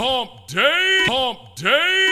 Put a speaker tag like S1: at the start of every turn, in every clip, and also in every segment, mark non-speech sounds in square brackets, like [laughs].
S1: Hump day, hump day,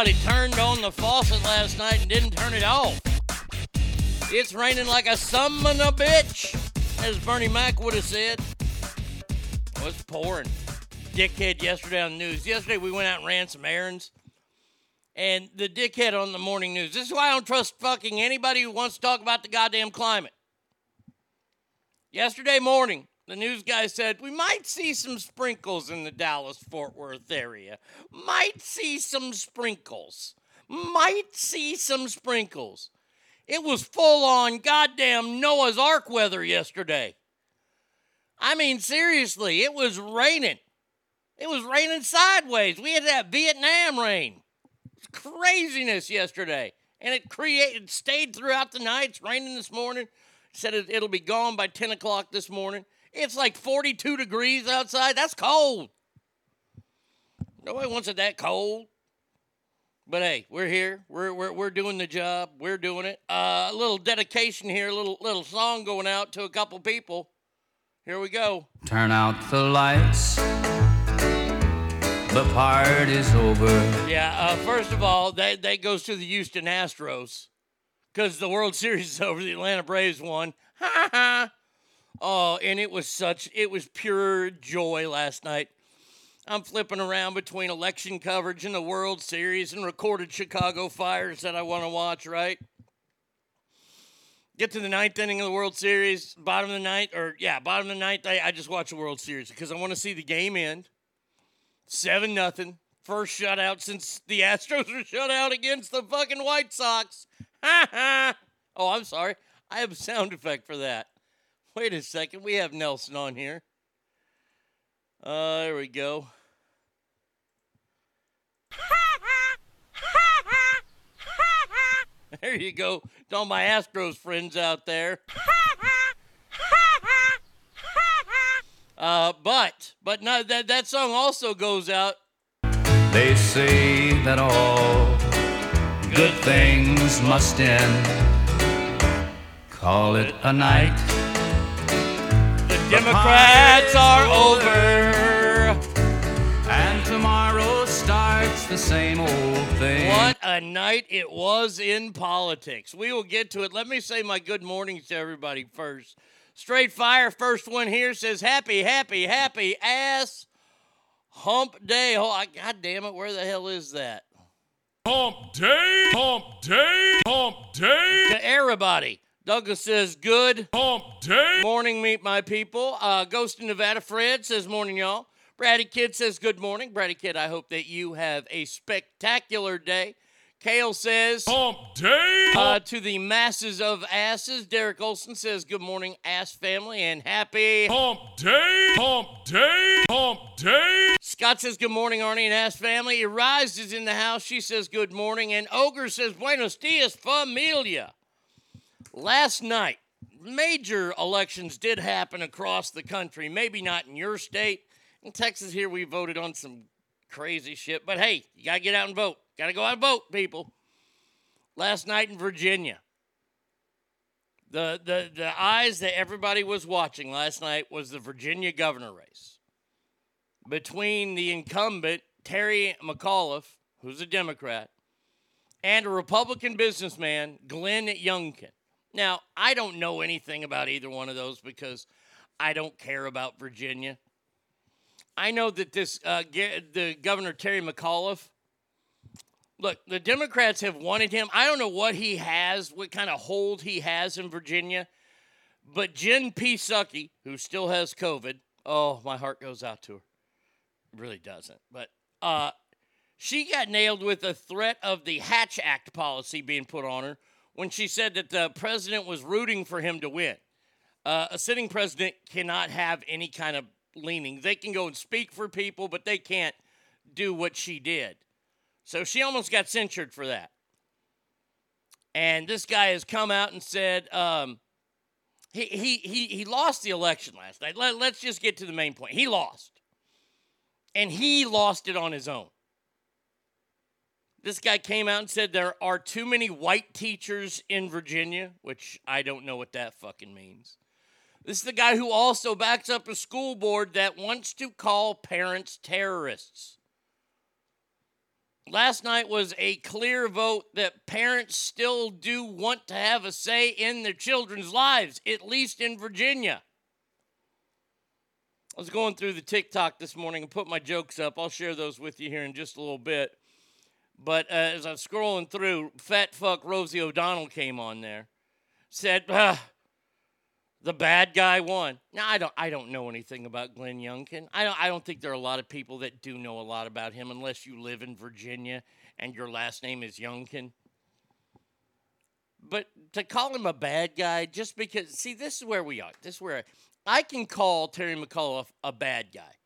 S2: somebody turned on the faucet last night and didn't turn it off. It's raining like a summon a bitch, as Bernie Mac would have said. Well, it's pouring. Dickhead yesterday on the news. Yesterday we went out and ran some errands. And the dickhead on the morning news. This is why I don't trust fucking anybody who wants to talk about the goddamn climate. Yesterday morning, the news guy said we might see some sprinkles in the Dallas Fort Worth area. Might see some sprinkles. Might see some sprinkles. It was full on goddamn Noah's Ark weather yesterday. I mean, seriously, it was raining. It was raining sideways. We had that Vietnam rain. It's craziness yesterday. And it created, stayed throughout the night. It's raining this morning. Said it, it'll be gone by 10 o'clock this morning. It's like 42 degrees outside. That's cold. Nobody wants it that cold. But hey, we're here. We're, we're, we're doing the job. We're doing it. Uh, a little dedication here, a little, little song going out to a couple people. Here we go.
S3: Turn out the lights. The party's over.
S2: Yeah, uh, first of all, that, that goes to the Houston Astros. because the World [laughs] Series is over. The Atlanta Braves won. Ha ha. Oh, and it was such, it was pure joy last night. I'm flipping around between election coverage and the World Series and recorded Chicago fires that I want to watch, right? Get to the ninth inning of the World Series, bottom of the ninth, or yeah, bottom of the ninth. I, I just watch the World Series because I want to see the game end. Seven nothing. First shutout since the Astros were shut out against the fucking White Sox. [laughs] Ha ha. Oh, I'm sorry. I have a sound effect for that. Wait a second. We have Nelson on here. Uh, there we go. [laughs] There you go. To all my Astros friends out there. [laughs] Uh, but but no, that that song also goes out.
S3: They say that all good things must end. Call it a night.
S2: The Democrats are over.
S3: And tomorrow starts the same old thing.
S2: What a night it was in politics. We will get to it. Let me say my good mornings to everybody first. Straight fire, first one here says happy, happy, happy ass hump day. Oh, I- God damn it, where the hell is that?
S1: Hump day, hump day, hump day,
S2: To everybody. Douglas says good morning, meet my people. Uh, Ghost in Nevada Fred says morning, y'all. Brady Kid says good morning. Brady Kid, I hope that you have a spectacular day. Kale says
S1: hump day,
S2: uh, to the masses of asses. Derek Olson says good morning, ass family, and happy.
S1: hump day, hump day, hump day,
S2: Scott says good morning, Arnie and ass family. Arise is in the house. She says good morning, and Ogre says buenos dias, familia. Last night, major elections did happen across the country. Maybe not in your state. In Texas, here we voted on some crazy shit. But hey, you gotta get out and vote. Gotta go out and vote, people. Last night in Virginia, the the the eyes that everybody was watching last night was the Virginia governor race between the incumbent Terry McAuliffe, who's a Democrat, and a Republican businessman, Glenn Youngkin. Now, I don't know anything about either one of those because I don't care about Virginia. I know that this uh, the governor Terry McAuliffe. Look, the Democrats have wanted him. I don't know what he has, what kind of hold he has in Virginia, but Jen P. Sucky, who still has COVID, oh, my heart goes out to her. It really doesn't. But uh, she got nailed with the threat of the Hatch Act policy being put on her when she said that the president was rooting for him to win. Uh, a sitting president cannot have any kind of leaning. They can go and speak for people, but they can't do what she did. So she almost got censured for that. And this guy has come out and said um, he, he, he, he lost the election last night. Let, let's just get to the main point. He lost. And he lost it on his own. This guy came out and said there are too many white teachers in Virginia, which I don't know what that fucking means. This is the guy who also backs up a school board that wants to call parents terrorists. Last night was a clear vote that parents still do want to have a say in their children's lives, at least in Virginia. I was going through the TikTok this morning and put my jokes up. I'll share those with you here in just a little bit. But uh, as I'm scrolling through, fat fuck Rosie O'Donnell came on there, said, "The bad guy won." Now I don't, I don't know anything about Glenn Youngkin. I don't, I don't think there are a lot of people that do know a lot about him, unless you live in Virginia and your last name is Youngkin. But to call him a bad guy just because, see, this is where we are. This is where I can call Terry McAuliffe a bad guy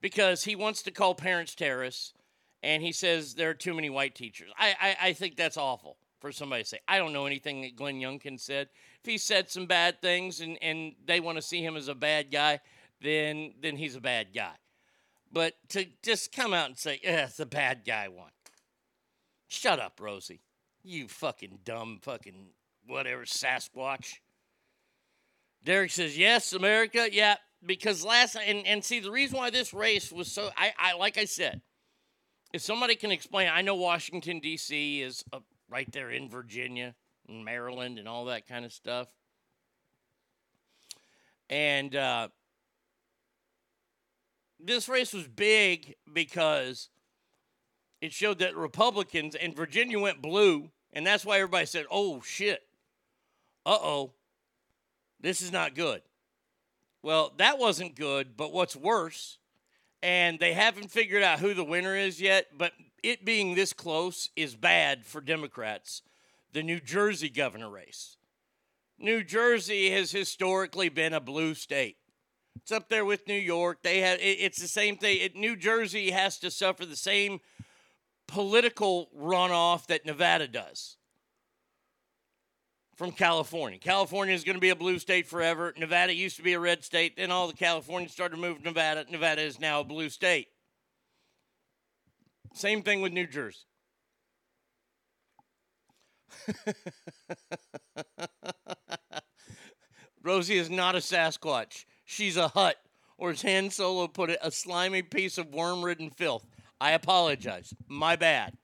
S2: because he wants to call parents terrorists and he says there are too many white teachers. I, I, I think that's awful for somebody to say. I don't know anything that Glenn Youngkin said. If he said some bad things and, and they want to see him as a bad guy, then then he's a bad guy. But to just come out and say, yeah, it's a bad guy one. Shut up, Rosie. You fucking dumb fucking whatever Sasquatch. Derek says, yes, America. Yeah, because last and, and see the reason why this race was so I, I like I said, if somebody can explain, I know Washington D.C. is uh, right there in Virginia, and Maryland and all that kind of stuff. And uh, this race was big because it showed that Republicans and Virginia went blue, and that's why everybody said, "Oh shit, uh oh, this is not good." Well, that wasn't good, but what's worse, and they haven't figured out who the winner is yet, but it being this close is bad for Democrats. The New Jersey governor race. New Jersey has historically been a blue state. It's up there with New York. They have it, it's the same thing. It, New Jersey has to suffer the same political runoff that Nevada does from California. California is going to be a blue state forever. Nevada used to be a red state. Then all the Californians started to move to Nevada. Nevada is now a blue state. Same thing with New Jersey. [laughs] Rosie is not a Sasquatch. She's a Hutt, or as Han Solo put it, a slimy piece of worm ridden filth. I apologize. My bad.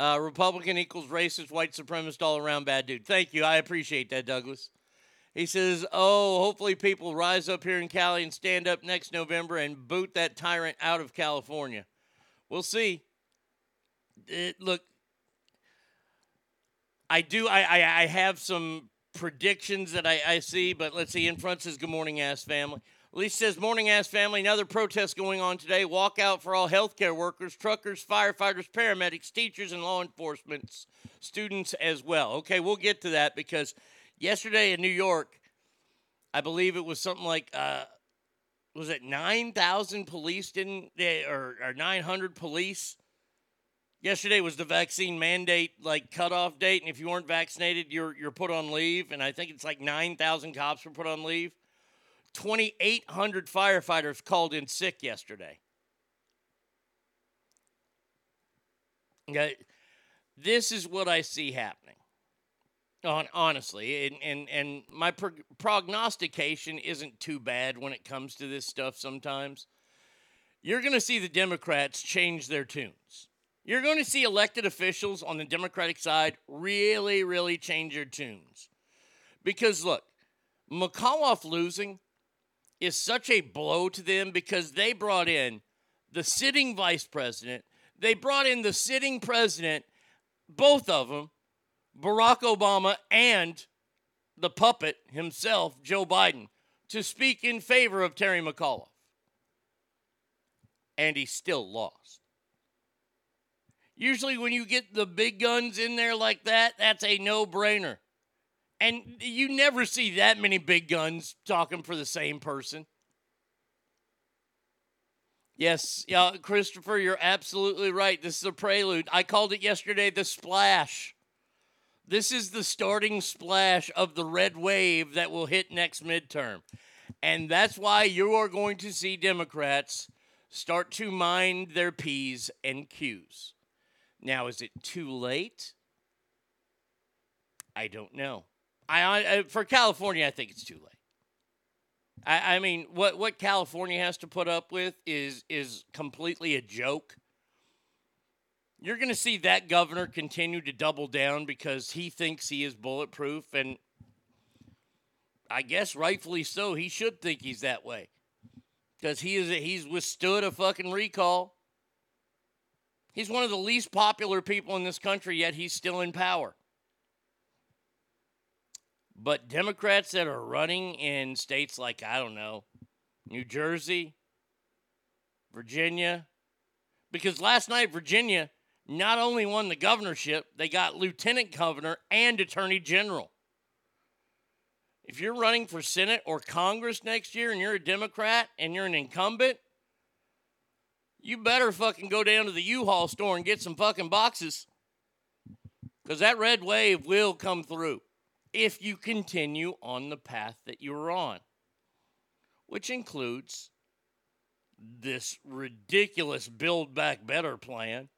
S2: Uh, Republican equals racist, white supremacist, all around bad dude. Thank you. I appreciate that, Douglas. He says, Oh, hopefully people rise up here in Cali and stand up next November and boot that tyrant out of California. We'll see. It, look, I do. I, I, I have some predictions that I, I see, but let's see. In front says, Good morning, ass family. Lisa says, Morning, ass family. Another protest going on today. Walkout for all healthcare workers, truckers, firefighters, paramedics, teachers, and law enforcement students as well. Okay, we'll get to that because yesterday in New York, I believe it was something like, uh, was it 9,000 police didn't, or, or 900 police Yesterday was the vaccine mandate like cutoff date, and if you weren't vaccinated, you're you're put on leave. And I think it's like nine thousand cops were put on leave. Twenty eight hundred firefighters called in sick yesterday. This is what I see happening. On honestly, and and and my pro- prognostication isn't too bad when it comes to this stuff. Sometimes you're going to see the Democrats change their tunes. You're going to see elected officials on the Democratic side really, really change their tunes. Because look, McAuliffe losing is such a blow to them because they brought in the sitting vice president, they brought in the sitting president, both of them, Barack Obama and the puppet himself, Joe Biden, to speak in favor of Terry McAuliffe. And he still lost. Usually, when you get the big guns in there like that, that's a no brainer. And you never see that many big guns talking for the same person. Yes, yeah, Christopher, you're absolutely right. This is a prelude. I called it yesterday the splash. This is the starting splash of the red wave that will hit next midterm. And that's why you are going to see Democrats start to mind their P's and Q's. Now, is it too late? I don't know. I, I for California, I think it's too late. I, I mean, what what California has to put up with is is completely a joke. You're going to see that governor continue to double down because he thinks he is bulletproof, and I guess rightfully so. He should think he's that way because he is he's withstood a fucking recall. He's one of the least popular people in this country, yet he's still in power. But Democrats that are running in states like, I don't know, New Jersey, Virginia, because last night Virginia not only won the governorship, they got lieutenant governor and attorney general. If you're running for Senate or Congress next year and you're a Democrat and you're an incumbent, you better fucking go down to the U-Haul store and get some fucking boxes. Because that red wave will come through if you continue on the path that you're on, which includes this ridiculous Build Back Better plan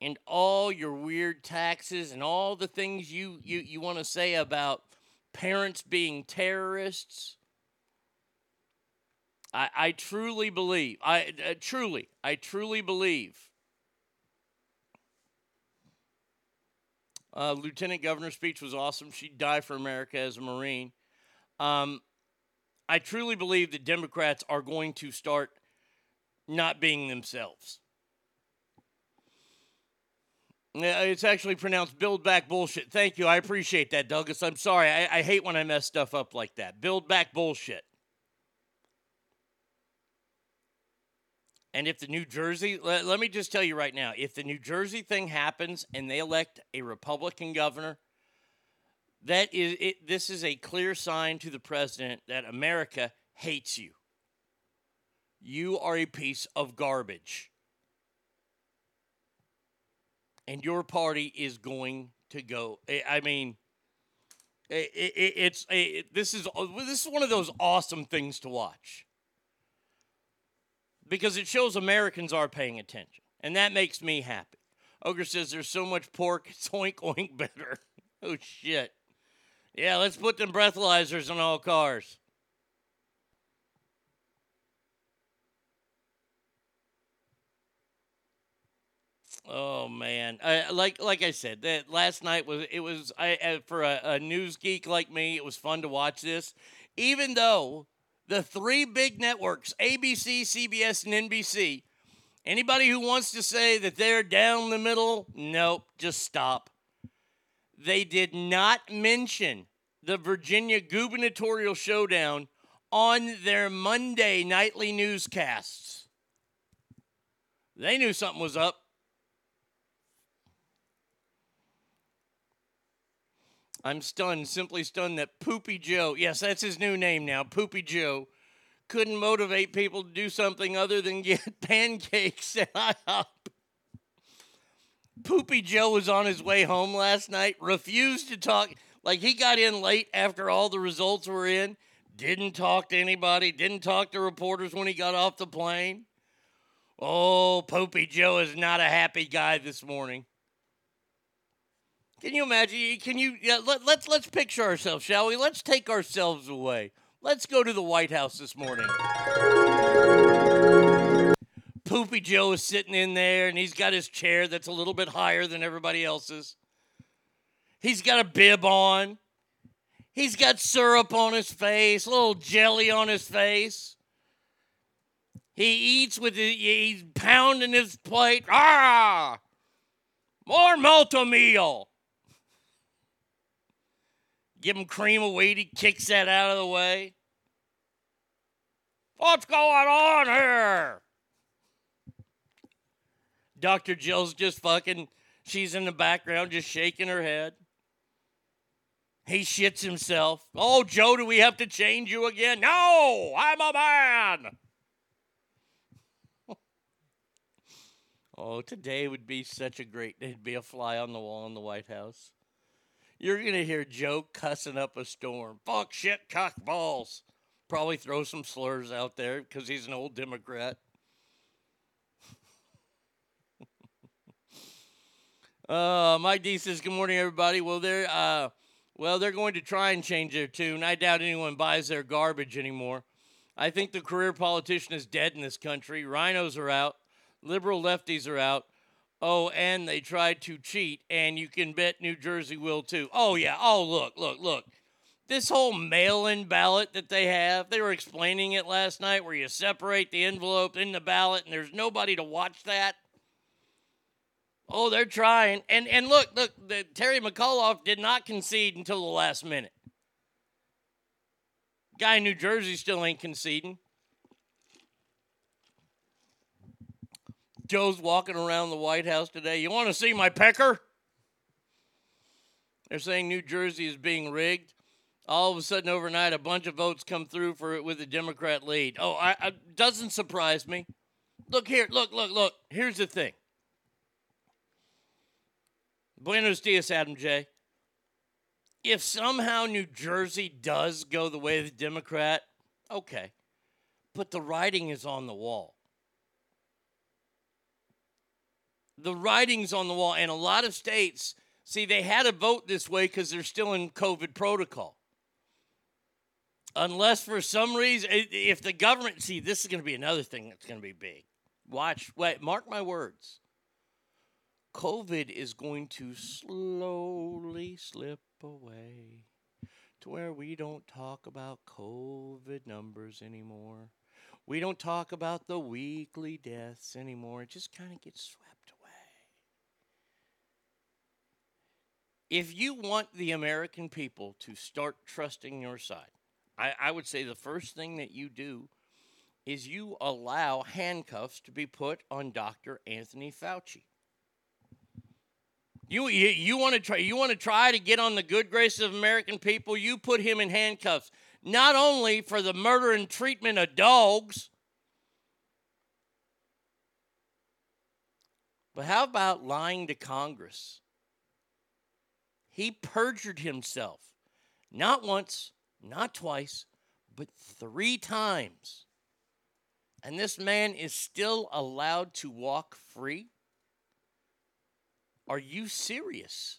S2: and all your weird taxes and all the things you, you, you want to say about parents being terrorists. I, I truly believe, I uh, truly, I truly believe Uh, Lieutenant Governor's speech was awesome. She'd die for America as a Marine. Um, I truly believe that Democrats are going to start not being themselves. It's actually pronounced build back bullshit. Thank you. I appreciate that, Douglas. I'm sorry. I, I hate when I mess stuff up like that. Build back bullshit. And if the New Jersey, let, let me just tell you right now, if the New Jersey thing happens and they elect a Republican governor, that is it, this is a clear sign to the president that America hates you. You are a piece of garbage. And your party is going to go. I- mean, it, it, it's this is this is one of those awesome things to watch because it shows Americans are paying attention, and that makes me happy. Ogre says there's so much pork, [laughs] it's oink oink better. oh shit! Yeah, let's put them breathalyzers on all cars. Oh man, I, like like I said, that last night was it was I uh, for a, a news geek like me, it was fun to watch this, even though the three big networks ABC, CBS, and NBC. Anybody who wants to say that they're down the middle, nope, just stop. They did not mention the Virginia gubernatorial showdown on their Monday nightly newscasts. They knew something was up. I'm stunned, simply stunned that Poopy Joe, yes, that's his new name now, Poopy Joe, couldn't motivate people to do something other than [laughs] get pancakes at IHOP. Poopy Joe was on his way home last night, refused to talk. Like he got in late after all the results were in, didn't talk to anybody, didn't talk to reporters when he got off the plane. Oh, Poopy Joe is not a happy guy this morning. Can you imagine? Can you yeah, let, let's let's picture ourselves, shall we? Let's take ourselves away. Let's go to the White House this morning. Poopy Joe is sitting in there and he's got his chair that's a little bit higher than everybody else's. He's got a bib on. He's got syrup on his face, a little jelly on his face. He eats with it, he's pounding his plate. Ah! More Malt-O-Meal. Give him cream of wheat. He kicks that out of the way. What's going on here? Dr. Jill's just fucking, she's in the background just shaking her head. He shits himself. Oh, Joe, do we have to change you again? No, I'm a man. [laughs] oh, today would be such a great, day. it'd be a fly on the wall in the White House. You're going to hear Joe cussing up a storm. Fuck, shit, cock, balls. Probably throw some slurs out there because he's an old Democrat. [laughs] uh, Mike D says, "Good morning, everybody." Well, they're uh, well, they're going to try and change their tune. I doubt anyone buys their garbage anymore. I think the career politician is dead in this country. RINOs are out. Liberal lefties are out. Oh, and they tried to cheat, and you can bet New Jersey will too. Oh, yeah. Oh, look, look, look. This whole mail in ballot that they have, they were explaining it last night where you separate the envelope in the ballot and there's nobody to watch that. Oh, they're trying. And and look, look, the, Terry McAuliffe did not concede until the last minute. Guy in New Jersey still ain't conceding. Joe's walking around the White House today. You want to see my pecker? They're saying New Jersey is being rigged. All of a sudden, overnight, a bunch of votes come through for it with a Democrat lead. Oh, I, I doesn't surprise me. Look here, look, look, look. Here's the thing. Buenos dias, Adam J. If somehow New Jersey does go the way of the Democrat, okay. But the writing is on the wall. The writing's on the wall. And a lot of states, see, they had to vote this way because they're still in COVID protocol. Unless for some reason, if the government, see, this is going to be another thing that's going to be big. Watch, wait, mark my words. COVID is going to slowly slip away to where we don't talk about COVID numbers anymore. We don't talk about the weekly deaths anymore. It just kind of gets swept away. If you want the American people to start trusting your side, I, I would say the first thing that you do is you allow handcuffs to be put on Dr. Anthony Fauci. You, you, you want to try you want to try to get on the good graces of American people, you put him in handcuffs. Not only for the murder and treatment of dogs, but how about lying to Congress? He perjured himself not once, not twice, but three times. And this man is still allowed to walk free? Are you serious?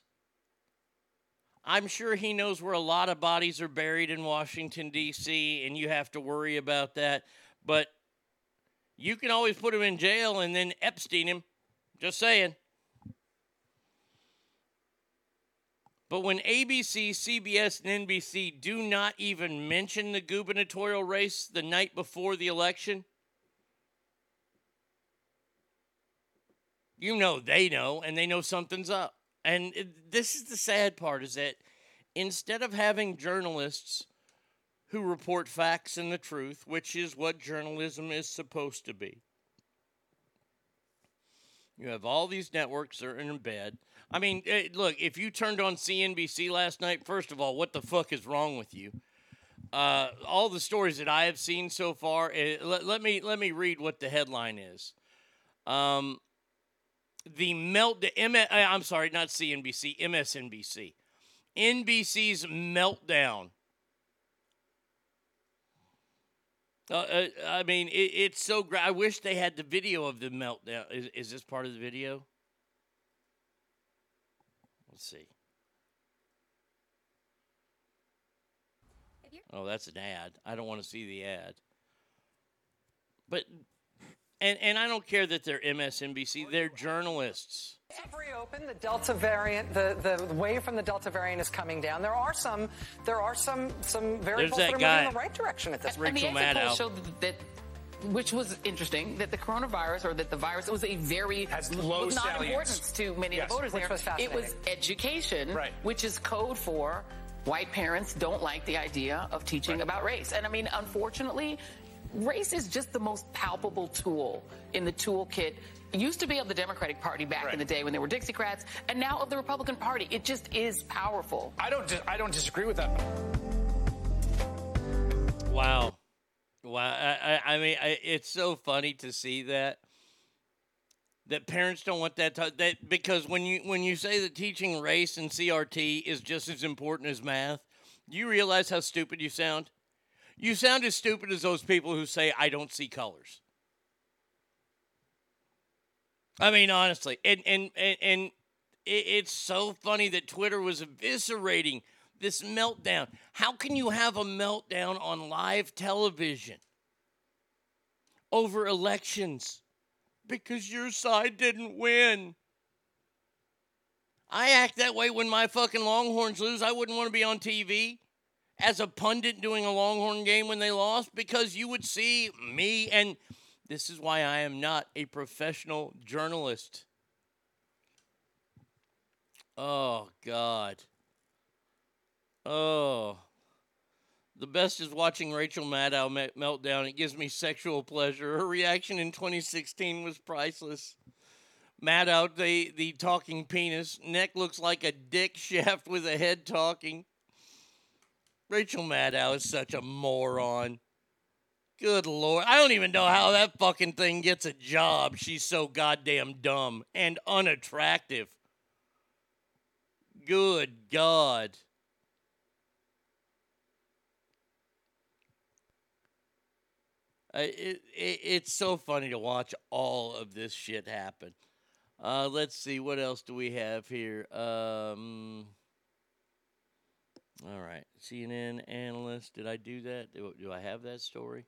S2: I'm sure he knows where a lot of bodies are buried in Washington, D.C., and you have to worry about that. But you can always put him in jail and then Epstein him. Just saying. But when ABC, CBS, and NBC do not even mention the gubernatorial race the night before the election, you know they know, and they know something's up. And it, this is the sad part is that instead of having journalists who report facts and the truth, which is what journalism is supposed to be, you have all these networks that are in bed. I mean, eh, look, if you turned on CNBC last night, first of all, what the fuck is wrong with you? Uh, all the stories that I have seen so far, eh, let, let me let me read what the headline is. Um, the melt the M- uh, I'm sorry, not CNBC, MSNBC. NBC's meltdown. Uh, uh, I mean, it, it's so great. I wish they had the video of the meltdown. Is, is this part of the video? Let's see. Oh, that's an ad. I don't want to see the ad. But and and I don't care that they're MSNBC. They're journalists.
S4: Have reopened. The Delta variant, the, the wave from the Delta variant is coming down. There are some, there are some, some variables
S2: that
S4: that, are
S2: guy.
S4: moving in the right direction at this point.
S5: And the
S2: Rachel
S5: exit
S2: Maddow.
S5: poll showed that, that which was interesting, that the coronavirus or that the virus it was a very
S6: Has low
S5: was not
S6: salience.
S5: importance to many
S6: Yes,
S5: of the voters
S4: which
S5: there.
S4: was
S5: it was education,
S6: Right.
S5: which is code for white parents don't like the idea of teaching about race. And I mean, unfortunately, race is just the most palpable tool in the toolkit. It used to be of the Democratic Party back
S6: Right.
S5: in the day when they were Dixiecrats, and now of the Republican Party. It just is powerful.
S6: I don't. Dis- I don't disagree with that.
S2: Wow, wow. I, I, I mean, I, it's so funny to see that that parents don't want that, to, that because when you when you say that teaching race and CRT is just as important as math, you realize how stupid you sound. You sound as stupid as those people who say I don't see colors. I mean, honestly, and and and, and it, it's so funny that Twitter was eviscerating this meltdown. How can you have a meltdown on live television over elections because your side didn't win? I act that way when my fucking Longhorns lose. I wouldn't want to be on TV as a pundit doing a Longhorn game when they lost because you would see me and this is why I am not a professional journalist. Oh, God. Oh. The best is watching Rachel Maddow me- meltdown. It gives me sexual pleasure. Her reaction in 2016 was priceless. Maddow, the, the talking penis. Neck looks like a dick shaft with a head talking. Rachel Maddow is such a moron. Good lord. I don't even know how that fucking thing gets a job. She's so goddamn dumb and unattractive. Good God. It, it, it's so funny to watch all of this shit happen. Uh, let's see, what else do we have here? Um, all right, CNN analyst. Did I do that? Do, do I have that story?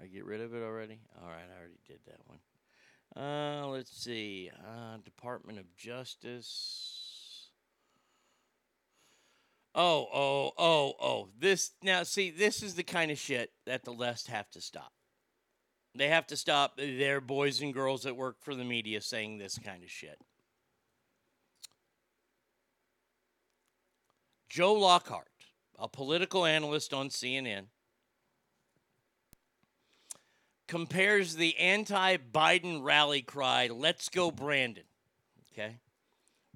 S2: I get rid of it already? All right, I already did that one. Uh, let's see. Uh, Department of Justice. Oh, oh, oh, oh. This now see, this is the kind of shit that the left have to stop. They have to stop their boys and girls that work for the media saying this kind of shit. Joe Lockhart, a political analyst on CNN, compares the anti Biden rally cry, Let's Go Brandon. Okay.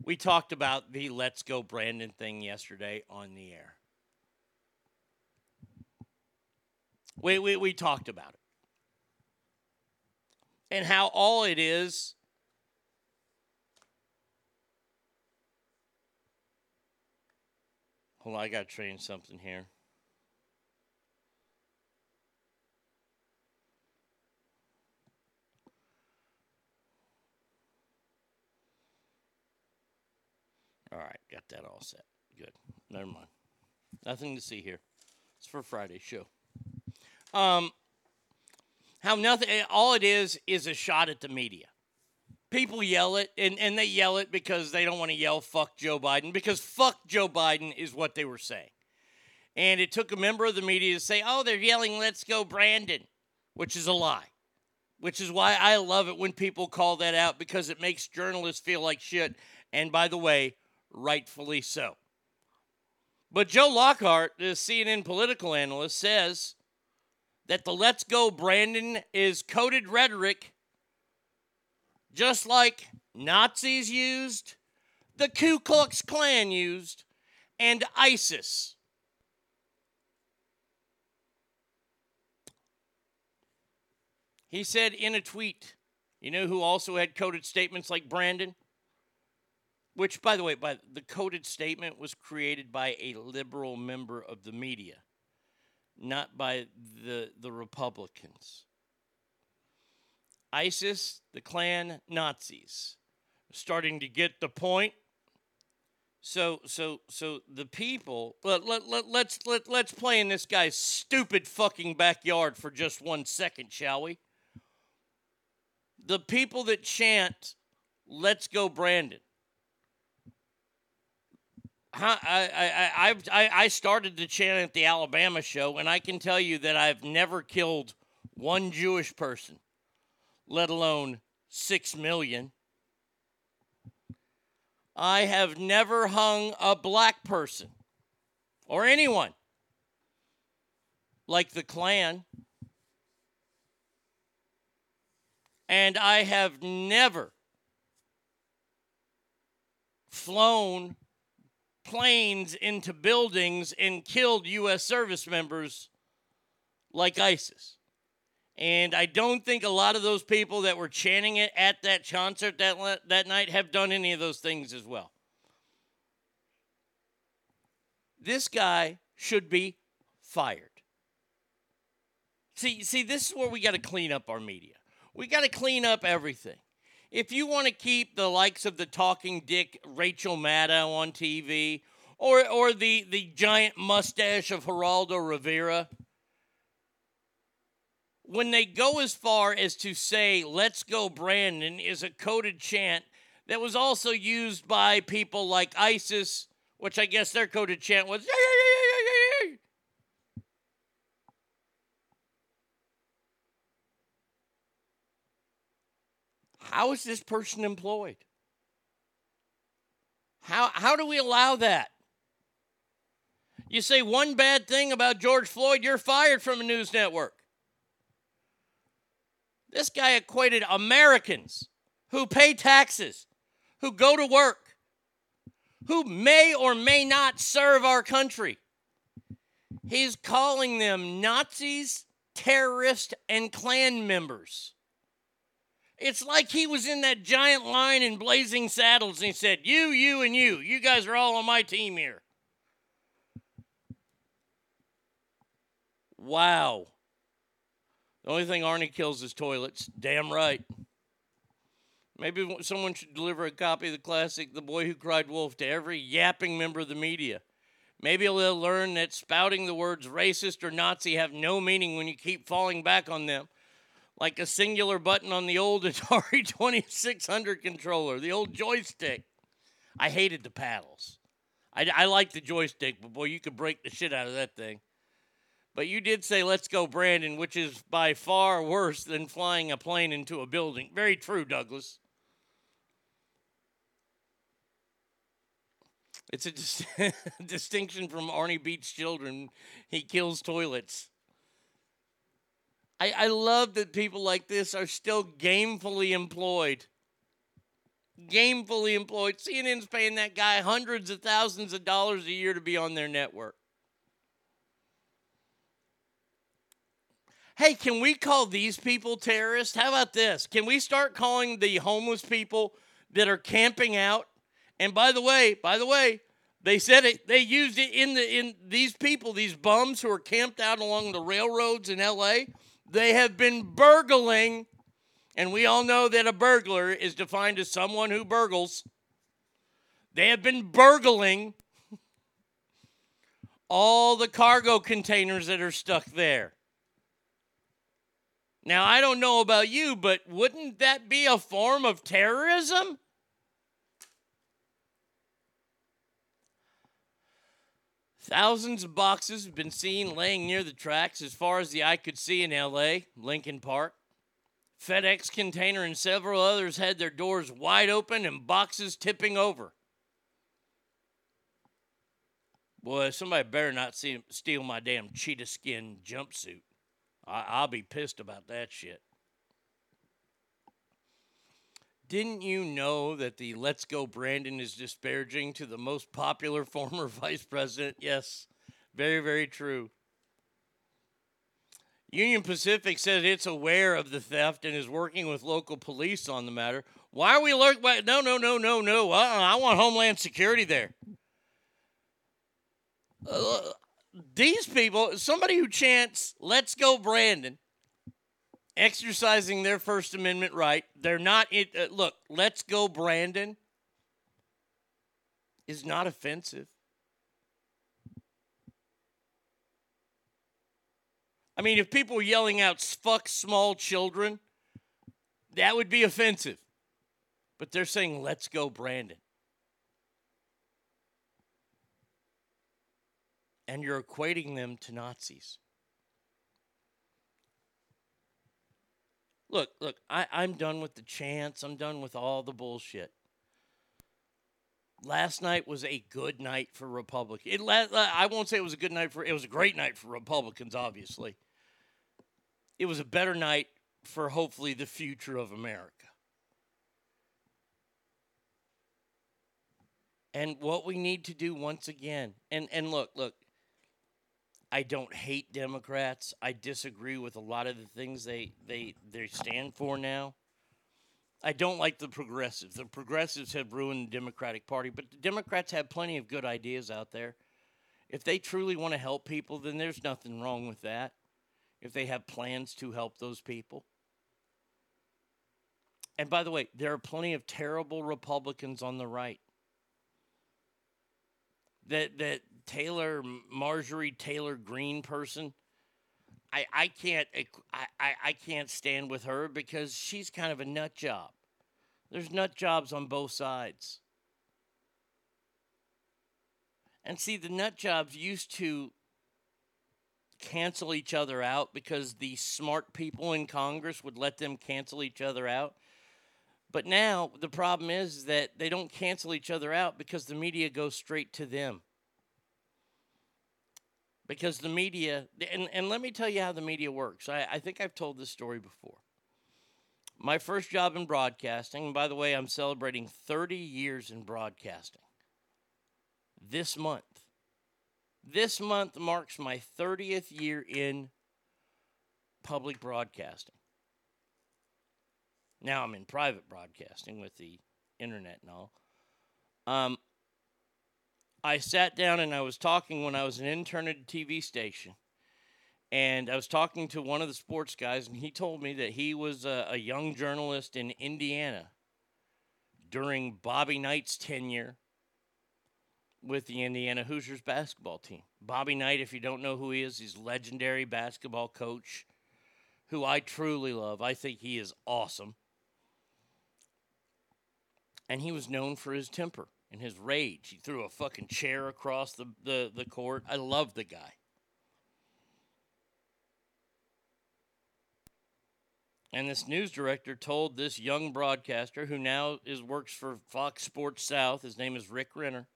S2: We talked about the Let's Go Brandon thing yesterday on the air. We, we, we talked about it. And how all it is Hold on, I got to change something here. All right, got that all set. Good. Never mind. Nothing to see here. It's for Friday's show. Um, how nothing, all it is is a shot at the media. People yell it, and, and they yell it because they don't want to yell fuck Joe Biden, because fuck Joe Biden is what they were saying. And it took a member of the media to say, oh, they're yelling, let's go, Brandon, which is a lie. Which is why I love it when people call that out because it makes journalists feel like shit. And by the way, rightfully so. But Joe Lockhart, the CNN political analyst, says that the let's go Brandon is coded rhetoric just like Nazis used, the Ku Klux Klan used, and ISIS. He said in a tweet, you know who also had coded statements like Brandon? Which, by the way, by the coded statement was created by a liberal member of the media, not by the the Republicans. ISIS, the Klan, Nazis, starting to get the point. So, so, so the people. Let let let let's let let's play in this guy's stupid fucking backyard for just one second, shall we? The people that chant, "Let's go, Brandon." I, I, I, I, started to chant at the Alabama show, and I can tell you that I've never killed one Jewish person, let alone six million. I have never hung a black person or anyone like the Klan. And I have never flown planes into buildings and killed U.S. service members like ISIS. And I don't think a lot of those people that were chanting it at that concert that, that night have done any of those things as well. This guy should be fired. See, see, this is where we got to clean up our media. We got to clean up everything. If you want to keep the likes of the talking dick Rachel Maddow on TV or, or the, the giant mustache of Geraldo Rivera, when they go as far as to say, let's go, Brandon, is a coded chant that was also used by people like ISIS, which I guess their coded chant was, yeah, yeah, yeah, yeah, yeah, yeah. How is this person employed? How, how do we allow that? You say one bad thing about George Floyd, you're fired from a news network. This guy equated Americans who pay taxes, who go to work, who may or may not serve our country. He's calling them Nazis, terrorists, and Klan members. It's like he was in that giant line in Blazing Saddles and he said, You, you, and you. You guys are all on my team here. Wow. The only thing Arnie kills is toilets. Damn right. Maybe someone should deliver a copy of the classic The Boy Who Cried Wolf to every yapping member of the media. Maybe they'll learn that spouting the words racist or Nazi have no meaning when you keep falling back on them. Like a singular button on the old [laughs] Atari 2600 controller, the old joystick. I hated the paddles. I, I like the joystick, but boy, you could break the shit out of that thing. But you did say, let's go, Brandon, which is by far worse than flying a plane into a building. Very true, Douglas. It's a dis- [laughs] distinction from Arnie Beats children. He kills toilets. I, I love that people like this are still gamefully employed. Gamefully employed. CNN's paying that guy hundreds of thousands of dollars a year to be on their network. Hey, can we call these people terrorists? How about this? Can we start calling the homeless people that are camping out? And by the way, by the way, they said it. They used it in the in these people, these bums who are camped out along the railroads in L.A. They have been burgling, and we all know that a burglar is defined as someone who burgles. They have been burgling all the cargo containers that are stuck there. Now, I don't know about you, but wouldn't that be a form of terrorism? Thousands of boxes have been seen laying near the tracks as far as the eye could see in LA, Lincoln Park. FedEx container and several others had their doors wide open and boxes tipping over. Boy, somebody better not see, steal my damn cheetah skin jumpsuit. I, I'll be pissed about that shit. Didn't you know that the Let's Go Brandon is disparaging to the most popular [laughs] former vice president? Yes, very, very true. Union Pacific says it's aware of the theft and is working with local police on the matter. Why are we lurking? No, no, no, no, no. Uh-uh. I want Homeland Security there. Uh, these people, somebody who chants, let's go, Brandon, exercising their First Amendment right. They're not, it, uh, look, let's go, Brandon, is not offensive. I mean, if people were yelling out, fuck small children, that would be offensive. But they're saying, let's go, Brandon. And you're equating them to Nazis. Look, look, I, I'm done with the chants. I'm done with all the bullshit. Last night was a good night for Republicans. I won't say it was a good night for, it was a great night for Republicans, obviously. It was a better night for hopefully the future of America. And what we need to do once again, and, and look, look, I don't hate Democrats. I disagree with a lot of the things they they they stand for now. I don't like the progressives. The progressives have ruined the Democratic Party, but the Democrats have plenty of good ideas out there. If they truly want to help people, then there's nothing wrong with that. If they have plans to help those people. And by the way, there are plenty of terrible Republicans on the right that that Taylor Marjorie Taylor Greene person. I, I can't I, I, can't stand with her because she's kind of a nut job. There's nut jobs on both sides. And see, the nut jobs used to cancel each other out because the smart people in Congress would let them cancel each other out. But now the problem is that they don't cancel each other out because the media goes straight to them because the media and, and let me tell you how the media works. I, I think i've told this story before. My first job in broadcasting by the way i'm celebrating 30 years in broadcasting. This month. This month marks my 30th year in public broadcasting. Now i'm in private broadcasting with the internet and all. Um, I sat down and I was talking when I was an intern at a TV station. And I was talking to one of the sports guys, and he told me that he was a, a young journalist in Indiana during Bobby Knight's tenure with the Indiana Hoosiers basketball team. Bobby Knight, if you don't know who he is, he's legendary basketball coach who I truly love. I think he is awesome. And he was known for his temper and his rage. He threw a fucking chair across the, the, the court. I love the guy. And this news director told this young broadcaster, who now is works for Fox Sports South, his name is Rick Renner.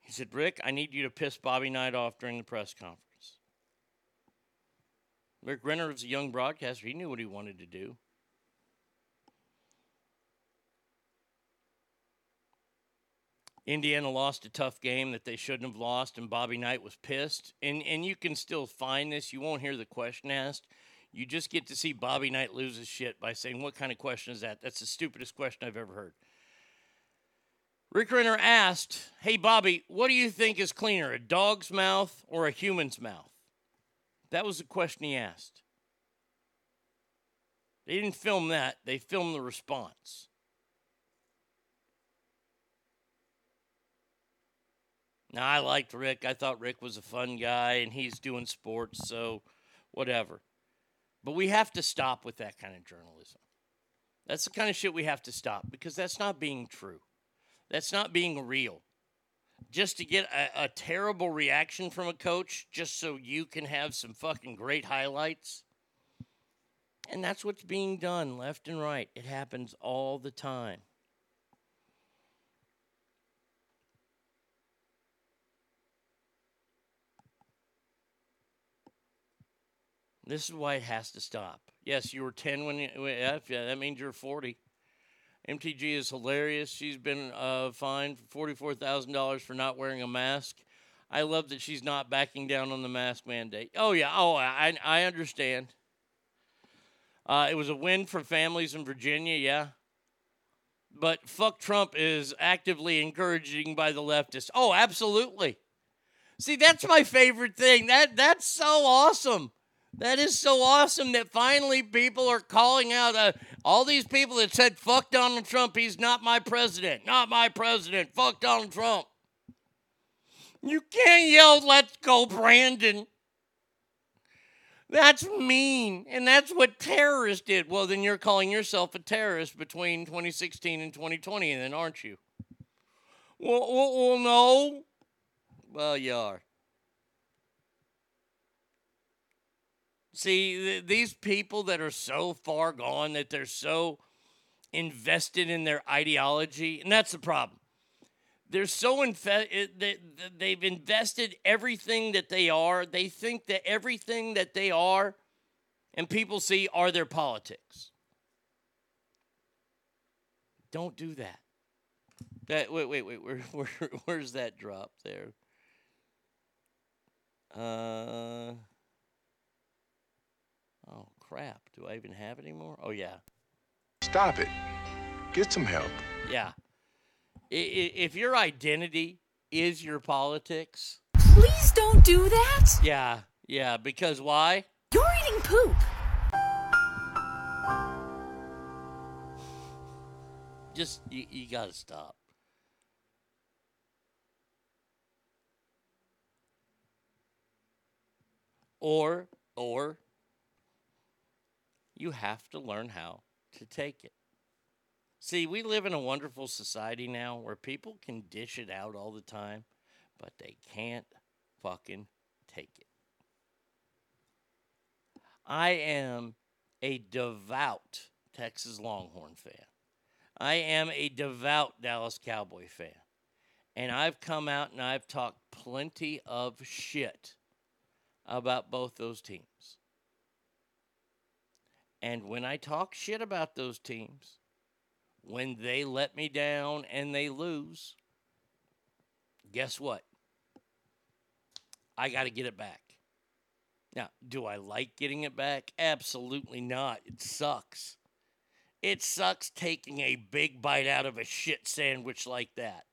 S2: He said, Rick, I need you to piss Bobby Knight off during the press conference. Rick Renner was a young broadcaster. He knew what he wanted to do. Indiana lost a tough game that they shouldn't have lost, and Bobby Knight was pissed. And and you can still find this. You won't hear the question asked. You just get to see Bobby Knight lose his shit by saying, What kind of question is that? That's the stupidest question I've ever heard. Rick Renner asked, Hey, Bobby, what do you think is cleaner, a dog's mouth or a human's mouth? That was the question he asked. They didn't film that, they filmed the response. Now, I liked Rick. I thought Rick was a fun guy and he's doing sports, so whatever. But we have to stop with that kind of journalism. That's the kind of shit we have to stop because that's not being true. That's not being real. Just to get a, a terrible reaction from a coach just so you can have some fucking great highlights. And that's what's being done left and right. It happens all the time. This is why it has to stop. Yes, you were 10 when you, yeah, that means you're 40. MTG is hilarious. She's been uh, fined for $44,000 for not wearing a mask. I love that she's not backing down on the mask mandate. Oh, yeah. Oh, I, I understand. Uh, it was a win for families in Virginia, yeah. But fuck Trump is actively encouraging by the leftists. Oh, absolutely. See, that's my favorite thing. That that's so awesome. That is so awesome that finally people are calling out uh, all these people that said, fuck Donald Trump, he's not my president, not my president, fuck Donald Trump. You can't yell, let's go, Brandon. That's mean. And that's what terrorists did. Well, then you're calling yourself a terrorist between 2016 and 2020, then aren't you? Well, well, well no. Well, you are. See, th- these people that are so far gone that they're so invested in their ideology, and that's the problem. They're so infe- they, they've invested everything that they are. They think that everything that they are and people see are their politics. Don't do that. That wait, wait, wait. Where, [laughs] where, where's that drop there? Uh. Crap. Do I even have it anymore? Oh, yeah.
S6: Stop it. Get some help.
S2: Yeah. I- i- If your identity is your politics,
S7: Please don't do that.
S2: yeah, yeah, because why?
S7: You're eating poop.
S2: Just, you, you got to stop. Or, or, you have to learn how to take it. See, we live in a wonderful society now where people can dish it out all the time, but they can't fucking take it. I am a devout Texas Longhorn fan. I am a devout Dallas Cowboy fan. And I've come out and I've talked plenty of shit about both those teams. And when I talk shit about those teams, when they let me down and they lose, guess what? I got to get it back. Now, do I like getting it back? Absolutely not. It sucks. It sucks taking a big bite out of a shit sandwich like that.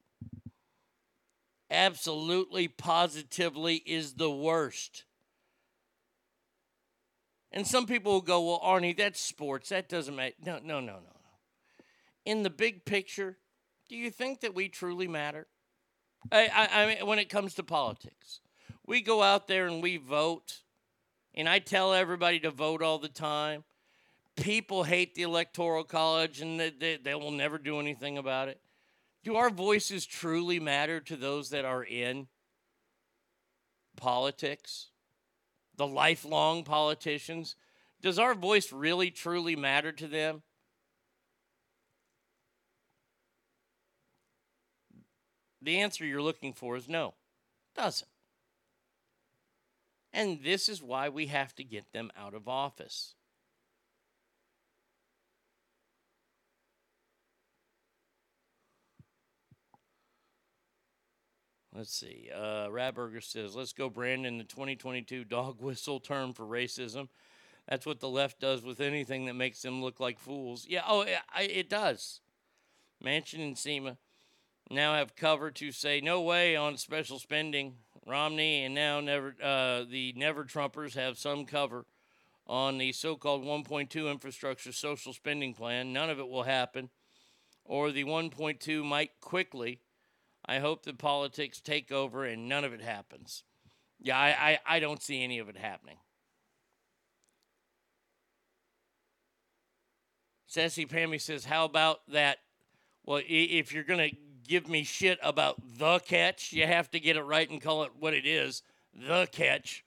S2: Absolutely, positively is the worst. And some people will go, well, Arnie, that's sports. That doesn't matter. No, no, no, no. In the big picture, do you think that we truly matter? I, I, I mean, when it comes to politics, we go out there and we vote and I tell everybody to vote all the time. People hate the Electoral College and they, they, they will never do anything about it. Do our voices truly matter to those that are in politics? The lifelong politicians? Does our voice really truly matter to them? The answer you're looking for is no, doesn't. And this is why we have to get them out of office. Let's see. Uh, Radberger says, let's go, Brandon. The 2022 dog [laughs] whistle term for racism. That's what the left does with anything that makes them look like fools. Yeah, oh, it, it does. Manchin and Sema now have cover to say no way on special spending. Romney and now never uh, the never Trumpers have some cover on the so-called 1.2 infrastructure social spending plan. None of it will happen, or the 1.2 might quickly. I hope that politics take over and none of it happens. Yeah, I, I, I don't see any of it happening. Sassy Pammy says, How about that? Well, if you're going to give me shit about the catch, you have to get it right and call it what it is the catch.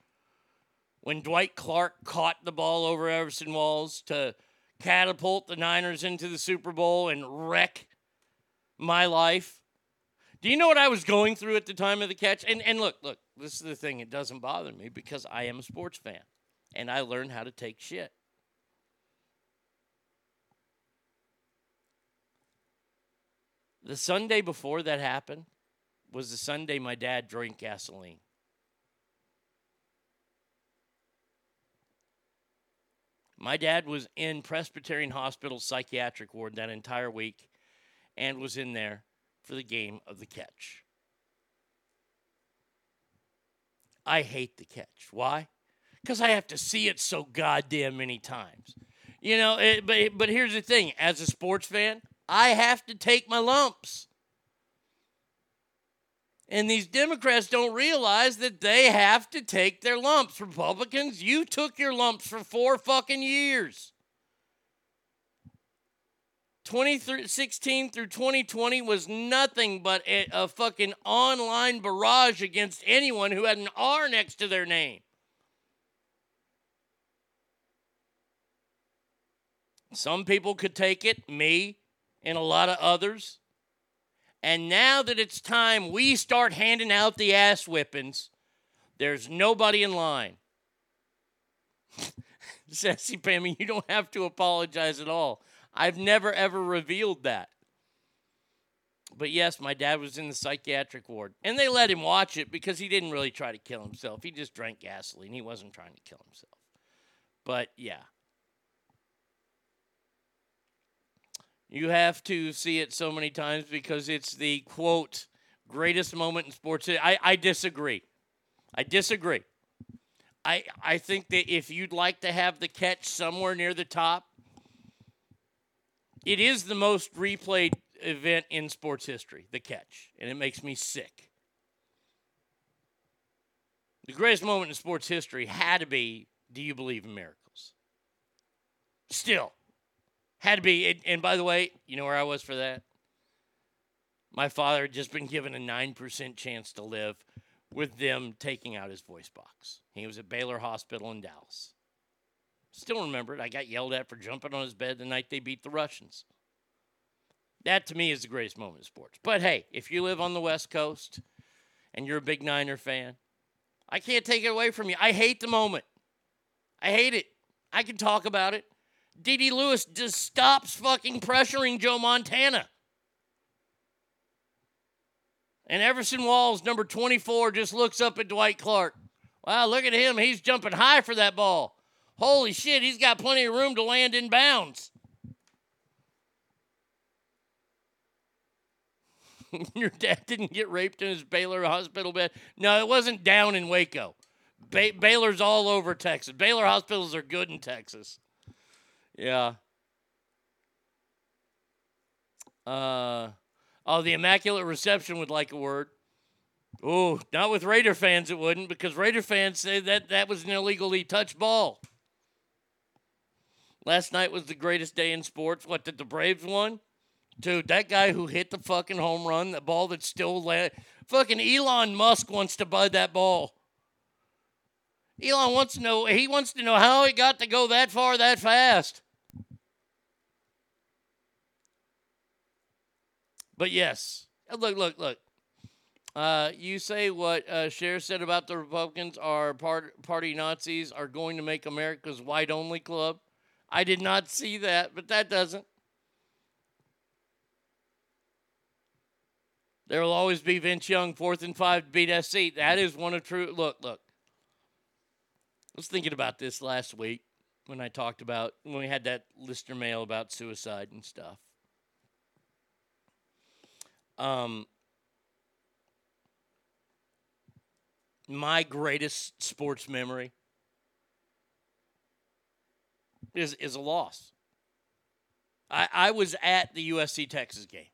S2: When Dwight Clark caught the ball over Everson Walls to catapult the Niners into the Super Bowl and wreck my life. Do you know what I was going through at the time of the catch? And and look, look, this is the thing, it doesn't bother me because I am a sports fan and I learned how to take shit. The Sunday before that happened was the Sunday my dad drank gasoline. My dad was in Presbyterian Hospital psychiatric ward that entire week and was in there for the game of the catch. I hate the catch. Why? Because I have to see it so goddamn many times. You know, it, but but here's the thing: as a sports fan, I have to take my lumps. And these Democrats don't realize that they have to take their lumps. Republicans, you took your lumps for four fucking years. 2016 through 2020 was nothing but a, a, fucking online barrage against anyone who had an R next to their name. Some people could take it, me and a lot of others. And now that it's time we start handing out the ass whippings, there's nobody in line. [laughs] Sassy Pammy, you don't have to apologize at all. I've never ever revealed that. But yes, my dad was in the psychiatric ward. And they let him watch it because he didn't really try to kill himself. He just drank gasoline. He wasn't trying to kill himself. But yeah. You have to see it so many times because it's the quote greatest moment in sports. I, I disagree. I disagree. I I think that if you'd like to have the catch somewhere near the top, it is the most replayed event in sports history, the catch, and it makes me sick. The greatest moment in sports history had to be Do you believe in miracles? Still, had to be. And, by the way, you know where I was for that? My father had just been given a 9% chance to live with them taking out his voice box. He was at Baylor Hospital in Dallas. Still remember it. I got yelled at for jumping on his bed the night they beat the Russians. That to me is the greatest moment in sports. But hey, if you live on the West Coast and you're a big Niner fan, I can't take it away from you. I hate the moment. I hate it. I can talk about it. D.D. Lewis just stops fucking pressuring Joe Montana. And Everson Walls, number 24, just looks up at Dwight Clark. Wow, look at him. He's jumping high for that ball. Holy shit, he's got plenty of room to land in bounds. [laughs] Your dad didn't get raped in his Baylor hospital bed. No, it wasn't down in Waco. Ba- Baylor's all over Texas. Baylor hospitals are good in Texas. Yeah. Uh, oh, the Immaculate Reception would like a word. Oh, not with Raider fans, it wouldn't, because Raider fans say that that was an illegally touched ball. Last night was the greatest day in sports. What did the Braves won? Dude, that guy who hit the fucking home run, the ball that still led. Fucking Elon Musk wants to buy that ball. Elon wants to know. He wants to know how he got to go that far that fast. But yes, look, look, look. Uh, you say what uh, Cher said about the Republicans are part, party Nazis are going to make America's white only club. I did not see that, but that doesn't. There will always be Vince Young, fourth and five to beat SC. That is one of true. Look, look. I was thinking about this last week when I talked about when we had that listener mail about suicide and stuff. Um, my greatest sports memory is is a loss. I, I was at the USC Texas game.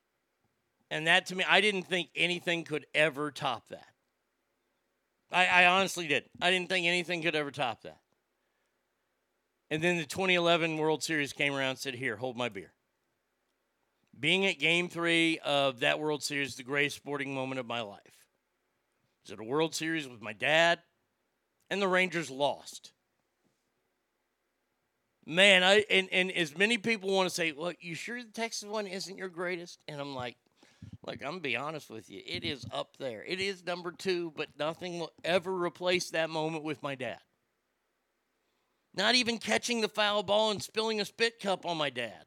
S2: And that to me, I didn't think anything could ever top that. I, I honestly did. I didn't think anything could ever top that. And then the 2011 World Series came around and said, Here, hold my beer. Being at game three of that World Series, the greatest sporting moment of my life. Was at a World Series with my dad, and the Rangers lost. Man, I and, and as many people want to say, well, you sure the Texas one isn't your greatest? And I'm like, like, I'm gonna be honest with you, it is up there. It is number two, but nothing will ever replace that moment with my dad. Not even catching the foul ball and spilling a spit cup on my dad.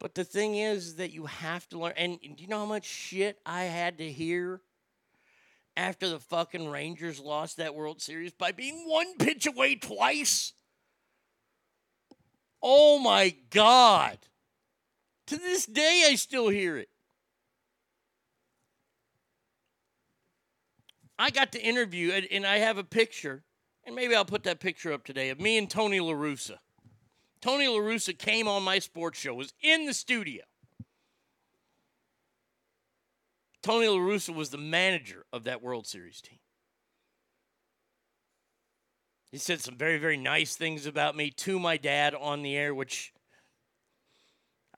S2: But the thing is that you have to learn. And do you know how much shit I had to hear after the fucking Rangers lost that World Series by being one pitch away twice? Oh my God. To this day, I still hear it. I got to interview, and, I have a picture, and maybe I'll put that picture up today of me and Tony LaRussa. Tony LaRussa came on my sports show, was in the studio. Tony LaRussa was the manager of that World Series team. He said some very, very nice things about me to my dad on the air, which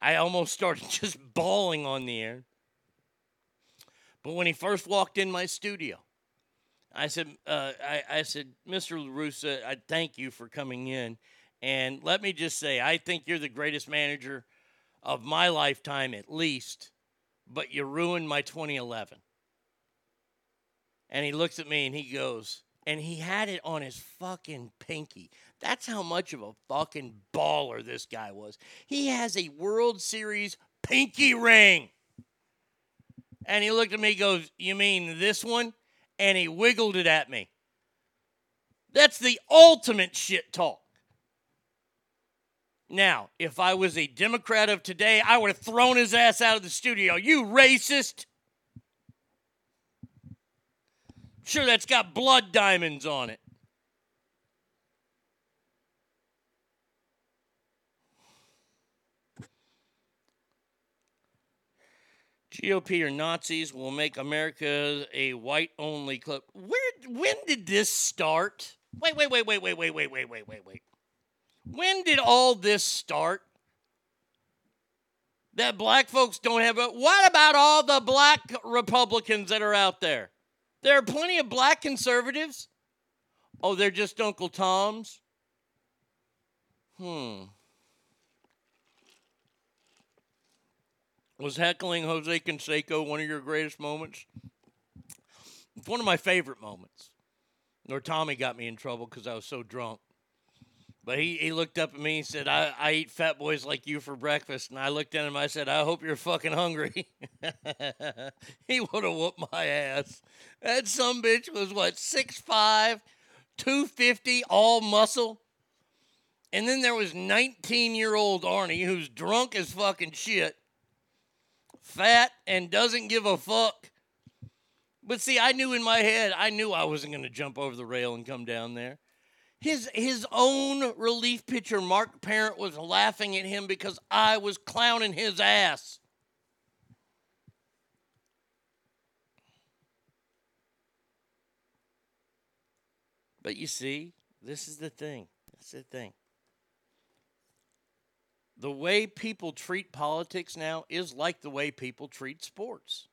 S2: I almost started [laughs] just bawling on the air. But when he first walked in my studio, I said, uh, I, I said, Mr. LaRussa, I thank you for coming in. And let me just say, I think you're the greatest manager of my lifetime, at least, but you ruined my 2011. And he looks at me and he goes, and he had it on his fucking pinky. That's how much of a fucking baller this guy was. He has a World Series pinky ring. And he looked at me goes, You mean this one? And he wiggled it at me. That's the ultimate shit talk. Now, if I was a Democrat of today, I would have thrown his ass out of the studio. You racist. Sure, that's got blood diamonds on it. GOP or Nazis will make America a white only club. Where when did this start? Wait, wait, wait, wait, wait, wait, wait, wait, wait, wait, wait. When did all this start? That black folks don't have a what about all the black Republicans that are out there? There are plenty of black conservatives. Oh, they're just Uncle Tom's? Hmm. Was heckling Jose Canseco one of your greatest moments? It's one of my favorite moments. Nor Tommy got me in trouble because I was so drunk. But he, he looked up at me and said, I, I eat fat boys like you for breakfast. And I looked at him, I said, I hope you're fucking hungry. [laughs] he would have whooped my ass. That some bitch was what, 6'5, 250, all muscle. And then there was 19 year old Arnie who's drunk as fucking shit, fat, and doesn't give a fuck. But see, I knew in my head, I knew I wasn't going to jump over the rail and come down there. His his own relief pitcher Mark Parent was laughing at him because I was clowning his ass. But you see, this is the thing. That's the thing. The way people treat politics now is like the way people treat sports.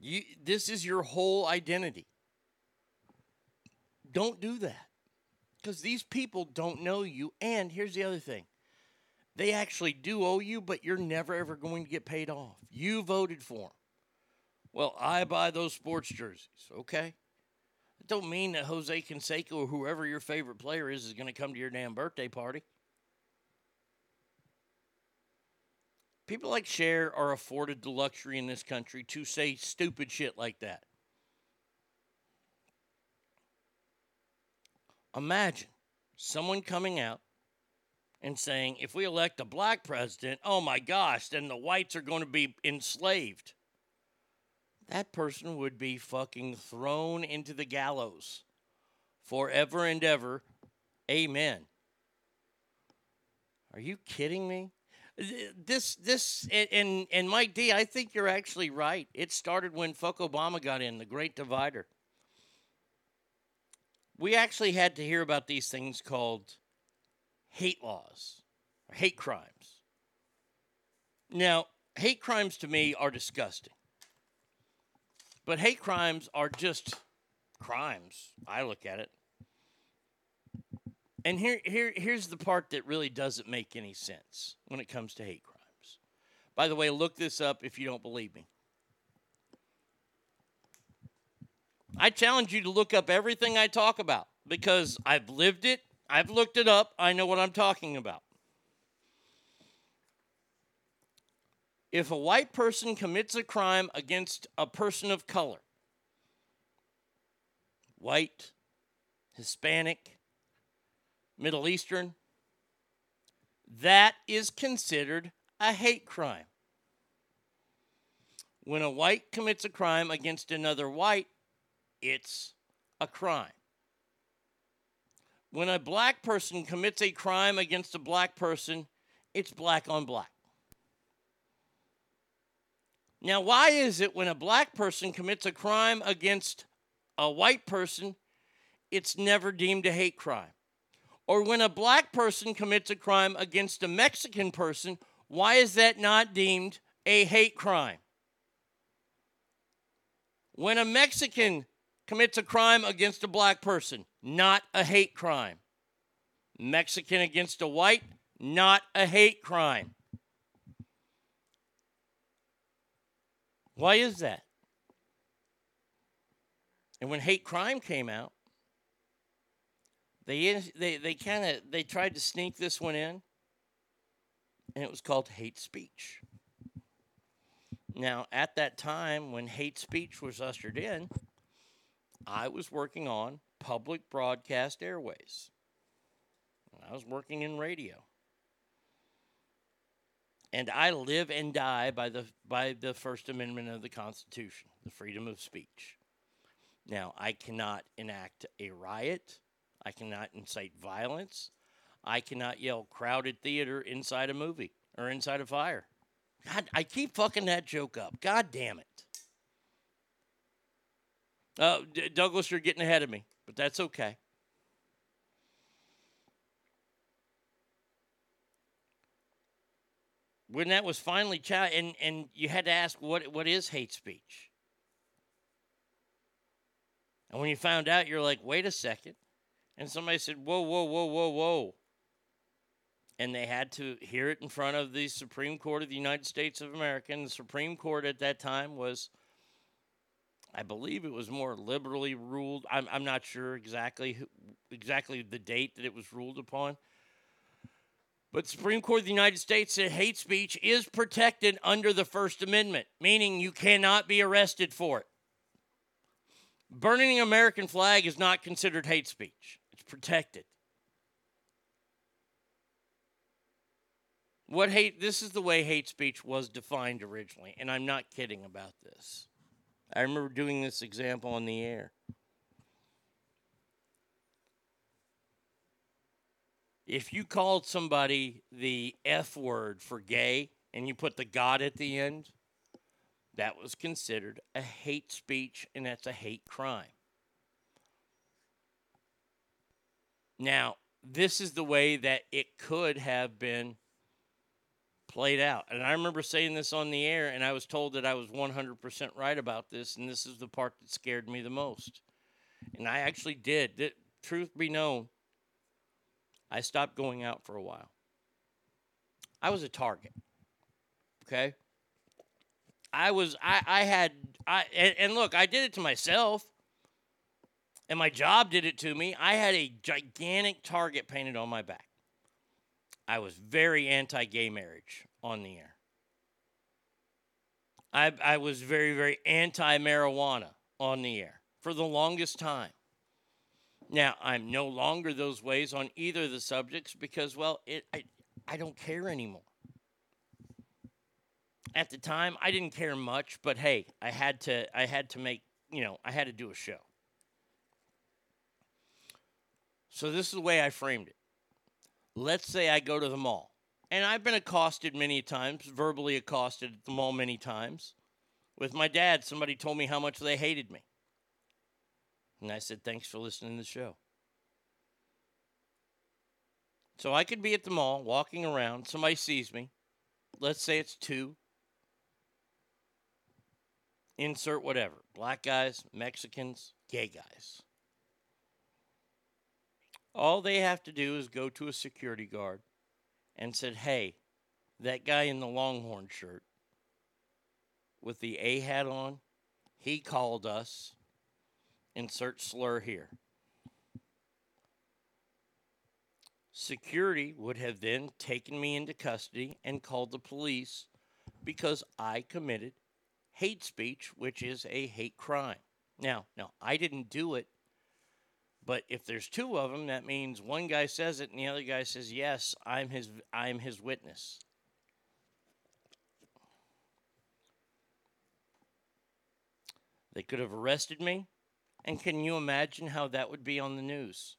S2: You, this is your whole identity. Don't do that because these people don't know you. And here's the other thing they actually do owe you, but you're never ever going to get paid off. You voted for them. Well, I buy those sports jerseys. Okay. That don't mean that Jose Canseco or whoever your favorite player is is going to come to your damn birthday party. People like Cher are afforded the luxury in this country to say stupid shit like that. Imagine someone coming out and saying, if we elect a black president, oh my gosh, then the whites are going to be enslaved. That person would be fucking thrown into the gallows forever and ever. Amen. Are you kidding me? This, this, and, and Mike D, I think you're actually right. It started when fuck Obama got in, the great divider. We actually had to hear about these things called hate laws or hate crimes. Now, hate crimes to me are disgusting. But hate crimes are just crimes. I look at it. And here, here, here's the part that really doesn't make any sense when it comes to hate crimes. By the way, look this up if you don't believe me. I challenge you to look up everything I talk about because I've lived it, I've looked it up, I know what I'm talking about. If a white person commits a crime against a person of color, white, Hispanic, Middle Eastern, that is considered a hate crime. When a white commits a crime against another white, it's a crime. When a black person commits a crime against a black person, it's black on black. Now, why is it when a black person commits a crime against a white person, it's never deemed a hate crime? Or when a black person commits a crime against a Mexican person, why is that not deemed a hate crime? When a Mexican commits a crime against a black person, not a hate crime. Mexican against a white, not a hate crime. Why is that? And when hate crime came out, they they they kind of they tried to sneak this one in, and it was called hate speech. Now, at that time when hate speech was ushered in, I was working on public broadcast airways. I was working in radio. And I live and die by the by the First Amendment of the Constitution, the freedom of speech. Now, I cannot enact a riot. I cannot incite violence. I cannot yell crowded theater inside a movie or inside a fire. God, I keep fucking that joke up. God damn it. Uh, D- Douglas, you're getting ahead of me, but that's okay. When that was finally child, and and you had to ask what what is hate speech, and when you found out, you're like, wait a second, and somebody said, whoa, whoa, whoa, whoa, whoa, and they had to hear it in front of the Supreme Court of the United States of America. And the Supreme Court at that time was I believe it was more liberally ruled. I'm, I'm not sure exactly who, exactly the date that it was ruled upon. But Supreme Court of the United States said hate speech is protected under the First Amendment, meaning you cannot be arrested for it. Burning an American flag is not considered hate speech. Protected. What hate this is the way hate speech was defined originally, and I'm not kidding about this. I remember doing this example on the air. If you called somebody the F word for gay and you put the God at the end, that was considered a hate speech and that's a hate crime. Now, this is the way that it could have been played out. And I remember saying this on the air, and I was told that I was 100% right about this, and this is the part that scared me the most. And I actually did. Th- truth be known, I stopped going out for a while. I was a target. Okay? I was I I had I and, and look, I did it to myself. And my job did it to me. I had a gigantic target painted on my back. I was very anti gay marriage on the air. I, I was very, very anti marijuana on the air for the longest time. Now, I'm no longer those ways on either of the subjects because, well, it, I, I don't care anymore. At the time, I didn't care much, but hey, I had to I had to make, you know, I had to do a show. So this is the way I framed it. Let's say I go to the mall, and I've been accosted many times, verbally accosted at the mall many times. With my dad, somebody told me how much they hated me. And I said, Thanks for listening to the show. So I could be at the mall walking around, somebody sees me. Let's say it's two. Insert whatever black guys, Mexicans, gay guys. All they have to do is go to a security guard and said, "Hey, that guy in the Longhorn shirt with the A hat on, he called us. Insert slur here." Security would have then taken me into custody and called the police because I committed hate speech, which is a hate crime. Now, now I didn't do it. But if there's two of them, that means one guy says it and the other guy says, "Yes, I'm his I'm his witness." They could have arrested me, and can you imagine how that would be on the news?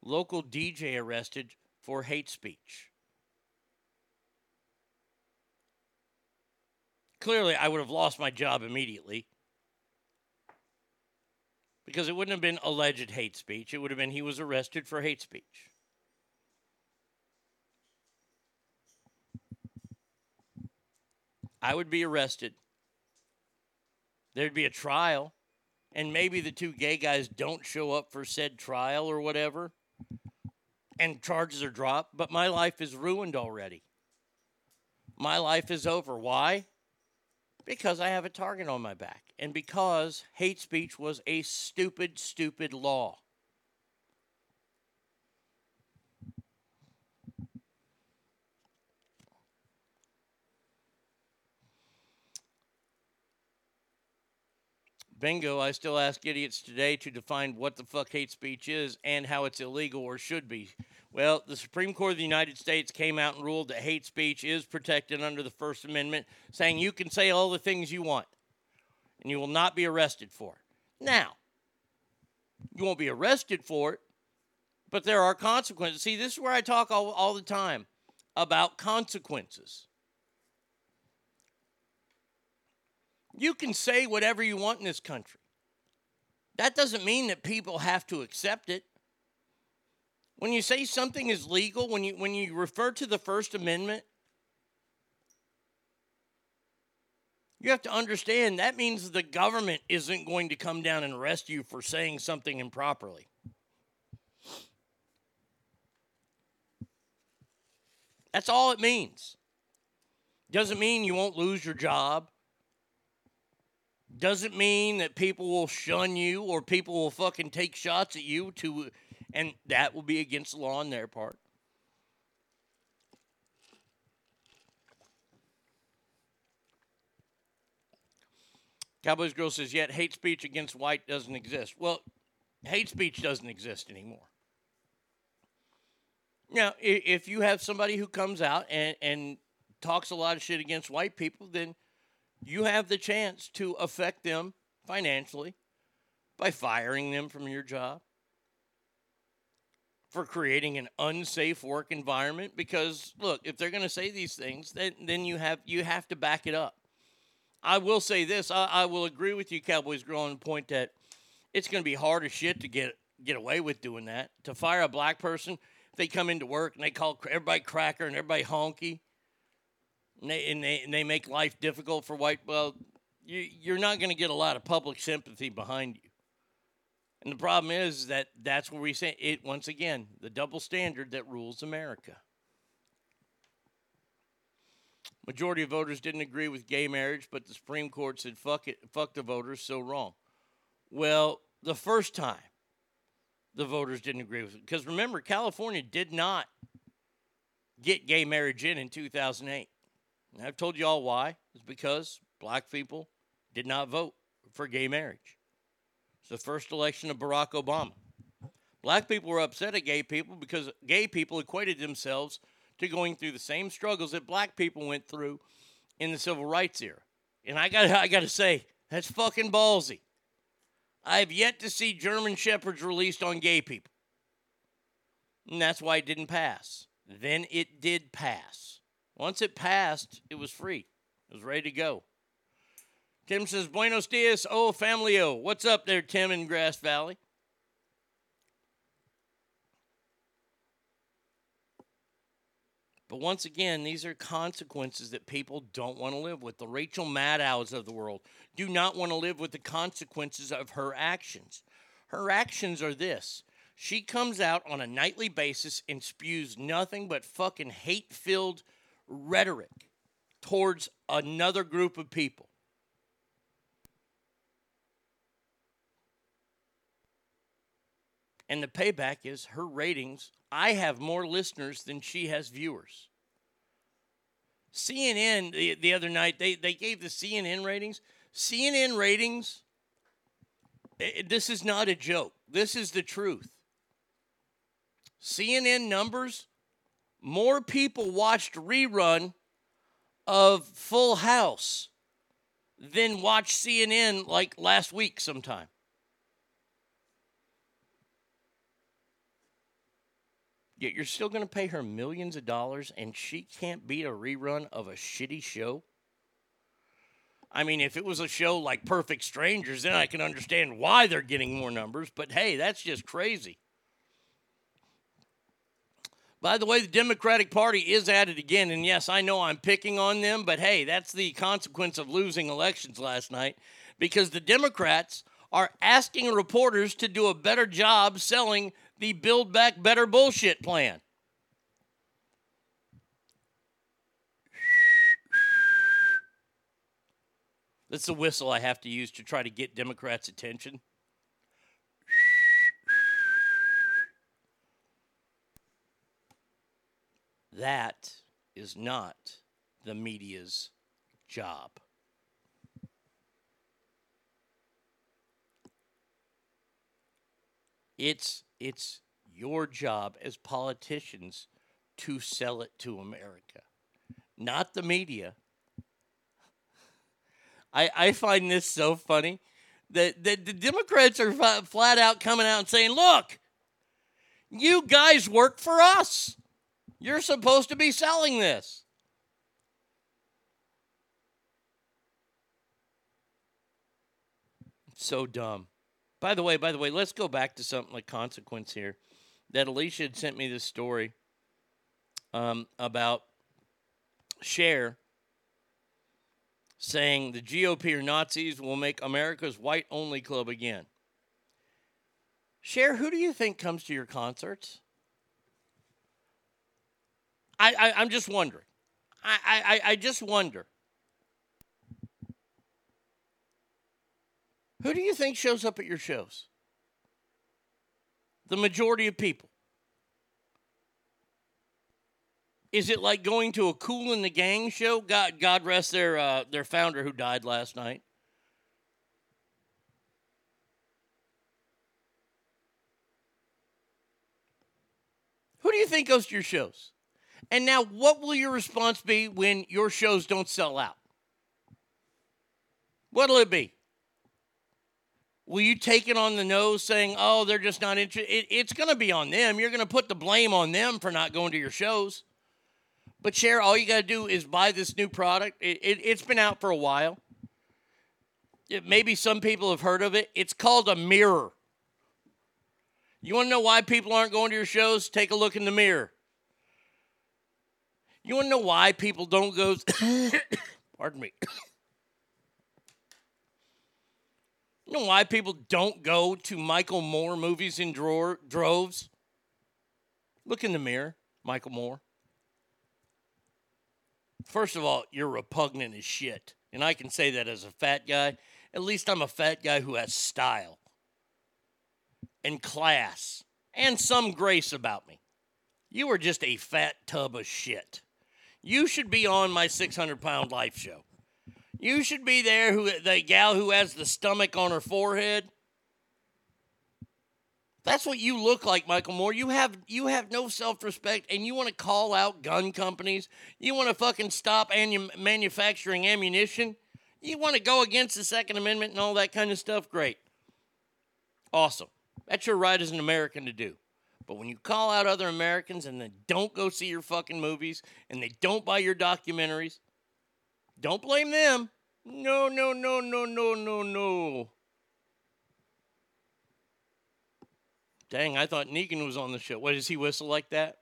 S2: Local DJ arrested for hate speech. Clearly, I would have lost my job immediately because it wouldn't have been alleged hate speech. It would have been he was arrested for hate speech. I would be arrested. There'd be a trial, and maybe the two gay guys don't show up for said trial or whatever, and charges are dropped, but my life is ruined already. My life is over. Why? Because I have a target on my back and because hate speech was a stupid, stupid law. Bingo, I still ask idiots today to define what the fuck hate speech is and how it's illegal or should be. Well, the Supreme Court of the United States came out and ruled that hate speech is protected under the First Amendment, saying you can say all the things you want and you will not be arrested for it. Now, you won't be arrested for it, but there are consequences. See, this is where I talk all, all the time about consequences. You can say whatever you want in this country. That doesn't mean that people have to accept it. When you say something is legal, when you when you refer to the First Amendment, you have to understand that means the government isn't going to come down and arrest you for saying something improperly. That's all it means. Doesn't mean you won't lose your job. Doesn't mean that people will shun you or people will fucking take shots at you to and that will be against the law on their part. Cowboys Girl says, yet hate speech against white doesn't exist. Well, hate speech doesn't exist anymore. Now, if you have somebody who comes out and, and talks a lot of shit against white people, then you have the chance to affect them financially by firing them from your job, for creating an unsafe work environment. Because look, if they're going to say these things, then then you have you have to back it up. I will say this. I, I will agree with you, Cowboys growing point that it's going to be hard as shit to get get away with doing that. To fire a black person, if they come into work and they call everybody cracker and everybody honky, and they, and they, and they make life difficult for white, well, you, you're not going to get a lot of public sympathy behind you. And the problem is that that's where we say it once again the double standard that rules America. Majority of voters didn't agree with gay marriage, but the Supreme Court said fuck it, fuck the voters, so wrong. Well, the first time the voters didn't agree with it, because remember, California did not get gay marriage in in 2008. And I've told you all why. It's because black people did not vote for gay marriage. It's the first election of Barack Obama. Black people were upset at gay people because gay people equated themselves to going through the same struggles that black people went through in the civil rights era. And I got [laughs] I got to say, that's fucking ballsy. I have yet to see German shepherds released on gay people. And that's why it didn't pass. Then it did pass. Once it passed, it was free. It was ready to go. Tim says, Buenos dias, oh, familio. What's up there, Tim in Grass Valley? But once again, these are consequences that people don't want to live with. The Rachel Maddows of the world do not want to live with the consequences of her actions. Her actions are this she comes out on a nightly basis and spews nothing but fucking hate filled rhetoric towards another group of people. And the payback is her ratings. I have more listeners than she has viewers. CNN the, the other night, they, they gave the CNN ratings. CNN ratings, eh, this is not a joke. This is the truth. CNN numbers, more people watched rerun of Full House than watched CNN like last week sometime. Yet you're still going to pay her millions of dollars and she can't beat a rerun of a shitty show? I mean, if it was a show like Perfect Strangers, then I can understand why they're getting more numbers, but hey, that's just crazy. By the way, the Democratic Party is at it again, and yes, I know I'm picking on them, but hey, that's the consequence of losing elections last night because the Democrats are asking reporters to do a better job selling the Build Back Better bullshit plan. That's the whistle I have to use to try to get Democrats' attention. That is not the media's job. It's it's your job as politicians to sell it to America, not the media. I, I find this so funny that, that the Democrats are flat out coming out and saying, look, you guys work for us. You're supposed to be selling this. So dumb. By the way, by the way, let's go back to something like consequence here. That Alicia had sent me this story um, about Cher saying the GOP or Nazis will make America's white only club again. Cher, who do you think comes to your concerts? I, I am just wondering. I, I I just wonder. Who do you think shows up at your shows? The majority of people. Is it like going to a Kool and the Gang show? God, God rest their uh, their founder who died last night. Who do you think goes to your shows? And now, what will your response be when your shows don't sell out? What'll it be? Will you take it on the nose saying, oh, they're just not interested? It, it's going to be on them. You're going to put the blame on them for not going to your shows. But, Cher, all you got to do is buy this new product. It, it, it's been out for a while. it- maybe some people have heard of it. It's called a mirror. You want to know why people aren't going to your shows? Take a look in the mirror. You want to know why people don't go? [coughs] pardon me. You know why people don't go to Michael Moore movies in droves? Look in the mirror, Michael Moore. First of all, you're repugnant as shit. And I can say that as a fat guy. At least I'm a fat guy who has style and class and some grace about me. You are just a fat tub of shit. You should be on my 600 pound life show. You should be there who the gal who has the stomach on her forehead. That's what you look like, Michael Moore. You have you have no self-respect and you want to call out gun companies. You want to fucking stop anu- manufacturing ammunition. You want to go against the second amendment and all that kind of stuff. Great. Awesome. That's your right as an American to do. But when you call out other Americans and they don't go see your fucking movies and they don't buy your documentaries, don't blame them. No, no, no, no, no, no, no. Dang, I thought Negan was on the show. What does he whistle like that?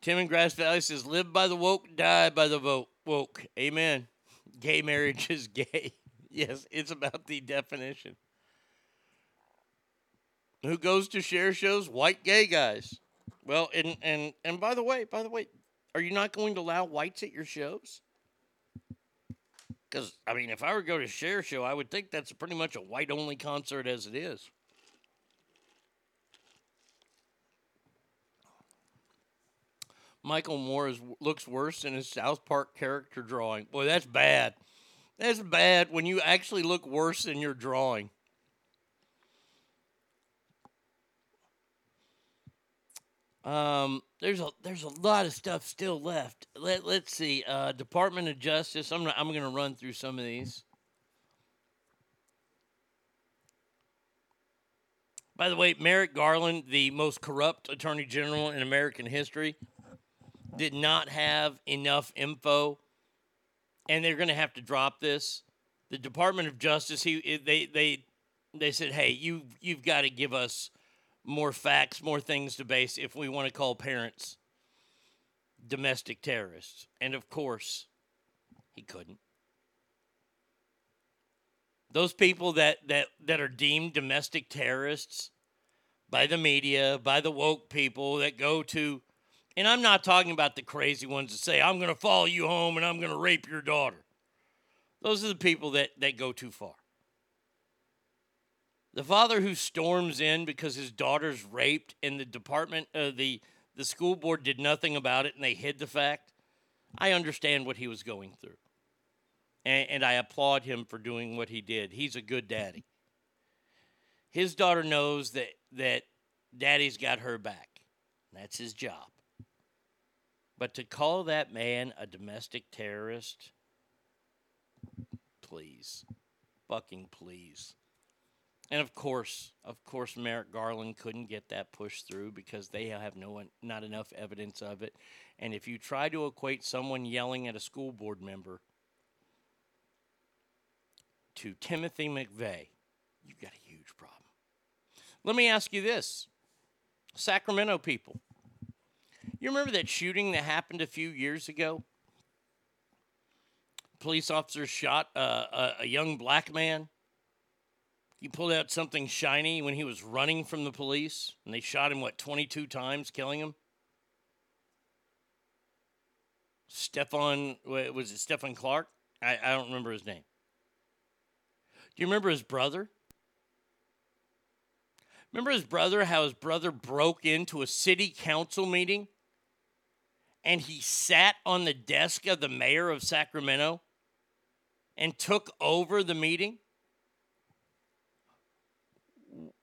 S2: Tim in Grass Valley says, "Live by the woke, die by the vote." Woke. Amen. Gay marriage is gay. [laughs] yes, it's about the definition. Who goes to Cher shows? White gay guys. Well, and and and by the way, by the way, are you not going to allow whites at your shows? Because I mean, if I were to go to Cher show, I would think that's pretty much a white only concert as it is. Michael Moore is, looks worse in his South Park character drawing. Boy, that's bad. That's bad when you actually look worse in your drawing. Um, there's a there's a lot of stuff still left. Let let's see. Uh, Department of Justice. I'm I'm going to run through some of these. By the way, Merrick Garland, the most corrupt attorney general in American history, did not have enough info, and they're going to have to drop this. The Department of Justice, he they they they said, hey, you you've got to give us more facts, more things to base if we want to call parents domestic terrorists. And of course, he couldn't. Those people that, that, that are deemed domestic terrorists by the media, by the woke people that go to, and I'm not talking about the crazy ones that say, I'm going to follow you home and I'm going to rape your daughter. Those are the people that, that go too far. The father who storms in because his daughter's raped and the department, uh, the, the school board did nothing about it and they hid the fact, I understand what he was going through. And, and I applaud him for doing what he did. He's a good daddy. His daughter knows that, that daddy's got her back. That's his job. But to call that man a domestic terrorist, please, fucking please. And of course, of course, Merrick Garland couldn't get that pushed through because they have no not enough evidence of it. And if you try to equate someone yelling at a school board member to Timothy McVeigh, you've got a huge problem. Let me ask you this Sacramento people. You remember that shooting that happened a few years ago? Police officers shot uh, a, a young black man. He pulled out something shiny when he was running from the police, and they shot him, what, 22 times, killing him? Stephon, was it Stephon Clark? I, I don't remember his name. Do you remember his brother? Remember his brother, how his brother broke into a city council meeting and he sat on the desk of the mayor of Sacramento and took over the meeting?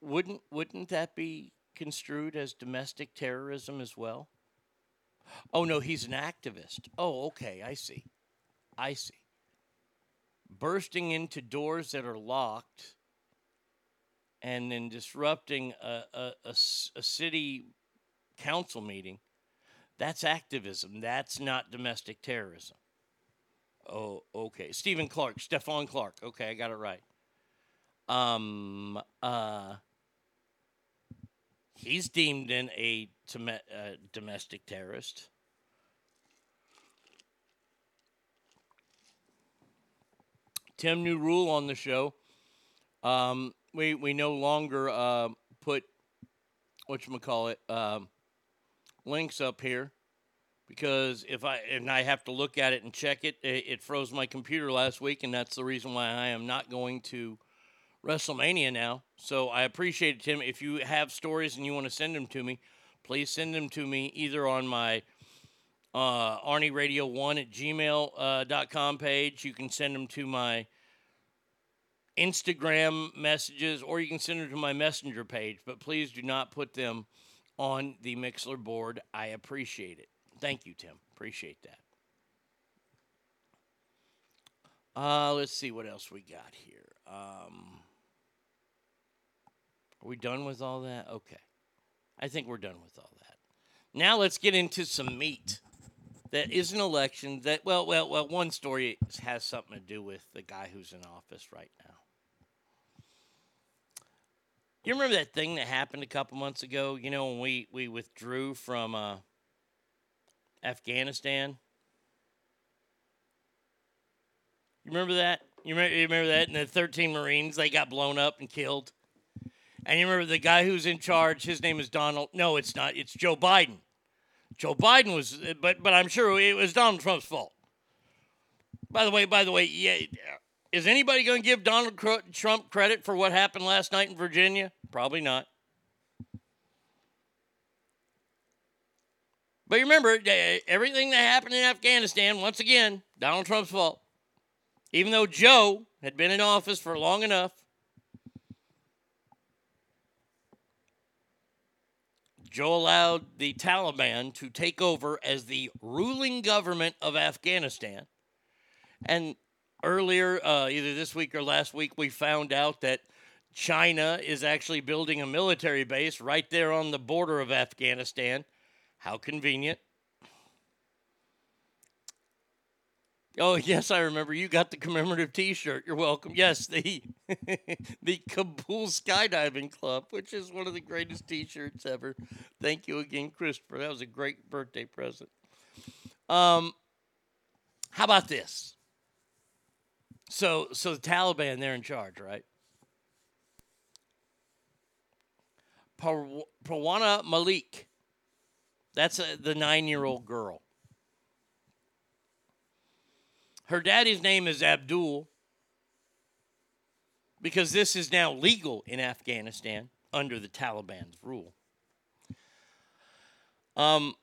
S2: Wouldn't wouldn't that be construed as domestic terrorism as well? Oh no, he's an activist. Oh, okay, I see. I see. Bursting into doors that are locked and then disrupting a a city council meeting, that's activism. That's not domestic terrorism. Oh, okay. Stephen Clark, Stephon Clark. Okay, I got it right. Um, uh, he's deemed in a uh, domestic terrorist. Tim, new rule on the show. Um, we we no longer uh, put what you call it um, links up here because if I and I have to look at it and check it, it, it froze my computer last week, and that's the reason why I am not going to WrestleMania now. So I appreciate it, Tim. If you have stories and you want to send them to me, please send them to me either on my uh, Arnie Radio One at gmail uh, page. You can send them to my Instagram messages, or you can send them to my Messenger page. But please do not put them on the Mixlr board. I appreciate it. Thank you, Tim. Appreciate that. Uh, let's see what else we got here. Um, are we done with all that? Okay. I think we're done with all that. Now let's get into some meat. That is an election that well well well one story has something to do with the guy who's in office right now. You remember that thing that happened a couple months ago, you know, when we we withdrew from uh Afghanistan. You remember that? You remember, you remember that? And the 13 Marines, they got blown up and killed. And you remember the guy who's in charge, his name is Donald. No, it's not. It's Joe Biden. Joe Biden was, but but I'm sure it was Donald Trump's fault. By the way, by the way, yeah, is anybody going to give Donald Trump credit for what happened last night in Virginia? Probably not. But remember, eh, everything that happened in Afghanistan, once again, Donald Trump's fault. Even though Joe had been in office for long enough, Joe allowed the Taliban to take over as the ruling government of Afghanistan. And earlier, uh, either this week or last week, we found out that China is actually building a military base right there on the border of Afghanistan how convenient. Oh yes, I remember. You got the commemorative T-shirt. You're welcome. Yes, the [laughs] the Kabul Skydiving Club, which is one of the greatest T-shirts ever. Thank you again, Christopher. That was a great birthday present. Um, how about this? So, so the Taliban they're in charge, right? Parwana Malik that's a, the nine year old girl. Her daddy's name is Abdul because this is now legal in Afghanistan under the Taliban's rule. Um,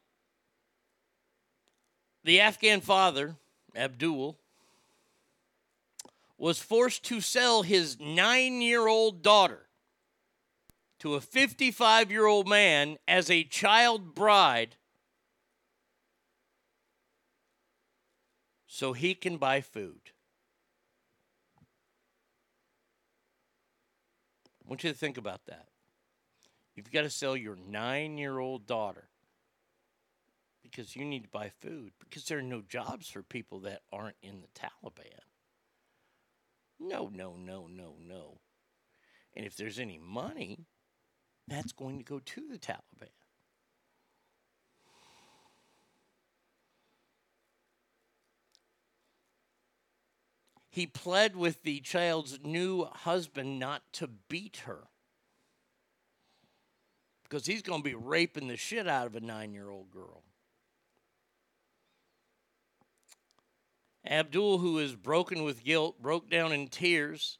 S2: the Afghan father, Abdul, was forced to sell his nine year old daughter to a 55 year old man as a child bride so he can buy food. I want you to think about that. You've got to sell your nine year old daughter because you need to buy food because there are no jobs for people that aren't in the Taliban. No, no, no, no, no. And if there's any money, that's going to go to the Taliban. He pled with the child's new husband not to beat her because he's going to be raping the shit out of a nine year old girl. Abdul, who is broken with guilt, broke down in tears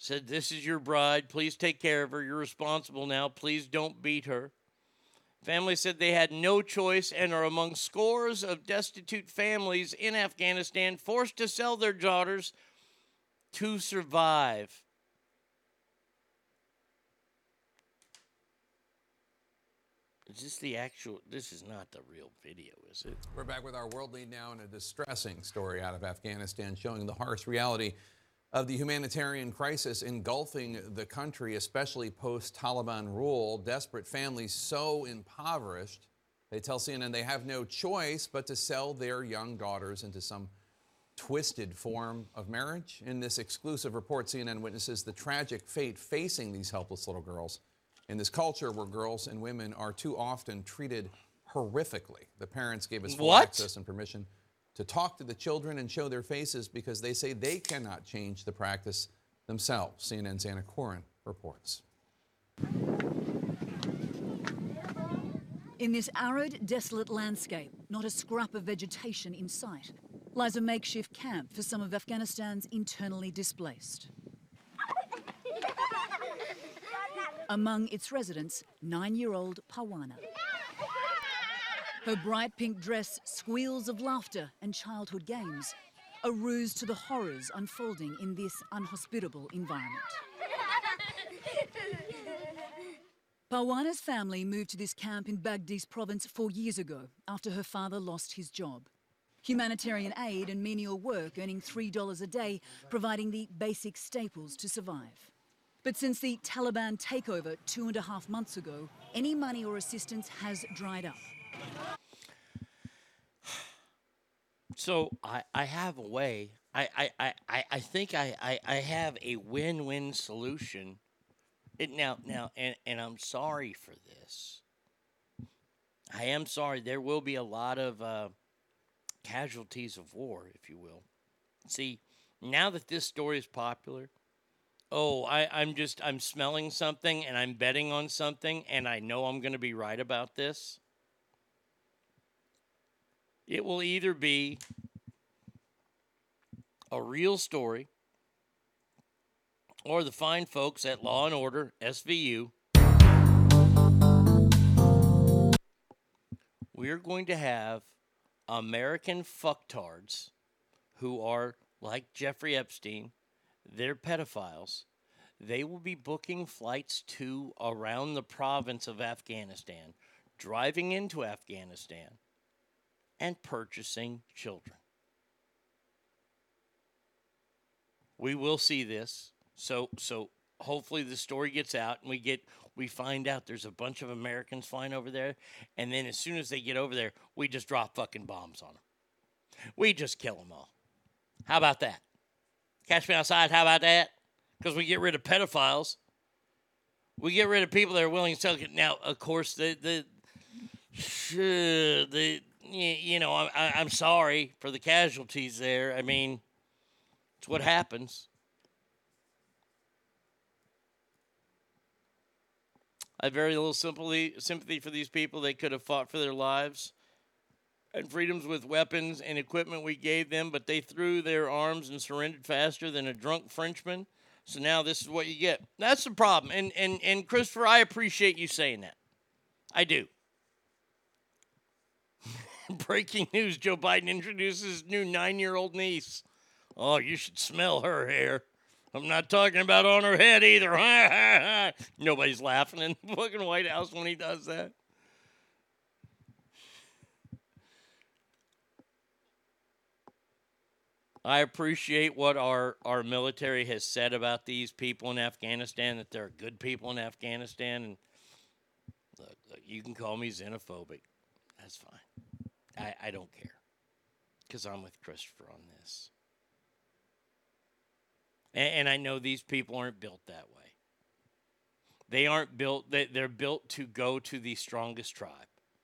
S2: said, This is your bride. Please take care of her. You're responsible now. Please don't beat her. Family said they had no choice and are among scores of destitute families in Afghanistan forced to sell their daughters to survive. Is this the actual? This is not the real video, is it?
S8: We're back with our world lead now in a distressing story out of Afghanistan showing the harsh reality of the humanitarian crisis engulfing the country, especially post Taliban rule. Desperate families so impoverished, they tell CNN they have no choice but to sell their young daughters into some twisted form of marriage. In this exclusive report, CNN witnesses the tragic fate facing these helpless little girls in this culture where girls and women are too often treated horrifically. The parents gave us full
S2: What?
S8: access and permission to talk to the children and show their faces because they say they cannot change the practice themselves. CNN's Anna Coren reports.
S9: In this arid, desolate landscape, not a scrap of vegetation in sight, lies a makeshift camp for some of Afghanistan's internally displaced. Among its residents, nine year old Parwana. Her bright pink dress squeals of laughter and childhood games, a ruse to the horrors unfolding in this unhospitable environment. Parwana's family moved to this camp in Badghis province four years ago after her father lost his job. Humanitarian aid and menial work earning $3 a day, providing the basic staples to survive. But since the Taliban takeover two and a half months ago, any money or assistance has dried up.
S2: So I, I have a way. I, I, I- I, think I, I, I have a win win solution. It now now and, and I'm sorry for this. I am sorry. There will be a lot of uh, casualties of war, if you will. See, now that this story is popular, oh, I, I'm just I'm smelling something and I'm betting on something and I know I'm gonna be right about this. It will either be a real story or the fine folks at Law and Order SVU. We're going to have American fucktards who are like Jeffrey Epstein, they're pedophiles. They will be booking flights to around the province of Afghanistan, driving into Afghanistan, and purchasing children. We will see this. So so hopefully the story gets out and we get we find out there's a bunch of Americans flying over there and then as soon as they get over there, we just drop fucking bombs on them. We just kill them all. How about that? Catch me outside. How about that? Because we get rid of pedophiles. We get rid of people that are willing to sell. Now, of course, the the the you know I- I'm sorry for the casualties there. I mean, it's what happens. I have very little sympathy sympathy for these people. They could have fought for their lives and freedoms with weapons and equipment we gave them, but they threw their arms and surrendered faster than a drunk Frenchman. So now this is what you get. That's the problem. And and and Christopher, I appreciate you saying that. I do. [laughs] Breaking news: Joe Biden introduces his new nine-year-old niece. Oh, you should smell her hair. I'm not talking about on her head either. [laughs] Nobody's laughing in the fucking White House when he does that. I appreciate what our, our military has said about these people in Afghanistan, that there are good people in Afghanistan. And look, look, you can call me xenophobic. That's fine. I, I don't care because I'm with Christopher on this. And, and I know these people aren't built that way. They aren't built, they, they're built to go to the strongest tribe.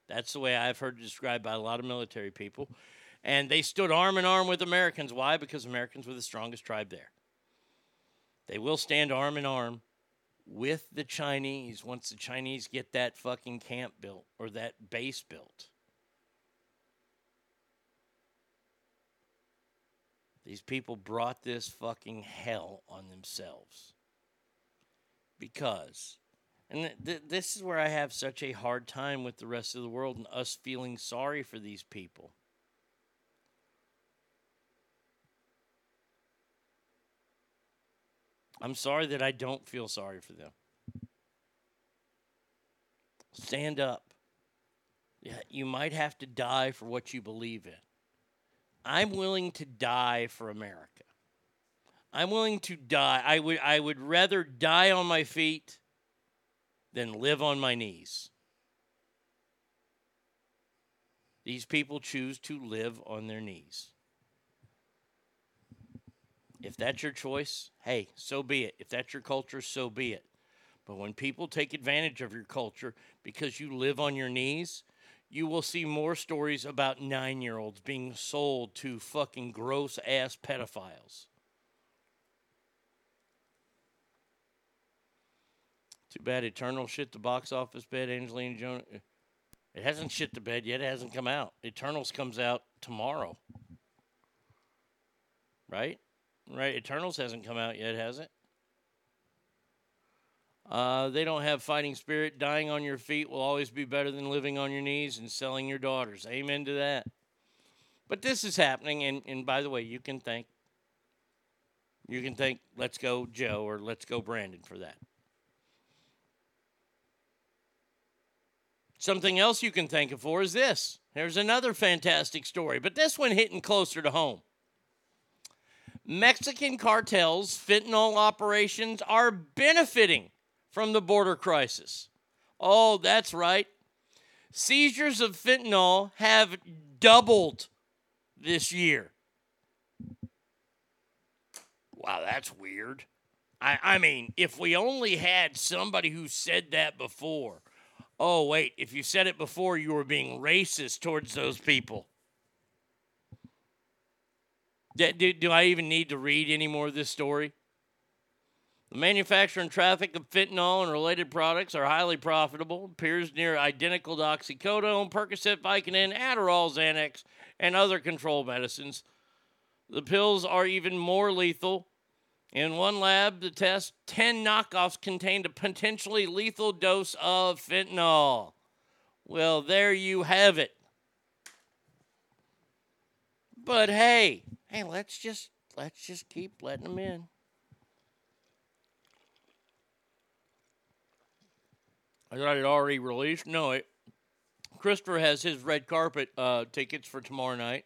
S2: That's the way I've heard described by a lot of military people. And they stood arm in arm with Americans. Why? Because Americans were the strongest tribe there. They will stand arm in arm with the Chinese once the Chinese get that fucking camp built or that base built. These people brought this fucking hell on themselves. Because, and th- th- this is where I have such a hard time with the rest of the world and us feeling sorry for these people. I'm sorry that I don't feel sorry for them. Stand up. Yeah, you might have to die for what you believe in. I'm willing to die for America. I'm willing to die. I would I would rather die on my feet than live on my knees. These people choose to live on their knees. If that's your choice, hey, so be it. If that's your culture, so be it. But when people take advantage of your culture because you live on your knees, you will see more stories about nine year olds being sold to fucking gross ass pedophiles. Too bad Eternal shit the box office bed, Angelina Jones. It hasn't shit the bed yet. It hasn't come out. Eternals comes out tomorrow. Right? Right. Eternals hasn't come out yet, has it? Uh, they don't have fighting spirit. Dying on your feet will always be better than living on your knees and selling your daughters. Amen to that. But this is happening, and, and by the way, you can thank you can thank Let's Go Joe or Let's Go Brandon for that. Something else you can thank him for is this. There's another fantastic story, but this one hitting closer to home. Mexican cartels' fentanyl operations are benefiting from the border crisis. Oh, that's right. Seizures of fentanyl have doubled this year. Wow, that's weird. I, I mean, if we only had somebody who said that before. Oh, wait, if you said it before, you were being racist towards those people. Do, do, do I even need to read any more of this story? The manufacture and traffic of fentanyl and related products are highly profitable. Appears near identical to oxycodone, Percocet, Vicodin, Adderall, Xanax, and other control medicines. The pills are even more lethal. In one lab, the test 10 knockoffs contained a potentially lethal dose of fentanyl. Well, there you have it. But hey, hey, let's just let's just keep letting them in. I thought it already released. No, it. Christopher has his red carpet uh, tickets for tomorrow night.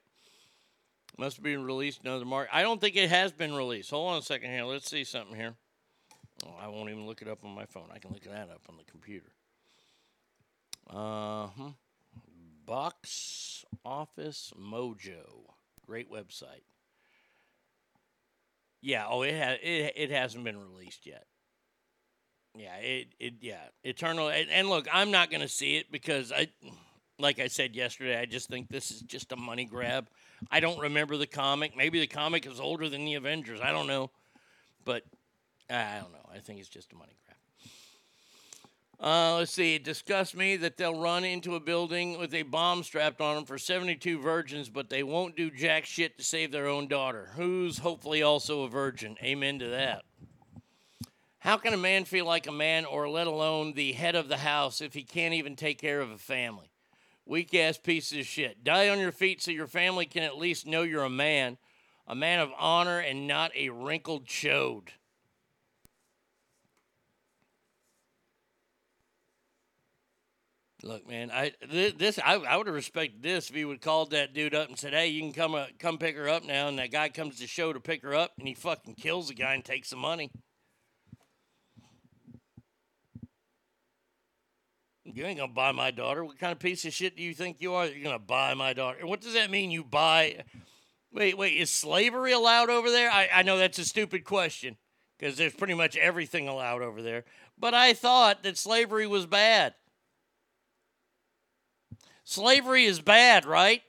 S2: Must been released another mark. I don't think it has been released. Hold on a second here. Let's see something here. Oh, I won't even look it up on my phone. I can look that up on the computer. Uh huh. Box Office Mojo. Great website. Yeah. Oh, it has. It, it hasn't been released yet. Yeah. It. It. Yeah. Eternal. And, and look, I'm not gonna see it because I, like I said yesterday, I just think this is just a money grab. I don't remember the comic. Maybe the comic is older than the Avengers. I don't know. But I don't know. I think it's just a money grab. Uh, let's see. It disgusts me that they'll run into a building with a bomb strapped on them for 72 virgins, but they won't do jack shit to save their own daughter, who's hopefully also a virgin. Amen to that. How can a man feel like a man, or let alone the head of the house, if he can't even take care of a family? Weak ass pieces of shit. Die on your feet so your family can at least know you're a man, a man of honor and not a wrinkled chode. Look, man, I th- this I, I would have respected this if he would called that dude up and said, "Hey, you can come uh, come pick her up now." And that guy comes to show to pick her up, and he fucking kills the guy and takes the money. You ain't gonna buy my daughter. What kind of piece of shit do you think you are? You're gonna buy my daughter. What does that mean? You buy? Wait, wait. Is slavery allowed over there? I, I know that's a stupid question because there's pretty much everything allowed over there. But I thought that slavery was bad. Slavery is bad, right?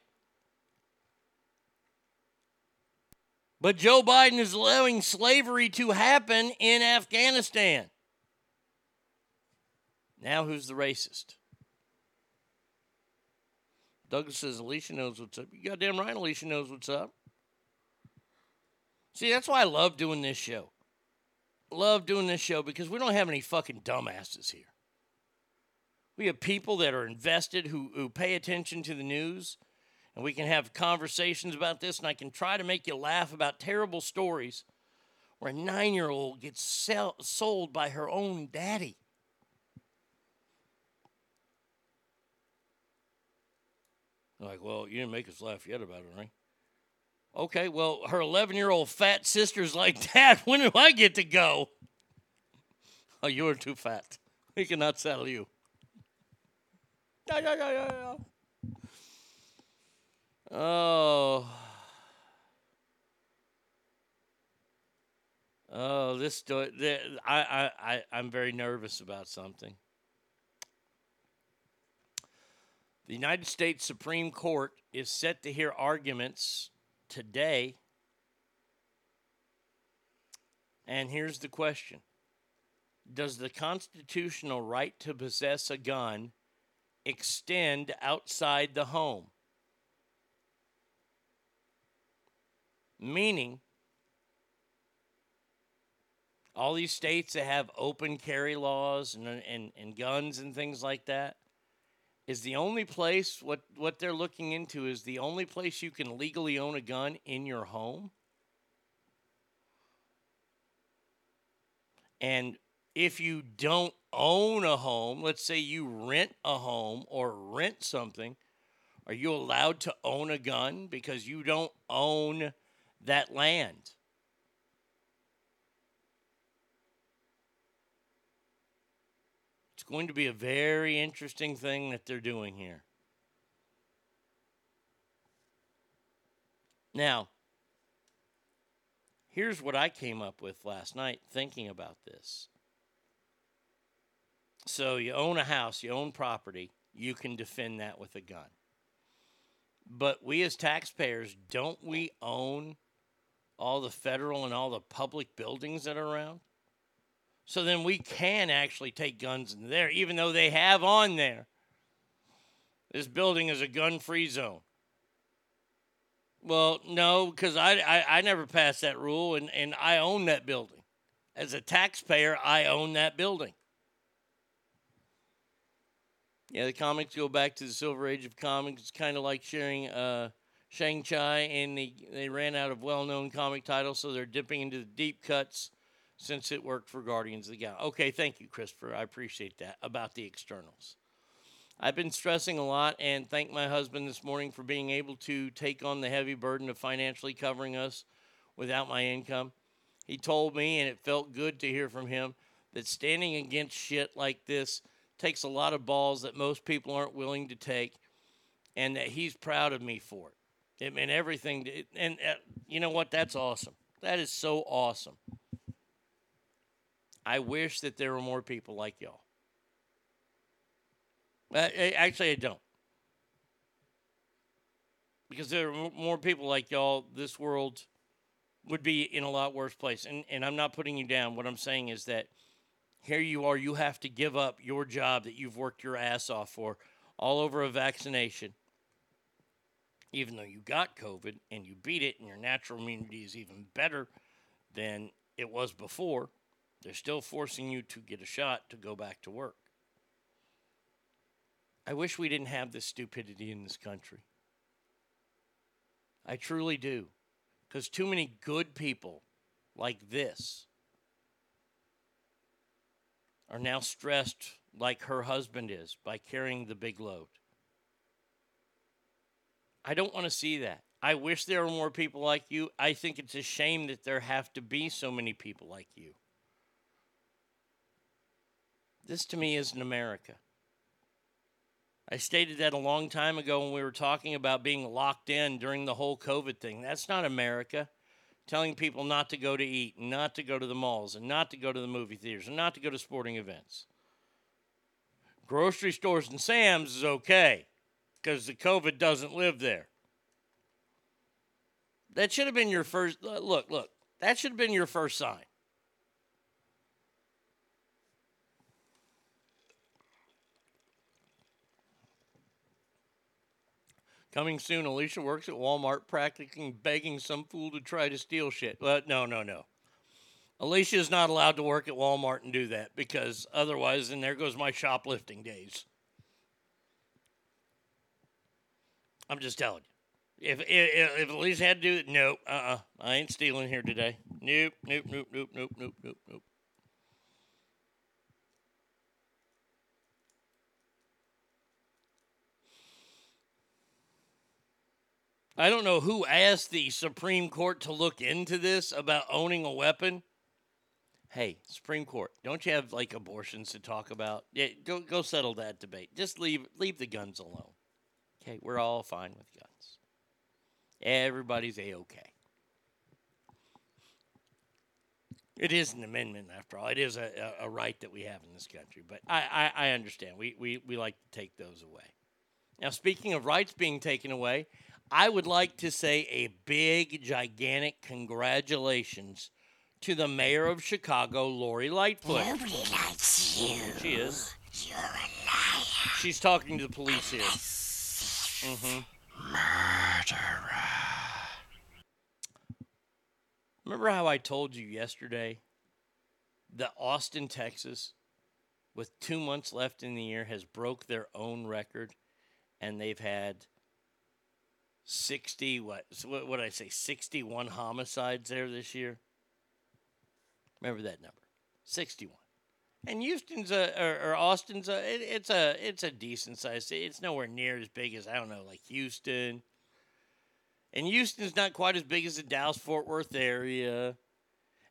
S2: But Joe Biden is allowing slavery to happen in Afghanistan. Now who's the racist? Douglas says Alicia knows what's up. You goddamn right, Alicia knows what's up. See, that's why I love doing this show. Love doing this show because we don't have any fucking dumbasses here. We have people that are invested who, who pay attention to the news, and we can have conversations about this, and I can try to make you laugh about terrible stories where a nine year old gets sell, sold by her own daddy. Like, well, you didn't make us laugh yet about it, right? Okay, well, her 11 year old fat sister's like, [laughs] Dad, when do I get to go? Oh, you're too fat. We cannot sell you. Yeah, yeah, yeah, yeah. Oh. Oh, this I, I, I, I'm very nervous about something. The United States Supreme Court is set to hear arguments today. And here's the question Does the constitutional right to possess a gun extend outside the home? Meaning, all these states that have open carry laws and, and, and guns and things like that is the only place what, what they're looking into is the only place you can legally own a gun in your home. And if you don't own a home let's say you rent a home or rent something are you allowed to own a gun because you don't own that land going to be a very interesting thing that they're doing here. Now, here's what I came up with last night thinking about this. So, you own a house, you own property, you can defend that with a gun. But we as taxpayers, don't we own all the federal and all the public buildings that are around? So then we can actually take guns in there, even though they have on there. This building is a gun free zone. Well, no, because I, I, I never passed that rule and, and I own that building. As a taxpayer, I own that building. Yeah, the comics go back to the Silver Age of comics. It's kind of like sharing uh, Shang-Chi, and they, they ran out of well-known comic titles, so they're dipping into the deep cuts since it worked for Guardians of the Galaxy. Okay, thank you, Christopher. I appreciate that about the Eternals. I've been stressing a lot and thank my husband this morning for being able to take on the heavy burden of financially covering us without my income. He told me, and it felt good to hear from him, that standing against shit like this takes a lot of balls that most people aren't willing to take, and that he's proud of me for it. It meant everything. To, and uh, you know what? That's awesome. That is so awesome. I wish that there were more people like y'all. Uh, actually, I don't. Because there are more people like y'all, this world would be in a lot worse place. And, and I'm not putting you down. What I'm saying is that here you are, you have to give up your job that you've worked your ass off for all over a vaccination. Even though you got COVID and you beat it, and your natural immunity is even better than it was before, they're still forcing you to get a shot to go back to work. I wish we didn't have this stupidity in this country. I truly do. Because too many good people like this are now stressed like her husband is by carrying the big load. I don't want to see that. I wish there were more people like you. I think it's a shame that there have to be so many people like you. This to me isn't America. I stated that a long time ago when we were talking about being locked in during the whole COVID thing. That's not America. Telling people not to go to eat, not to go to the malls, and not to go to the movie theaters, and not to go to sporting events. Grocery stores and Sam's is okay because the COVID doesn't live there. That should have been your first look, look. That should have been your first sign. Coming soon, Alicia works at Walmart practicing begging some fool to try to steal shit. But no, no, no. Alicia is not allowed to work at Walmart and do that because otherwise, then there goes my shoplifting days. I'm just telling you. If, if, if Alicia had to do it, nope, uh uh I ain't stealing here today. Nope, nope, nope, nope, nope, nope, nope, nope. I don't know who asked the Supreme Court to look into this about owning a weapon. Hey, Supreme Court, don't you have like abortions to talk about? Yeah, go go settle that debate. Just leave leave the guns alone. Okay, we're all fine with guns. Everybody's a okay. It is an amendment, after all. It is a, a, a right that we have in this country. But I, I, I understand. We, we, we like to take those away. Now, speaking of rights being taken away, I would like to say a big, gigantic congratulations to the mayor of Chicago, Lori Lightfoot.
S10: Nobody likes you.
S2: She is.
S10: You're a liar.
S2: She's talking to the police here. Mm-hmm.
S10: Murderer.
S2: Remember how I told you yesterday that Austin, Texas, with two months left in the year, has broke their own record, and they've had sixty what? so What did I say? Sixty-one homicides there this year. Remember that number? Sixty-one. And Houston's a or, or Austin's a it, it's a it's a decent size city. It's nowhere near as big as I don't know like Houston. And Houston's not quite as big as the Dallas Fort Worth area.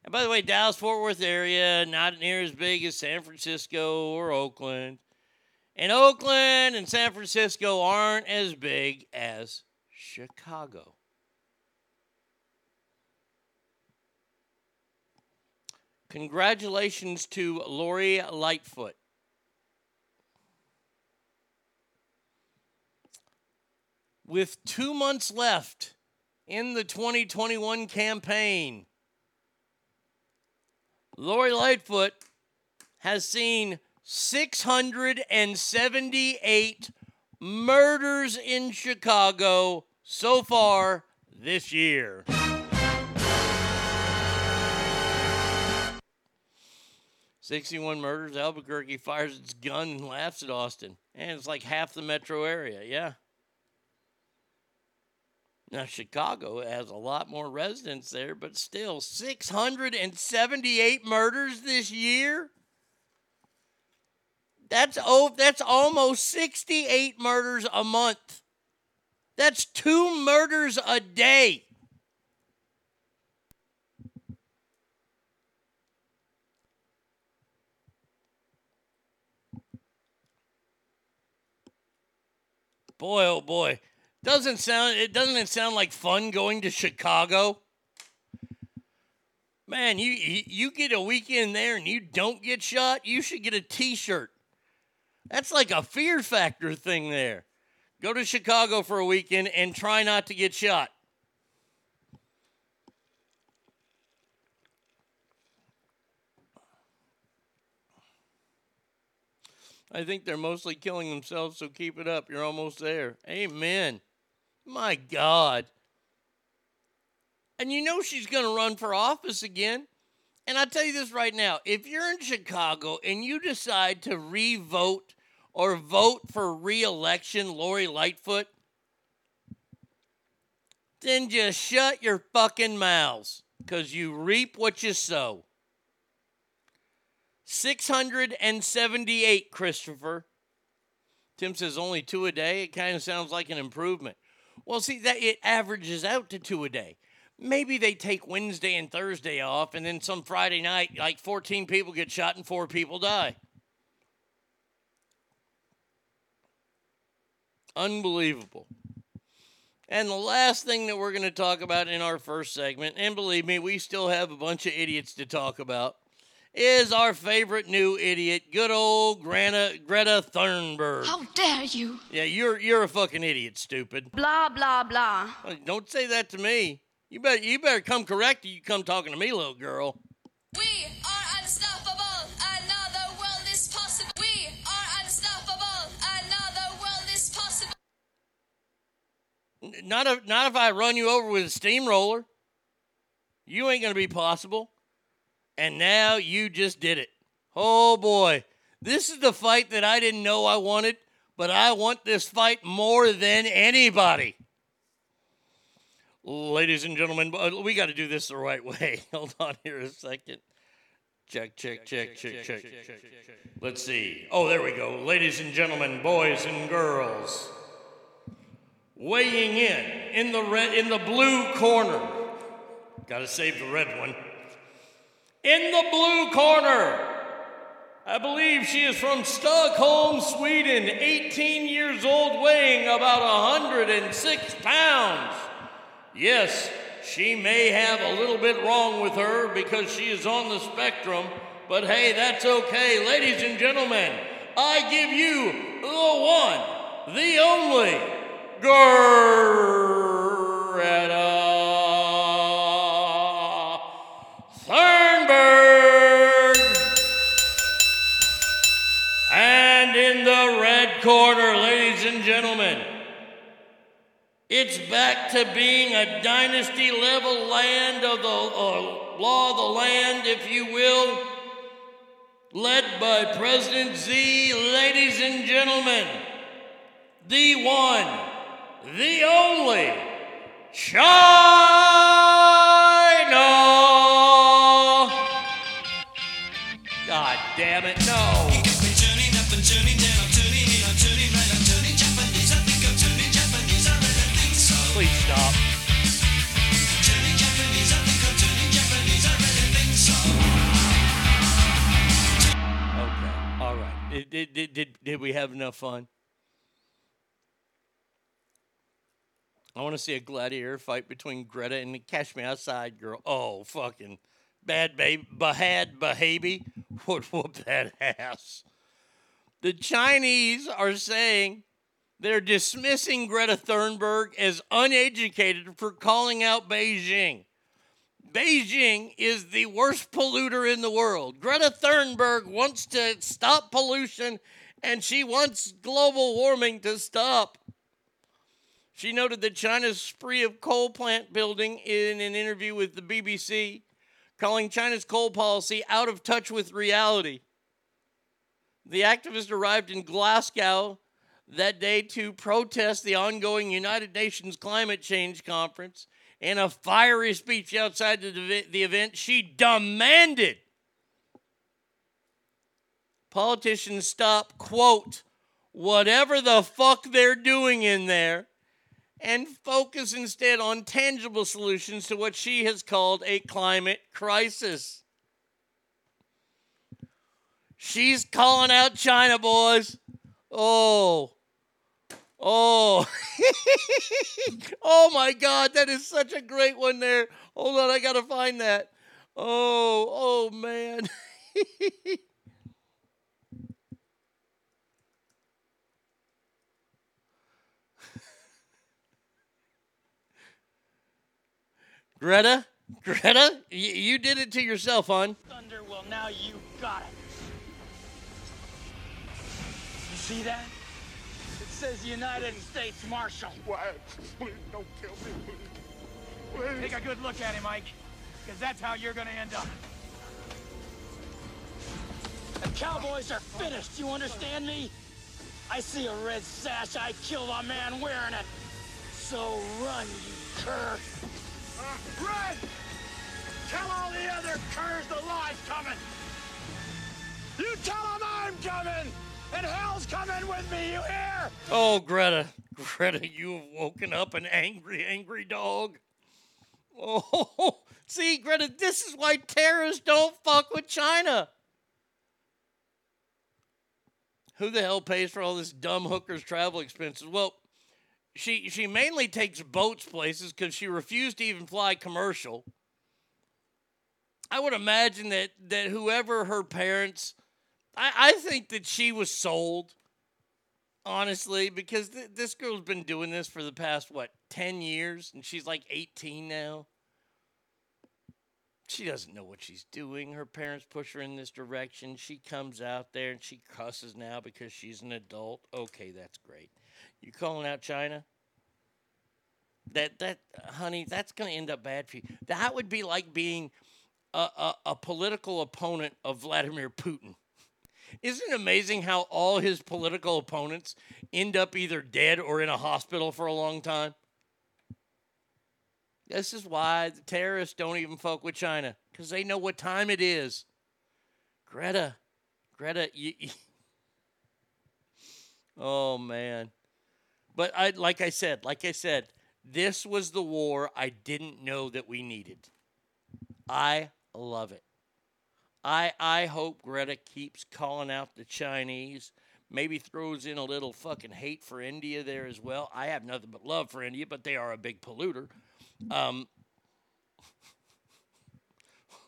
S2: And by the way, Dallas Fort Worth area not near as big as San Francisco or Oakland. And Oakland and San Francisco aren't as big as Chicago. Congratulations to Lori Lightfoot. With two months left in the 2021 campaign, Lori Lightfoot has seen 678 murders in Chicago so far this year. Sixty-one murders. Albuquerque fires its gun and laughs at Austin, and it's like half the metro area. Yeah. Now Chicago has a lot more residents there, but still 678 murders this year. That's oh, that's almost 68 murders a month. That's two murders a day. Boy, oh boy. Doesn't sound it doesn't it sound like fun going to Chicago? Man, you you you get a weekend there and you don't get shot, you should get a t-shirt. That's like a fear factor thing there. Go to Chicago for a weekend and try not to get shot. I think they're mostly killing themselves, so keep it up. You're almost there. Amen. My God. And you know she's going to run for office again. And I tell you this right now if you're in Chicago and you decide to re vote or vote for re election Lori Lightfoot, then just shut your fucking mouths because you reap what you sow. 678, Christopher. Tim says only two a day. It kind of sounds like an improvement. Well, see, that it averages out to two a day. Maybe they take Wednesday and Thursday off, and then some Friday night, like 14 people get shot and four people die. Unbelievable. And the last thing that we're going to talk about in our first segment, and believe me, we still have a bunch of idiots to talk about, is our favorite new idiot, good old Greta, Greta Thunberg.
S7: How dare you?
S2: Yeah, you're you're a fucking idiot, stupid.
S7: Blah, blah, blah.
S2: Don't say that to me. You better you better come correct or you come talking to me, little girl.
S11: We are unstoppable. Another
S2: Not if not if I run you over with a steamroller. You ain't gonna be possible. And now you just did it. Oh boy. This is the fight that I didn't know I wanted, but I want this fight more than anybody. Ladies and gentlemen, uh, we got to do this the right way. [laughs] Hold on here a second. Check, Check, check, check, check, check. Let's see. Oh, there we go. Ladies and gentlemen, boys and girls, weighing in in the red in the blue corner. Got to save the red one. In the blue corner, I believe she is from Stockholm, Sweden, 18 years old, weighing about 106 pounds. Yes, she may have a little bit wrong with her because she is on the spectrum, but hey, that's okay. Ladies and gentlemen, I give you the one, the only Greta Thunberg. And in the red corner, ladies and gentlemen, it's back to being a dynasty level land of the uh, law of the land, if you will, led by President Z. Ladies and gentlemen, the one, the only, China! God damn it, no! Please stop. Okay, all right. Did, did, did, did, did we have enough fun? I want to see a gladiator fight between Greta and the Catch Me Outside girl. Oh, fucking bad baby, Bhad Bhabie would whoop that ass. The Chinese are saying they're dismissing Greta Thunberg as uneducated for calling out Beijing. Beijing is the worst polluter in the world. Greta Thunberg wants to stop pollution and she wants global warming to stop. She noted that China's spree of coal plant building in an interview with the BBC, calling China's coal policy out of touch with reality. The activist arrived in Glasgow that day to protest the ongoing United Nations Climate Change Conference. In a fiery speech outside the, event, she demanded politicians stop, quote, whatever the fuck they're doing in there and focus instead on tangible solutions to what she has called a climate crisis. She's calling out China, boys. Oh. Oh. [laughs] oh my God, that is such a great one there. Hold on, I got to find that. Oh, oh man. [laughs] Greta, Greta, y- you did it to yourself, hon.
S12: Thunder, well, now you got it. You see that? It says United States Marshal.
S10: Why? Please don't kill me, please. Please.
S12: Take a good look at him, Mike, because that's how you're gonna end up. The Cowboys are finished, you understand me? I see a red sash, I kill a man wearing it. So run, you cur. Run! Tell all the other curs the law's coming! You tell them I'm coming! And hell's coming with me, you hear?
S2: Oh, Greta, Greta, you have woken up an angry, angry dog. Oh, [laughs] see, Greta, this is why terrorists don't fuck with China. Who the hell pays for all this dumb hookers travel expenses? Well, she she mainly takes boats places because she refused to even fly commercial. I would imagine that that whoever her parents, I, I think that she was sold, honestly, because th- this girl's been doing this for the past what ten years, and she's like eighteen now. She doesn't know what she's doing. Her parents push her in this direction. She comes out there and she cusses now because she's an adult. Okay, that's great. You calling out China? That that honey, that's going to end up bad for you. That would be like being a, a, a political opponent of Vladimir Putin. Isn't it amazing how all his political opponents end up either dead or in a hospital for a long time? This is why the terrorists don't even fuck with China because they know what time it is. Greta, Greta, you, you- [laughs] oh man. But I, like I said, like I said, this was the war I didn't know that we needed. I love it. I I hope Greta keeps calling out the Chinese. Maybe throws in a little fucking hate for India there as well. I have nothing but love for India, but they are a big polluter. Um,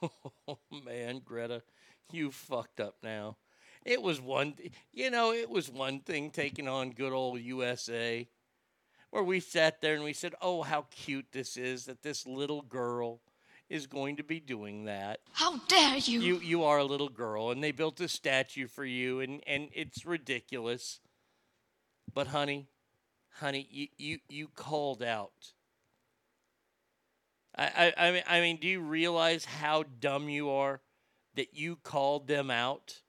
S2: [laughs] Oh man, Greta, you fucked up now. It was one, you know, it was one thing taking on good old USA, where we sat there and we said, "Oh, how cute this is that this little girl is going to be doing that."
S7: How dare you?
S2: You you are a little girl, and they built a statue for you, and and it's ridiculous. But honey, honey, you you you called out. I I I mean, I mean, do you realize how dumb you are that you called them out?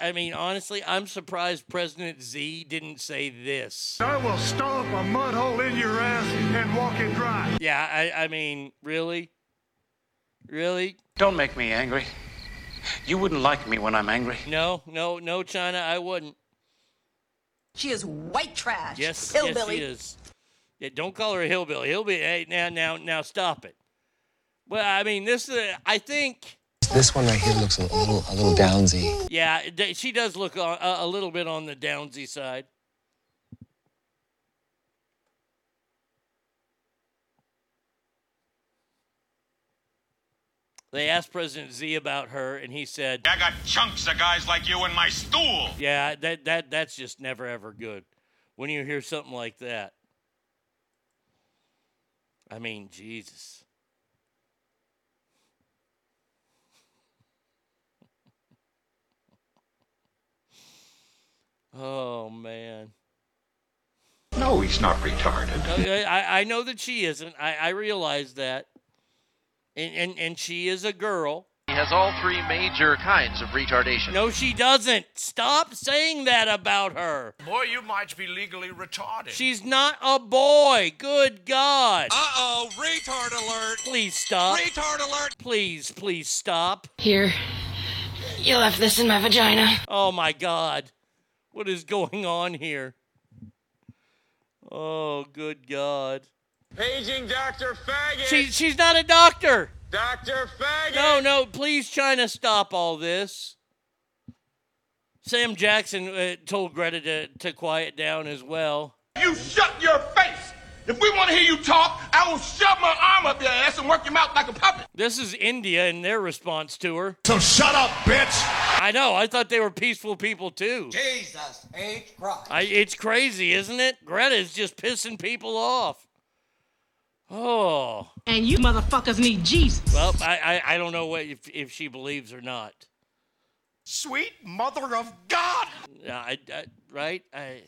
S2: I mean, honestly, I'm surprised President Z didn't say this.
S13: I will stomp a mud hole in your ass and walk it dry.
S2: Yeah, I, I mean, really? Really?
S14: Don't make me angry. You wouldn't like me when I'm angry.
S2: No, no, no, China, I wouldn't.
S15: She is white trash.
S2: Yes,
S15: hillbilly.
S2: yes, she is. Yeah, don't call her a hillbilly. Hillbilly. Hey, now, now, now, stop it. Well, I mean, this is. I think.
S16: This one right here looks a little, a little downsy.
S2: Yeah, she does look a, a a little bit on the downsy side. They asked President Z about her, and he said,
S17: I got chunks of guys like you in my stool.
S2: "Yeah, that that that's just never ever good when you hear something like that." I mean, Jesus. Oh man.
S17: No, he's not retarded.
S2: Okay, I, I know that she isn't. I, I realize that. And, and and she is a girl.
S18: He has all three major kinds of retardation.
S2: No, she doesn't. Stop saying that about her.
S19: Boy, you might be legally retarded.
S2: She's not a boy. Good God.
S19: Uh oh, retard alert.
S2: Please stop.
S19: Retard alert.
S2: Please, please stop.
S7: Here. You left this in my vagina.
S2: Oh my God. What is going on here? Oh, good God.
S12: Paging Dr. Faggot.
S2: She, she's not a doctor.
S12: Dr. Faggot.
S2: No, no, please, China, stop all this. Sam Jackson uh, told Greta to, to quiet down as well.
S17: You shut your face. If we want to hear you talk, I will shove my arm up your ass and work your mouth like a puppet.
S2: This is India and their response to her.
S17: So shut up, bitch.
S2: I know. I thought they were peaceful people too.
S12: Jesus H. Christ.
S2: I, it's crazy, isn't it? Greta is just pissing people off. Oh.
S20: And you motherfuckers need Jesus.
S2: Well, I, I, I don't know what if, if she believes or not.
S17: Sweet mother of God.
S2: Yeah, I, I, right? I.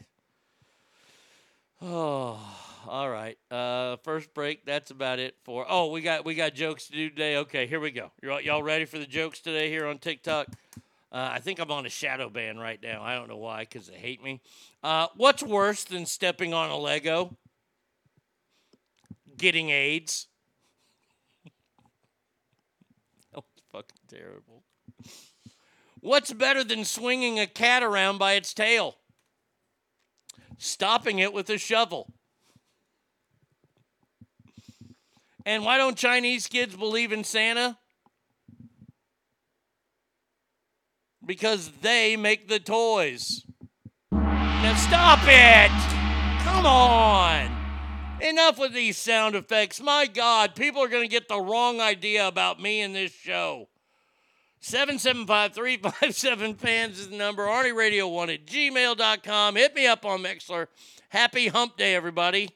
S2: Oh, all right. Uh, first break. That's about it for. Oh, we got we got jokes to do today. Okay, here we go. you all y'all ready for the jokes today here on TikTok? Uh, I think I'm on a shadow ban right now. I don't know why, because they hate me. Uh, what's worse than stepping on a Lego? Getting AIDS. [laughs] that was fucking terrible. What's better than swinging a cat around by its tail? Stopping it with a shovel. And why don't Chinese kids believe in Santa? Because they make the toys. Now stop it! Come on! Enough with these sound effects. My God, people are going to get the wrong idea about me in this show. 775-357 fans is the number. Arnie Radio 1 at gmail.com. Hit me up on Mixlr. Happy hump day, everybody.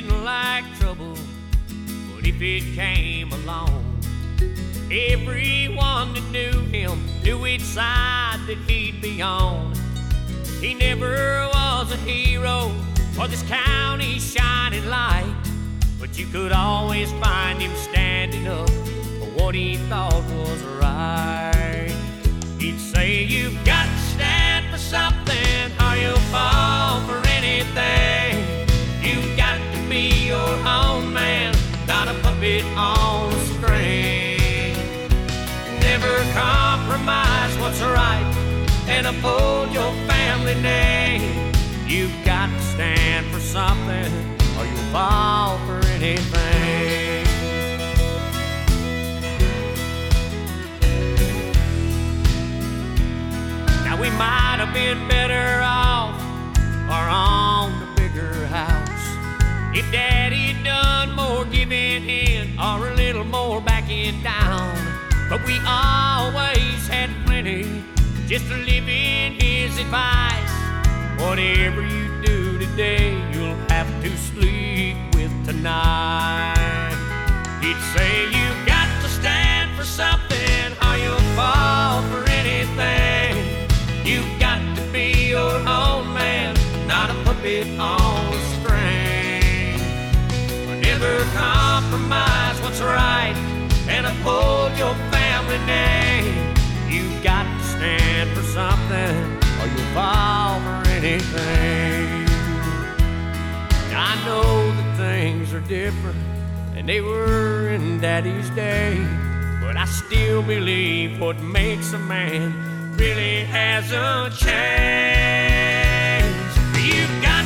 S21: Didn't like trouble, but if it came along, everyone that knew him knew which side that he'd be on. He never was a hero or this county's shining light, but you could always find him standing up for what he thought was right. He'd say, You've got to stand for something, or you'll fall for anything be your own man, not a puppet on a string. Never compromise what's right and uphold your family name. You've got to stand for something or you'll fall for anything. Now we might have been better off or on if daddy done more giving in or a little more backing down. But we always had plenty just to live in his advice. Whatever you do today, you'll have to sleep with tonight. He'd say you got to stand for something or you'll fall for anything. You've got to be your own man, not a puppet on. Never compromise what's right and uphold your family name. You've got to stand for something or you'll fall for anything. I know that things are different and they were in Daddy's day, but I still believe what makes a man really hasn't changed. You've got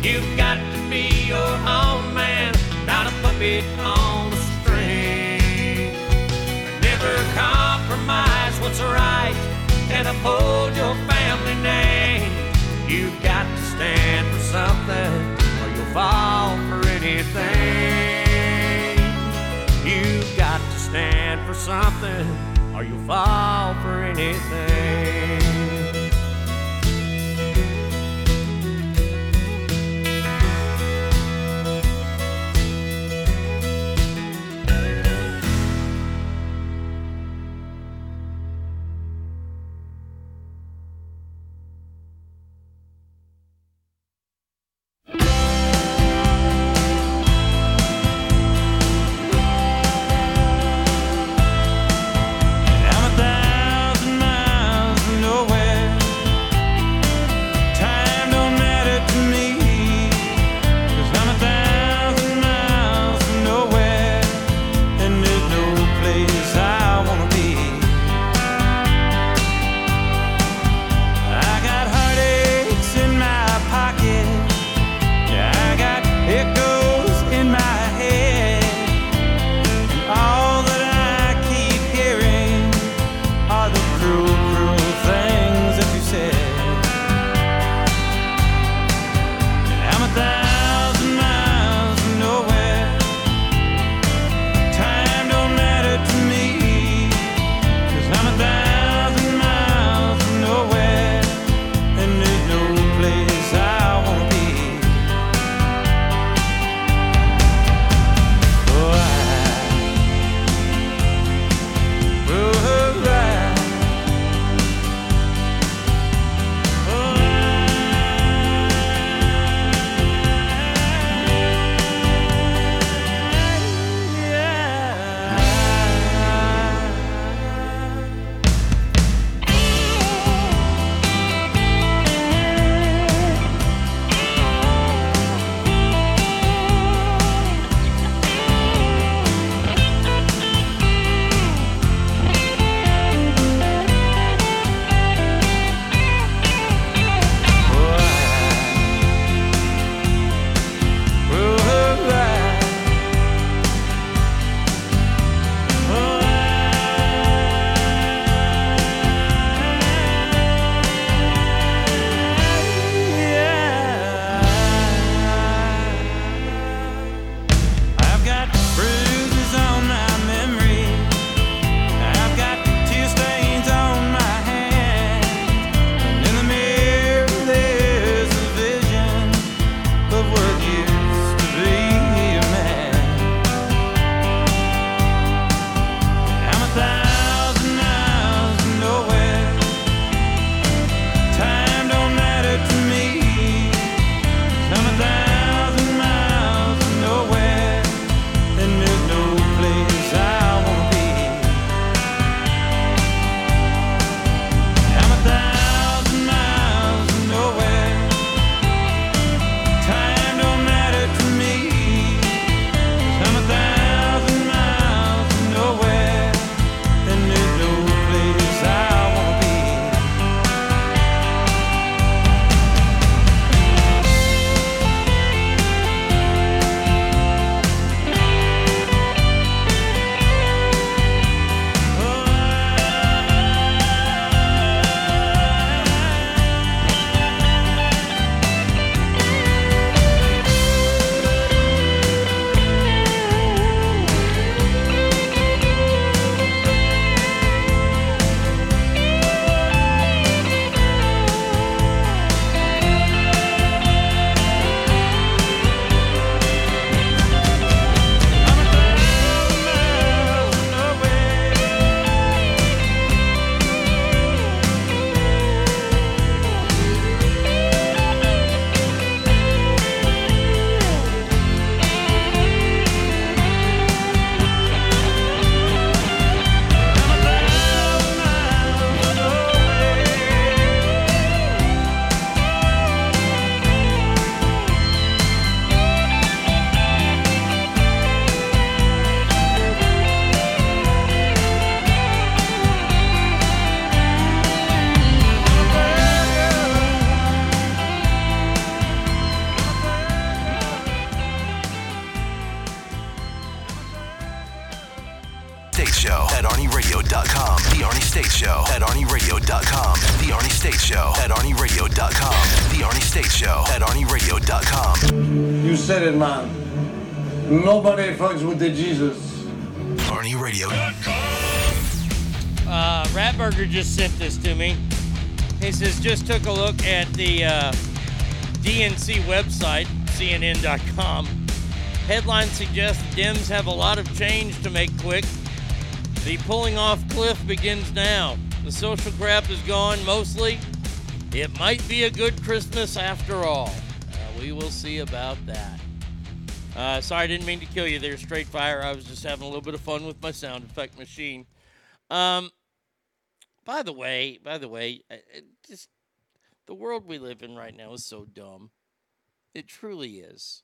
S21: You've got to be your own man, not a puppet on a string. Never compromise what's right and uphold your family name. You've got to stand for something or you'll fall for anything. You've got to stand for something or you'll fall for anything.
S22: Nobody fucks with the Jesus.
S23: Arnie Radio.
S2: Uh, Ratburger just sent this to me. He says, just took a look at the uh, DNC website, CNN.com. Headline suggests Dems have a lot of change to make quick. The pulling off cliff begins now. The social crap is gone mostly. It might be a good Christmas after all. Uh, we will see about that. Uh, sorry, I didn't mean to kill you there, straight fire. I was just having a little bit of fun with my sound effect machine. Um, by the way, by the way, just the world we live in right now is so dumb. It truly is.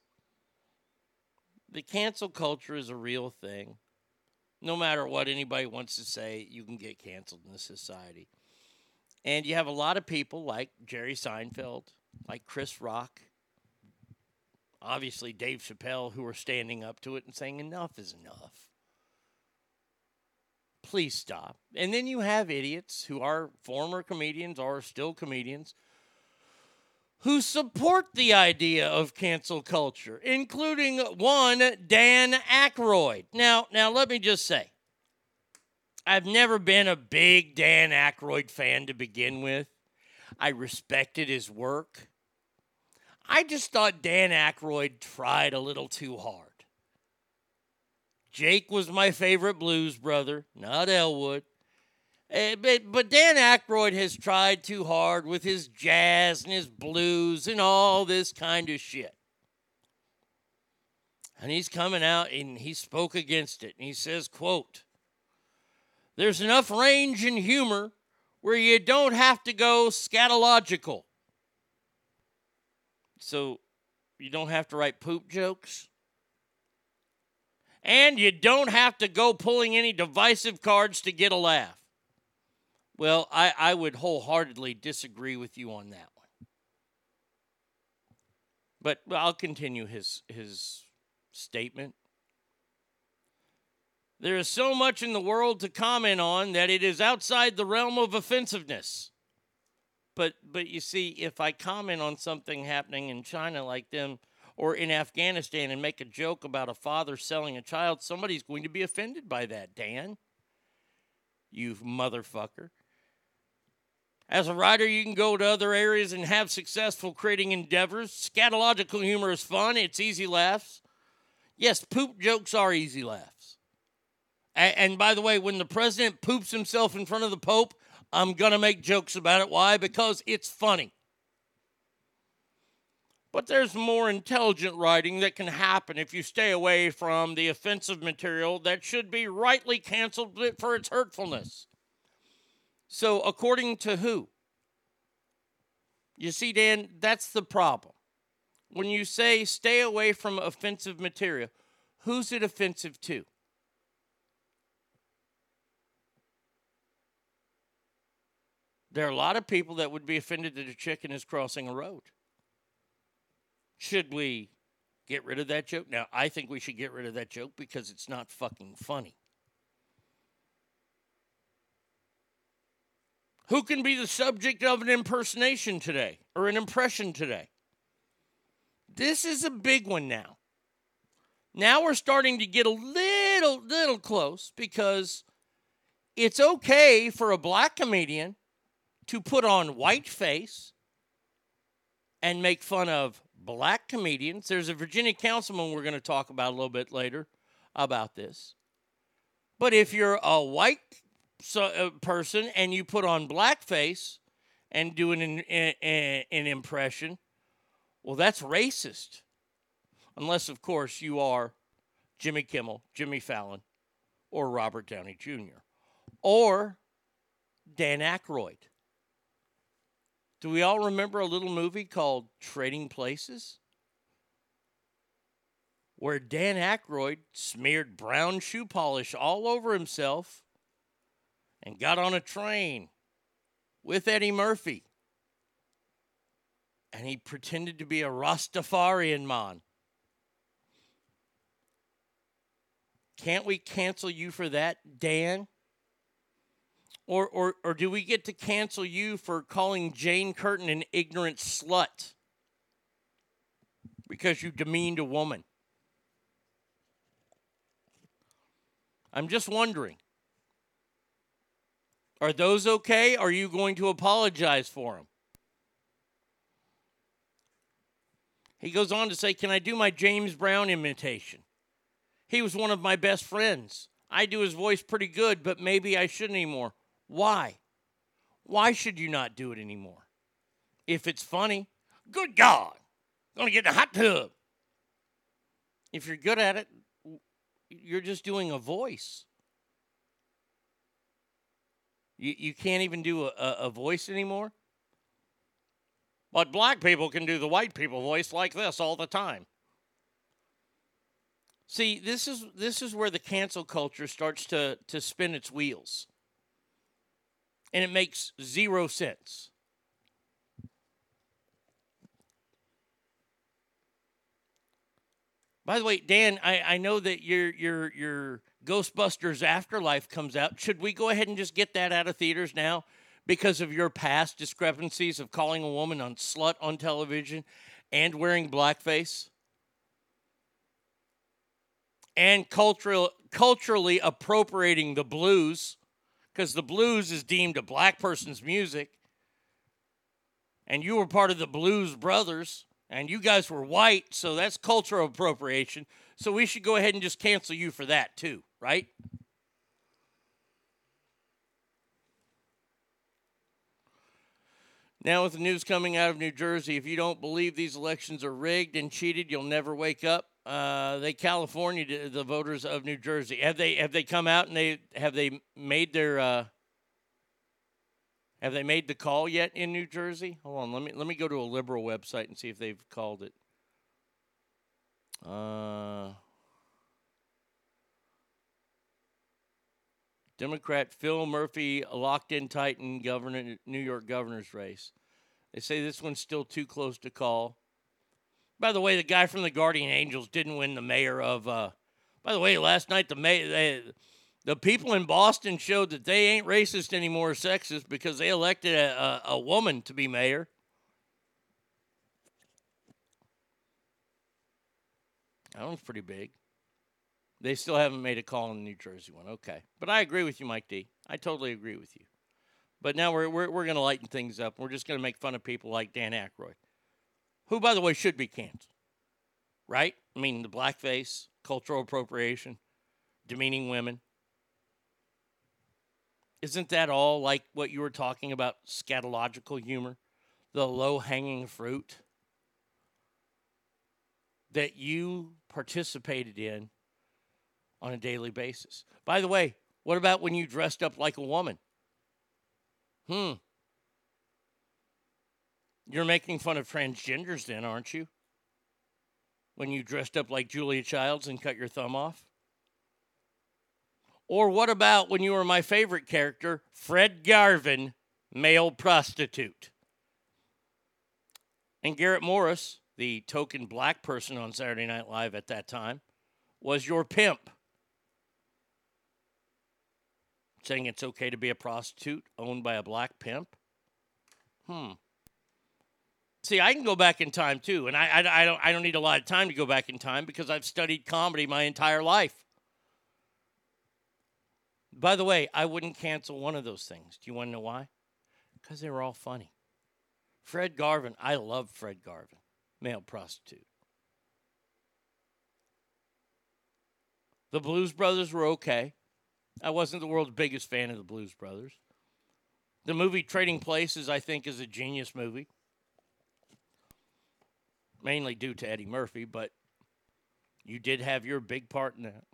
S2: The cancel culture is a real thing. No matter what anybody wants to say, you can get canceled in this society. And you have a lot of people like Jerry Seinfeld, like Chris Rock, obviously Dave Chappelle, who are standing up to it and saying enough is enough. Please stop. And then you have idiots who are former comedians or still comedians who support the idea of cancel culture, including one Dan Aykroyd. Now, now let me just say, I've never been a big Dan Aykroyd fan to begin with. I respected his work. I just thought Dan Aykroyd tried a little too hard. Jake was my favorite blues brother, not Elwood. Eh, but, but Dan Aykroyd has tried too hard with his jazz and his blues and all this kind of shit. And he's coming out and he spoke against it. And he says, quote, There's enough range and humor where you don't have to go scatological. So you don't have to write poop jokes. And you don't have to go pulling any divisive cards to get a laugh. Well, I, I would wholeheartedly disagree with you on that one. But I'll continue his his statement. There is so much in the world to comment on that it is outside the realm of offensiveness. But but you see, if I comment on something happening in China like them or in Afghanistan and make a joke about a father selling a child, somebody's going to be offended by that, Dan. You motherfucker. As a writer, you can go to other areas and have successful creating endeavors. Scatological humor is fun, it's easy laughs. Yes, poop jokes are easy laughs. And, by the way, when the president poops himself in front of the Pope, I'm going to make jokes about it. Why? Because it's funny. But there's more intelligent writing that can happen if you stay away from the offensive material that should be rightly canceled for its hurtfulness. So, according to who? You see, Dan, that's the problem. When you say stay away from offensive material, who's it offensive to? There are a lot of people that would be offended that a chicken is crossing a road. Should we get rid of that joke? Now, I think we should get rid of that joke because it's not fucking funny. Who can be the subject of an impersonation today or an impression today? This is a big one now. Now we're starting to get a little, little close because it's okay for a black comedian to put on white face and make fun of black comedians. There's a Virginia councilman we're going to talk about a little bit later about this. But if you're a white so, uh, person and you put on blackface and do an, an, an impression, well, that's racist. Unless, of course, you are Jimmy Kimmel, Jimmy Fallon, or Robert Downey Jr., or Dan Aykroyd. Do we all remember a little movie called Trading Places? Where Dan Aykroyd smeared brown shoe polish all over himself and got on a train with Eddie Murphy. And he pretended to be a Rastafarian man. Can't we cancel you for that, Dan? Or, or, or do we get to cancel you for calling Jane Curtin an ignorant slut because you demeaned a woman? I'm just wondering. Are those okay? Are you going to apologize for them? He goes on to say, Can I do my James Brown imitation? He was one of my best friends. I do his voice pretty good, but maybe I shouldn't anymore. Why? Why should you not do it anymore? If it's funny, good God, gonna get in a hot tub. If you're good at it, you're just doing a voice. You, you can't even do a, a, a voice anymore? But black people can do the white people voice like this all the time. See, this is this is where the cancel culture starts to to spin its wheels. And it makes zero sense. By the way, Dan, I, I know that your your your Ghostbusters Afterlife comes out. Should we go ahead and just get that out of theaters now because of your past discrepancies of calling a woman on slut on television and wearing blackface? And cultural, culturally appropriating the blues because the blues is deemed a black person's music. And you were part of the Blues Brothers, and you guys were white, so that's cultural appropriation. So we should go ahead and just cancel you for that too, right? Now, with the news coming out of New Jersey, if you don't believe these elections are rigged and cheated, you'll never wake up. Uh, they California the voters of New Jersey. Have they have they come out and they have they made their uh, have they made the call yet in New Jersey? Hold on, let me let me go to a liberal website and see if they've called it. Uh, Democrat Phil Murphy, locked in Titan governor, New York governor's race. They say this one's still too close to call. By the way, the guy from the Guardian Angels didn't win the mayor of. Uh, by the way, last night the mayor, they, the people in Boston showed that they ain't racist anymore, or sexist, because they elected a, a, a woman to be mayor. That one's pretty big. They still haven't made a call on the New Jersey one. Okay. But I agree with you, Mike D. I totally agree with you. But now we're, we're, we're going to lighten things up. We're just going to make fun of people like Dan Aykroyd, who, by the way, should be canceled. Right? I mean, the blackface, cultural appropriation, demeaning women. Isn't that all like what you were talking about, scatological humor? The low hanging fruit that you participated in on a daily basis. By the way, what about when you dressed up like a woman? Hmm. You're making fun of transgenders then, aren't you? When you dressed up like Julia Childs and cut your thumb off? Or what about when you were my favorite character, Fred Garvin, male prostitute? And Garrett Morris, the token black person on Saturday Night Live at that time, was your pimp. Saying it's okay to be a prostitute owned by a black pimp? Hmm. See, I can go back in time too, and I, I, I, don't, I don't need a lot of time to go back in time because I've studied comedy my entire life. By the way, I wouldn't cancel one of those things. Do you want to know why? Because they were all funny. Fred Garvin, I love Fred Garvin, male prostitute. The Blues Brothers were okay. I wasn't the world's biggest fan of the Blues Brothers. The movie Trading Places, I think, is a genius movie. Mainly due to Eddie Murphy, but you did have your big part in that.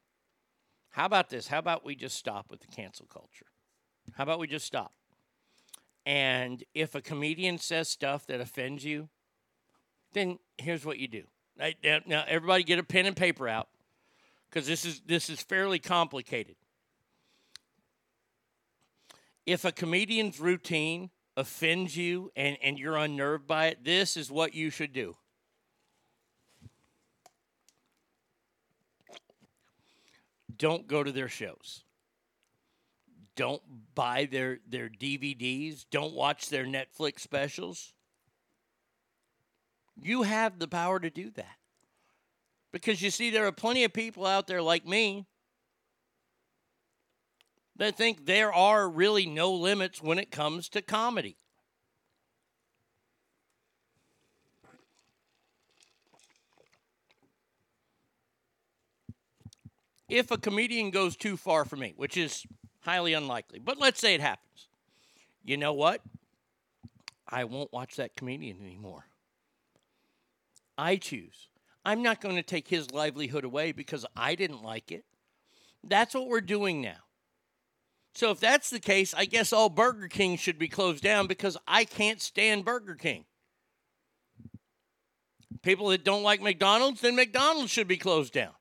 S2: How about this? How about we just stop with the cancel culture? How about we just stop? And if a comedian says stuff that offends you, then here's what you do. Now, everybody get a pen and paper out because this is this is fairly complicated. If a comedian's routine offends you and, and you're unnerved by it, this is what you should do. Don't go to their shows. Don't buy their their DVDs. Don't watch their Netflix specials. You have the power to do that. Because you see, there are plenty of people out there like me that think there are really no limits when it comes to comedy. If a comedian goes too far for me, which is highly unlikely, but let's say it happens, you know what? I won't watch that comedian anymore. I choose. I'm not going to take his livelihood away because I didn't like it. That's what we're doing now. So if that's the case, I guess all Burger King should be closed down because I can't stand Burger King. People that don't like McDonald's, then McDonald's should be closed down.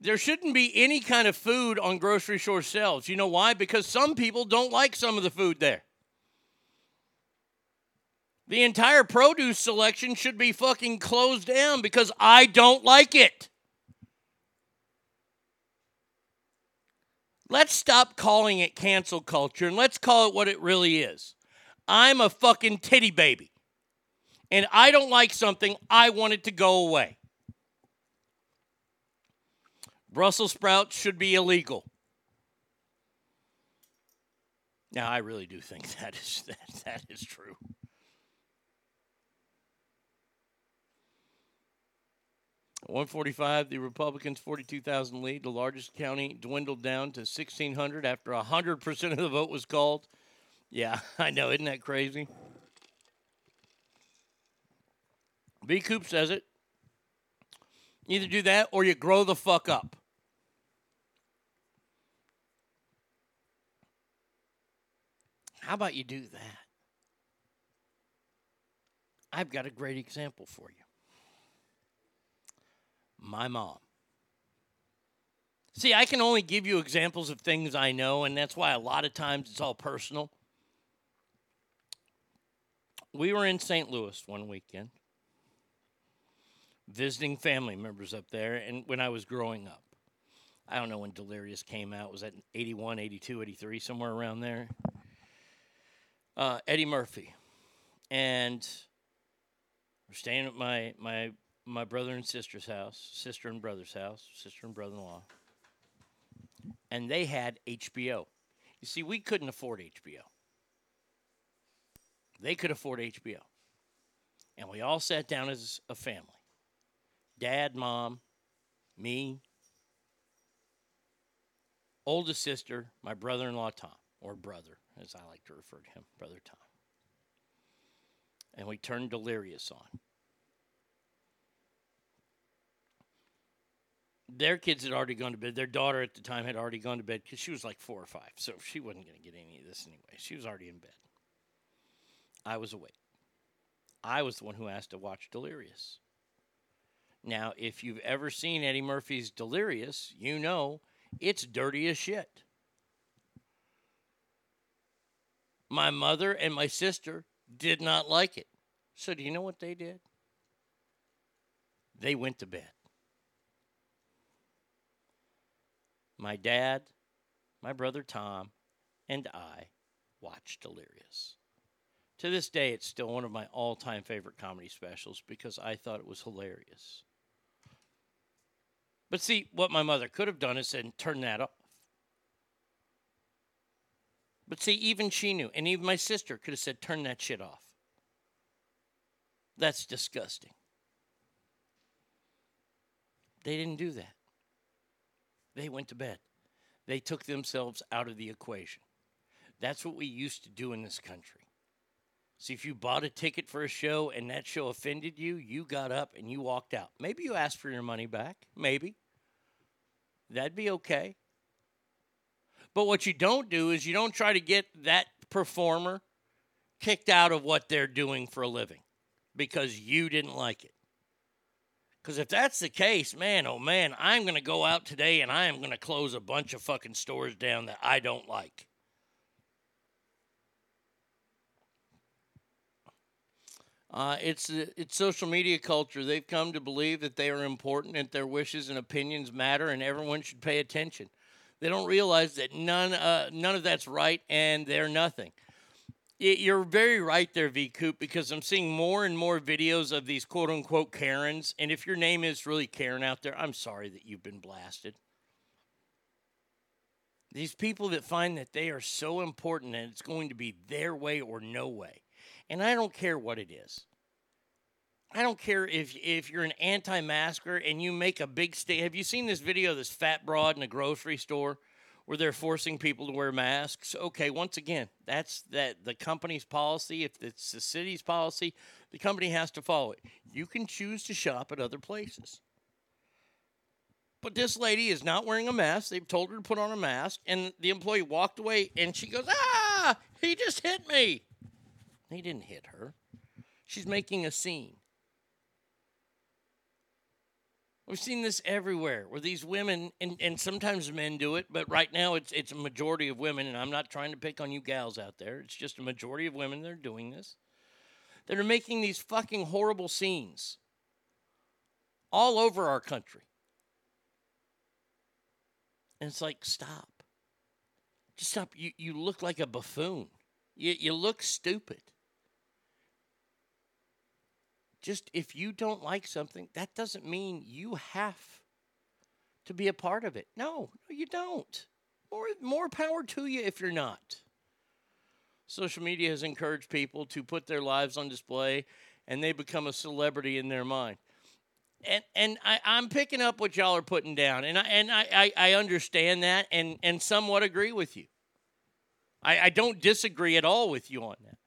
S2: There shouldn't be any kind of food on grocery store shelves. You know why? Because some people don't like some of the food there. The entire produce selection should be fucking closed down because I don't like it. Let's stop calling it cancel culture and let's call it what it really is. I'm a fucking titty baby. And I don't like something, I want it to go away. Brussels sprouts should be illegal. Now, I really do think [laughs] that is that, that is true. One forty-five. The Republicans' forty-two thousand lead. The largest county dwindled down to sixteen hundred after hundred percent of the vote was called. Yeah, [laughs] I know. Isn't that crazy? B. Coop says it. Either do that or you grow the fuck up. How about you do that? I've got a great example for you. My mom. See, I can only give you examples of things I know, and that's why a lot of times it's all personal. We were in St. Louis one weekend visiting family members up there, and when I was growing up. I don't know when Delirious came out. Was that 81, 82, 83, somewhere around there? Uh, Eddie Murphy, and we're staying at my my my brother and sister's house, sister and brother's house, sister and brother-in-law, and they had HBO. You see, we couldn't afford HBO. They could afford HBO, and we all sat down as a family: dad, mom, me, oldest sister, my brother-in-law Tom, or brother as I like to refer to him, Brother Tom. And we turned Delirious on. Their kids had already gone to bed. Their daughter at the time had already gone to bed because she was like four or five. So she wasn't going to get any of this anyway. She was already in bed. I was awake. I was the one who asked to watch Delirious. Now, if you've ever seen Eddie Murphy's Delirious, you know it's dirty as shit. My mother and my sister did not like it. So, do you know what they did? They went to bed. My dad, my brother Tom, and I watched Delirious. To this day, it's still one of my all time favorite comedy specials because I thought it was hilarious. But see, what my mother could have done is said, turn that off. But see, even she knew, and even my sister could have said, turn that shit off. That's disgusting. They didn't do that. They went to bed. They took themselves out of the equation. That's what we used to do in this country. See, if you bought a ticket for a show and that show offended you, you got up and you walked out. Maybe you asked for your money back. Maybe. That'd be okay. But what you don't do is you don't try to get that performer kicked out of what they're doing for a living because you didn't like it. Because if that's the case, man, oh man, I'm going to go out today and I am going to close a bunch of fucking stores down that I don't like. Uh, it's it's social media culture. They've come to believe that they are important, and their wishes and opinions matter, and everyone should pay attention. They don't realize that none uh, none of that's right, and they're nothing. You're very right there, V Coop, because I'm seeing more and more videos of these quote unquote Karens. And if your name is really Karen out there, I'm sorry that you've been blasted. These people that find that they are so important and it's going to be their way or no way. And I don't care what it is. I don't care if if you're an anti-masker and you make a big state. Have you seen this video of this fat broad in a grocery store where they're forcing people to wear masks? Okay, once again, that's that the company's policy. If it's the city's policy, the company has to follow it. You can choose to shop at other places. But this lady is not wearing a mask. They've told her to put on a mask, and the employee walked away, and she goes, "Ah, he just hit me." He didn't hit her. She's making a scene. We've seen this everywhere where these women and, and sometimes men do it, but right now it's it's a majority of women, and I'm not trying to pick on you gals out there. It's just a majority of women that are doing this. That are making these fucking horrible scenes all over our country. And it's like, stop. Just stop. You you look like a buffoon. You you look stupid. Just if you don't like something, that doesn't mean you have to be a part of it. No, no, you don't. More more power to you if you're not. Social media has encouraged people to put their lives on display and they become a celebrity in their mind. And and I, I'm picking up what y'all are putting down, and I and I, I, I understand that and, and somewhat agree with you. I, I don't disagree at all with you on that.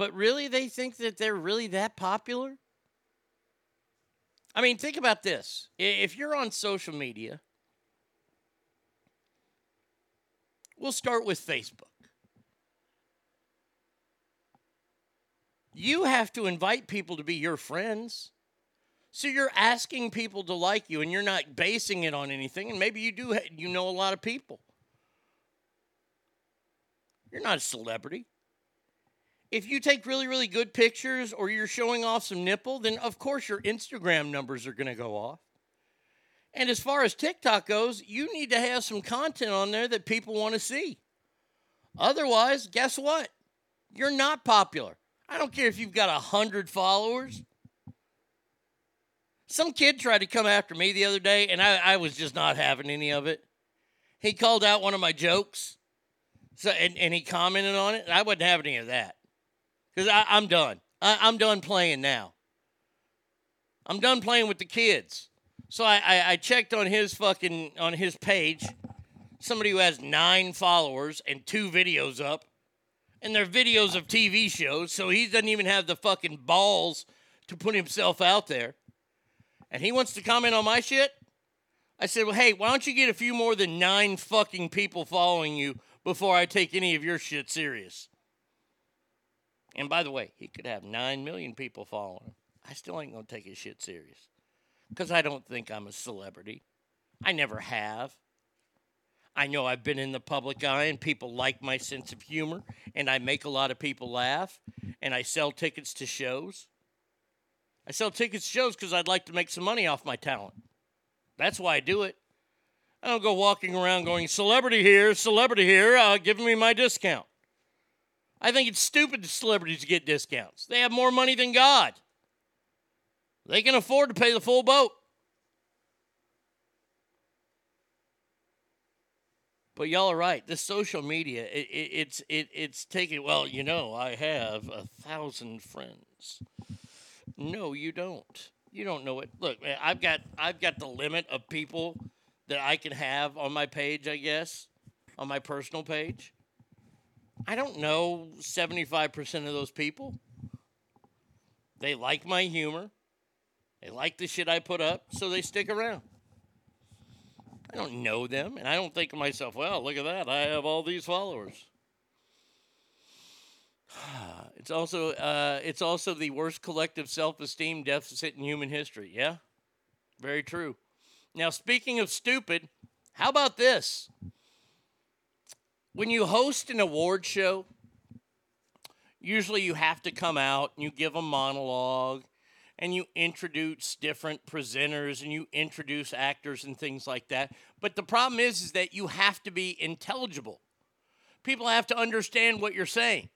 S2: But really, they think that they're really that popular? I mean, think about this. If you're on social media, we'll start with Facebook. You have to invite people to be your friends. So you're asking people to like you and you're not basing it on anything and maybe you do you know a lot of people. You're not a celebrity. If you take really really good pictures or you're showing off some nipple, then of course your Instagram numbers are going to go off. And as far as TikTok goes, you need to have some content on there that people want to see. Otherwise, guess what? You're not popular. I don't care if you've got a hundred followers. Some kid tried to come after me the other day, and I, I was just not having any of it. He called out one of my jokes, so and, and he commented on it, and I wasn't having any of that because I'm done. I, I'm done playing now. I'm done playing with the kids. So I, I, I checked on his fucking on his page. Somebody who has nine followers and two videos up, and they're videos of TV shows. So he doesn't even have the fucking balls to put himself out there. And he wants to comment on my shit. I said, well, hey, why don't you get a few more than nine fucking people following you before I take any of your shit serious? And by the way, he could have nine million people following him. I still ain't gonna take his shit serious. Because I don't think I'm a celebrity. I never have. I know I've been in the public eye and people like my sense of humor, and I make a lot of people laugh, and I sell tickets to shows. I sell tickets to shows because I'd like to make some money off my talent. That's why I do it. I don't go walking around going, celebrity here, celebrity here, uh, giving me my discount. I think it's stupid that celebrities to get discounts. They have more money than God. They can afford to pay the full boat. But y'all are right. This social media, it, it, it's it, it's taking. Well, you know, I have a thousand friends. No, you don't. You don't know it. Look, man, I've got I've got the limit of people that I can have on my page. I guess on my personal page. I don't know seventy five percent of those people. They like my humor. They like the shit I put up, so they stick around. I don't know them, and I don't think to myself, well, look at that. I have all these followers. [sighs] It's also uh, it's also the worst collective self-esteem deficit in human history. Yeah, very true. Now, speaking of stupid, how about this? When you host an award show, usually you have to come out and you give a monologue and you introduce different presenters and you introduce actors and things like that. But the problem is is that you have to be intelligible. People have to understand what you're saying.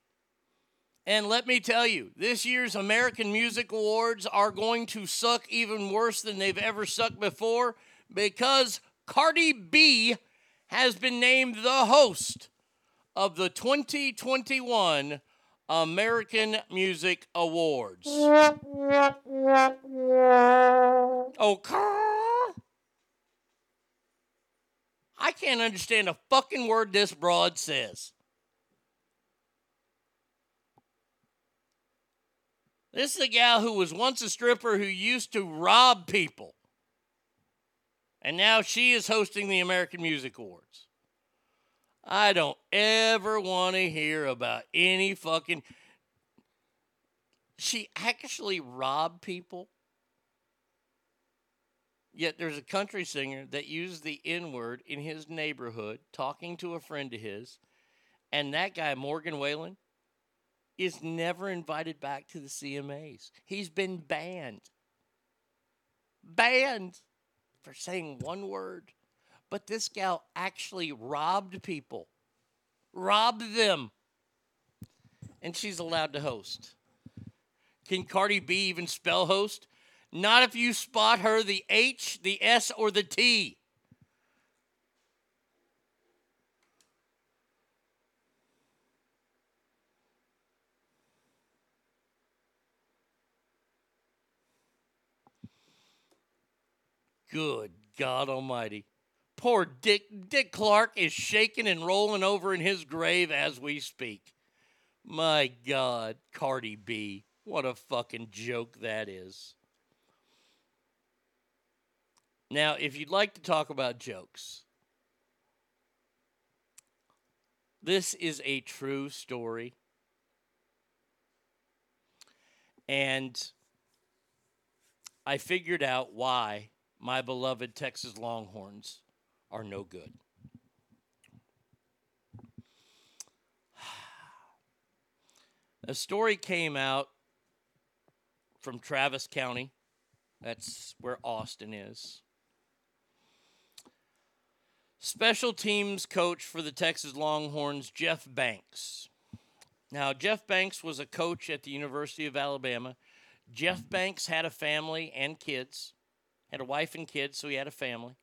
S2: And let me tell you, this year's American Music Awards are going to suck even worse than they've ever sucked before because Cardi B has been named the host of the 2021 American Music Awards. Okay. I can't understand a fucking word this broad says. This is a gal who was once a stripper who used to rob people. And now she is hosting the American Music Awards. I don't ever want to hear about any fucking. She actually robbed people. Yet there's a country singer that used the N word in his neighborhood talking to a friend of his. And that guy, Morgan Wallen, is never invited back to the CMAs. He's been banned. Banned for saying one word. But this gal actually robbed people, robbed them. And she's allowed to host. Can Cardi B even spell host? Not if you spot her the H, the S, or the T. Good God Almighty. Poor Dick Dick Clark is shaking and rolling over in his grave as we speak. My God, Cardi B. What a fucking joke that is. Now, if you'd like to talk about jokes, this is a true story. And I figured out why my beloved Texas Longhorns are no good. [sighs] A story came out from Travis County. That's where Austin is. Special teams coach for the Texas Longhorns, Jeff Banks. Now, Jeff Banks was a coach at the University of Alabama. Jeff Banks had a family and kids, had a wife and kids, so he had a family.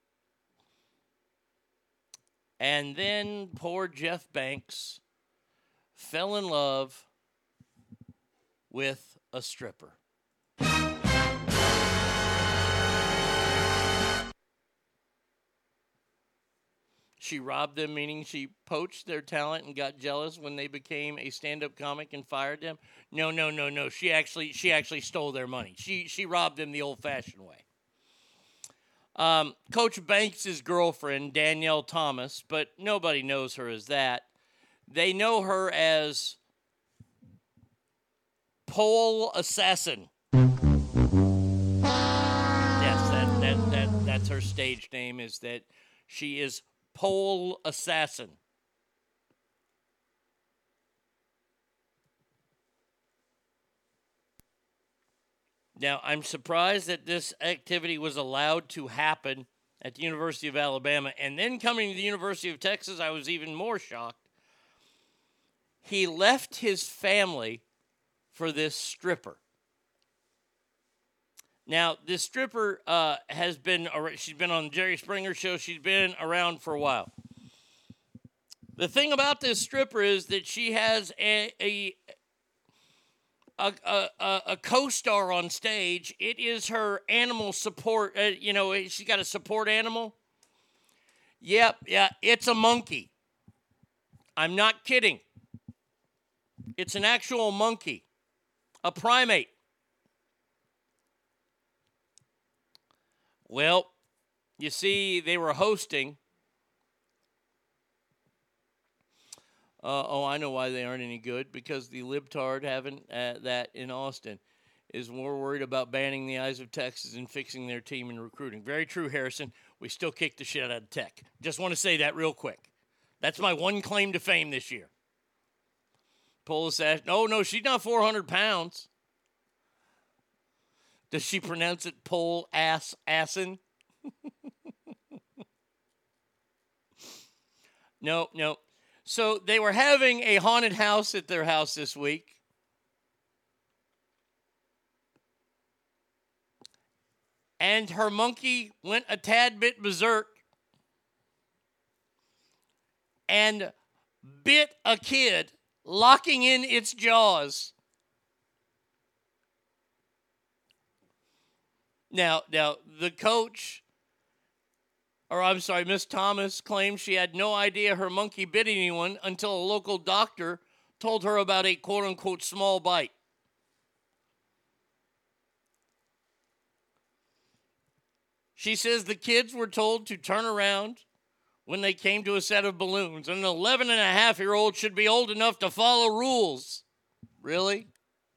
S2: And then poor Jeff Banks fell in love with a stripper. She robbed them, meaning she poached their talent and got jealous when they became a stand-up comic and fired them. No, no, no, no. She actually, she actually stole their money. She, she robbed them the old-fashioned way. Um, Coach Banks' girlfriend, Danielle Thomas, but nobody knows her as that. They know her as Pole Assassin. Yes, that, that, that, that's her stage name, is that she is Pole Assassin. Now, I'm surprised that this activity was allowed to happen at the University of Alabama. And then coming to the University of Texas, I was even more shocked. He left his family for this stripper. Now, this stripper uh, has been, she's been on the Jerry Springer show. She's been around for a while. The thing about this stripper is that she has a, a, a, a, a co-star on stage. It is her animal support. Uh, you know, she's got a support animal. Yep, yeah, it's a monkey. I'm not kidding. It's an actual monkey, a primate. Well, you see, they were hosting. Uh, oh, I know why they aren't any good because the libtard having uh, that in Austin is more worried about banning the eyes of Texas and fixing their team and recruiting. Very true, Harrison. We still kick the shit out of Tech. Just want to say that real quick. That's my one claim to fame this year. Pull the sash. No, no, she's not 400 pounds. Does she pronounce it pole ass assin? [laughs] no, no. So they were having a haunted house at their house this week. And her monkey went a tad bit berserk and bit a kid, locking in its jaws. Now, now the coach, or I'm sorry, Miss Thomas claimed she had no idea her monkey bit anyone until a local doctor told her about a quote unquote small bite. She says the kids were told to turn around when they came to a set of balloons. An 11 and a half year old should be old enough to follow rules. Really?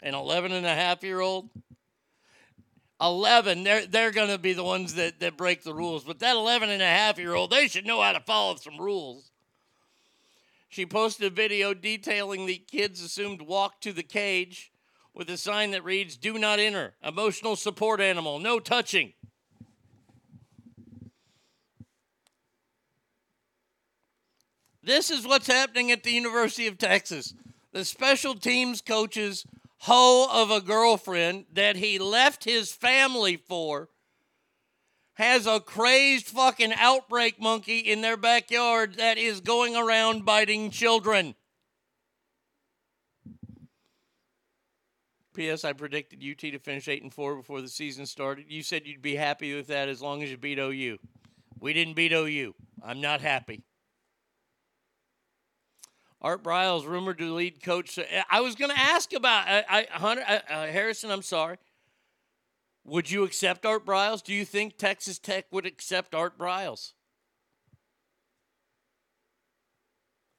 S2: An 11 and a half year old? 11, they're, they're going to be the ones that, that break the rules. But that 11 and a half year old, they should know how to follow some rules. She posted a video detailing the kids' assumed walk to the cage with a sign that reads, Do not enter. Emotional support animal. No touching. This is what's happening at the University of Texas. The special teams coach's hoe of a girlfriend that he left his family for has a crazed fucking outbreak monkey in their backyard that is going around biting children. P.S. I predicted UT to finish 8 and 4 before the season started. You said you'd be happy with that as long as you beat OU. We didn't beat OU. I'm not happy. Art Briles rumored to lead coach. I was going to ask about I, I Hunter uh, uh, Harrison. I'm sorry. Would you accept Art Briles? Do you think Texas Tech would accept Art Briles?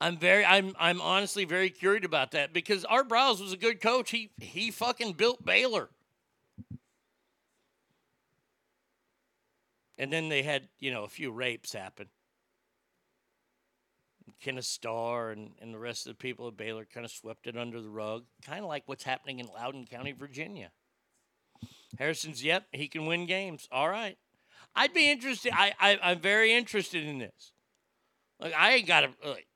S2: I'm very I'm I'm honestly very curious about that because Art Briles was a good coach. He he fucking built Baylor. And then they had, you know, a few rapes happen. Kenneth Starr and, and the rest of the people at Baylor kind of swept it under the rug, kind of like what's happening in Loudoun County, Virginia. Harrison's, yep, he can win games. All right. I'd be interested. I, I, I'm very interested in this. Like, I ain't got to, like,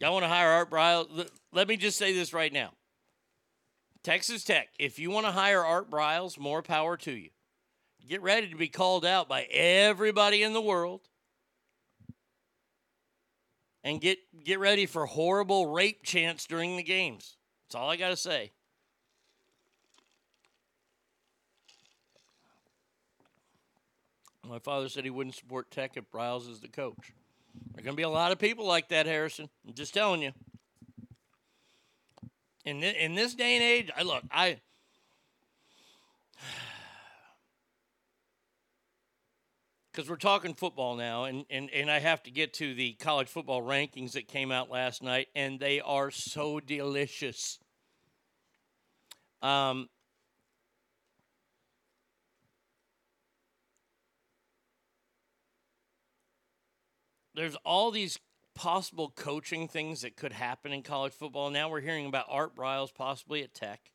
S2: y'all want to hire Art Briles? Let me just say this right now. Texas Tech, if you want to hire Art Briles, more power to you. Get ready to be called out by everybody in the world and get get ready for horrible rape chants during the games. That's all I got to say. My father said he wouldn't support Tech if Briles is the coach. There are going to be a lot of people like that, Harrison. I'm just telling you. In this, in this day and age, I look, I because we're talking football now, and, and, and I have to get to the college football rankings that came out last night, and they are so delicious. Um, there's all these possible coaching things that could happen in college football. Now we're hearing about Art Briles possibly at Tech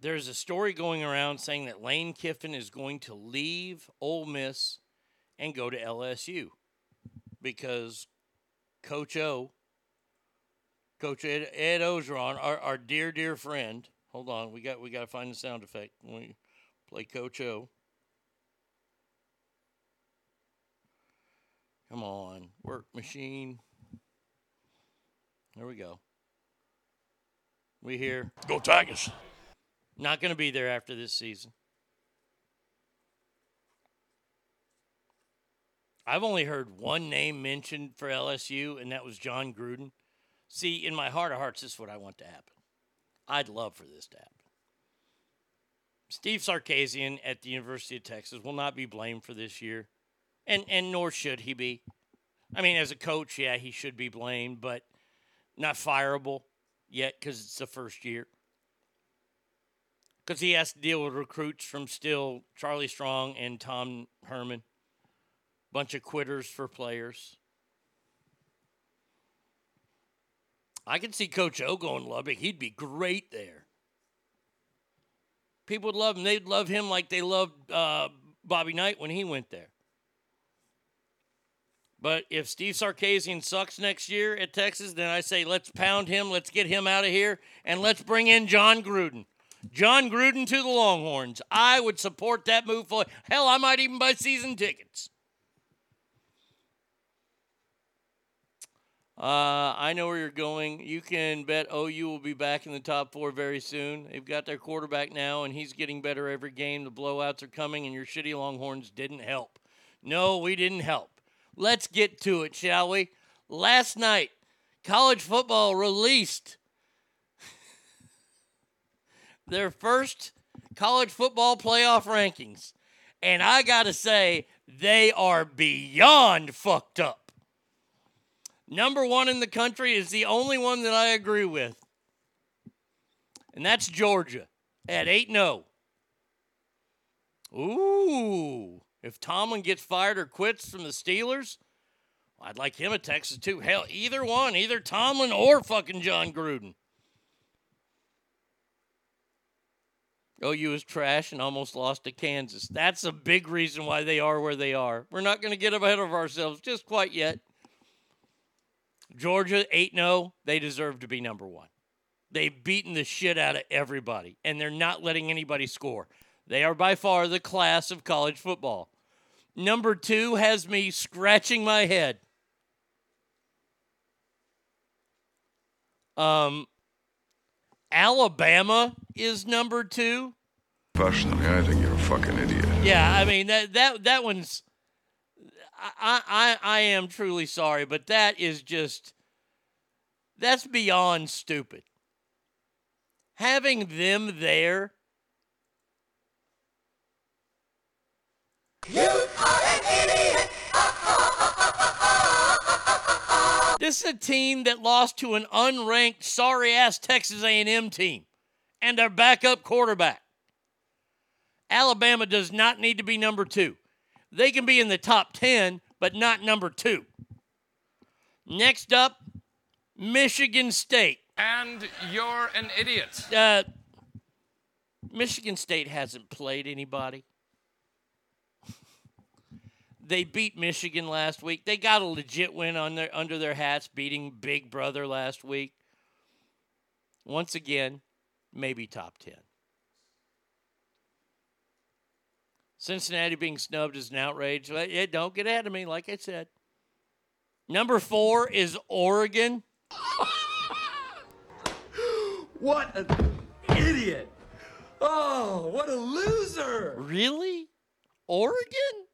S2: there's a story going around saying that Lane Kiffin is going to leave Ole Miss and go to LSU because Coach O, Coach Ed, Ed Orgeron, our, our dear dear friend. Hold on, we got we got to find the sound effect when we play Coach O. Come on, work machine. There we go. We here.
S19: Go Tigers.
S2: Not going to be there after this season. I've only heard one name mentioned for LSU, and that was Jon Gruden. See, in my heart of hearts, this is what I want to happen. I'd love for this to happen. Steve Sarkisian at the University of Texas will not be blamed for this year, and and nor should he be. I mean, as a coach, yeah, he should be blamed, but not fireable yet because it's the first year because he has to deal with recruits from still Charlie Strong and Tom Herman. Bunch of quitters for players. I can see Coach O going Lubbock. He'd be great there. People would love him. They'd love him like they loved uh, Bobby Knight when he went there. But if Steve Sarkisian sucks next year at Texas, then I say let's pound him, let's get him out of here, and let's bring in Jon Gruden. Jon Gruden to the Longhorns. I would support that move. For, hell, I might even buy season tickets. Uh, I know where you're going. You can bet OU will be back in the top four very soon. They've got their quarterback now, and he's getting better every game. The blowouts are coming, and your shitty Longhorns didn't help. No, we didn't help. Let's get to it, shall we? Last night, college football released their first college football playoff rankings. And I got to say, they are beyond fucked up. Number one in the country is the only one that I agree with. And that's Georgia at 8 0. Ooh. If Tomlin gets fired or quits from the Steelers, I'd like him at Texas too. Hell, either one, either Tomlin or fucking Jon Gruden. OU is trash and almost lost to Kansas. That's a big reason why they are where they are. We're not going to get ahead of ourselves just quite yet. Georgia 8 0, they deserve to be number one. They've beaten the shit out of everybody, and they're not letting anybody score. They are by far the class of college football. Number two has me scratching my head. Um, Alabama is number two.
S6: Personally, I think you're a fucking idiot.
S2: Yeah, I mean that that that one's. I I I am truly sorry, but that is just. That's beyond stupid. Having them there.
S10: You are an idiot.
S2: This is a team that lost to an unranked, sorry ass Texas A&M team and their backup quarterback. Alabama does not need to be number two. They can be in the top 10, but not number two. Next up, Michigan State.
S24: And you're an idiot.
S2: Uh, Michigan State hasn't played anybody. They beat Michigan last week. They got a legit win on their under their hats, beating Big Brother last week. Once again, maybe top ten. Cincinnati being snubbed is an outrage. Yeah, don't get ahead of me, like I said. Number four is Oregon. [laughs]
S25: What an idiot! Oh, what a loser!
S2: Really? Oregon?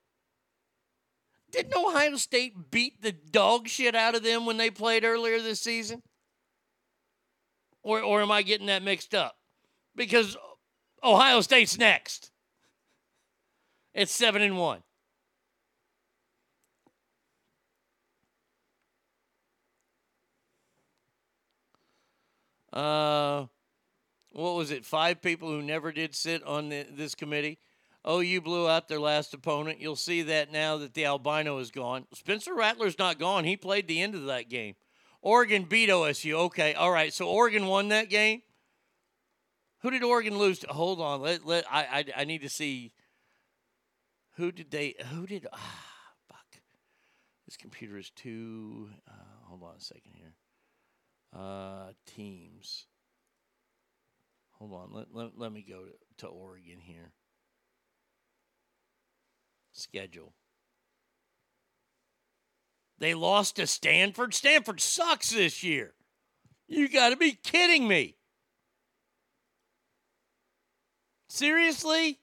S2: Didn't Ohio State beat the dog shit out of them when they played earlier this season? Or, or am I getting that mixed up? Because Ohio State's next. It's seven and one. Uh, what was it? Five people who never did sit on the, this committee. Oh, you blew out their last opponent. You'll see that now that the albino is gone. Spencer Rattler's not gone. He played the end of that game. Oregon beat OSU. Okay, all right. So Oregon won that game. Who did Oregon lose to? Hold on. Let, let I, I I need to see. Who did they? Who did? Ah, fuck. This computer is too. Uh, hold on a second here. Uh, teams. Hold on. Let, let, let me go to, to Oregon here. Schedule. They lost to Stanford. Stanford sucks this year. You got to be kidding me. Seriously?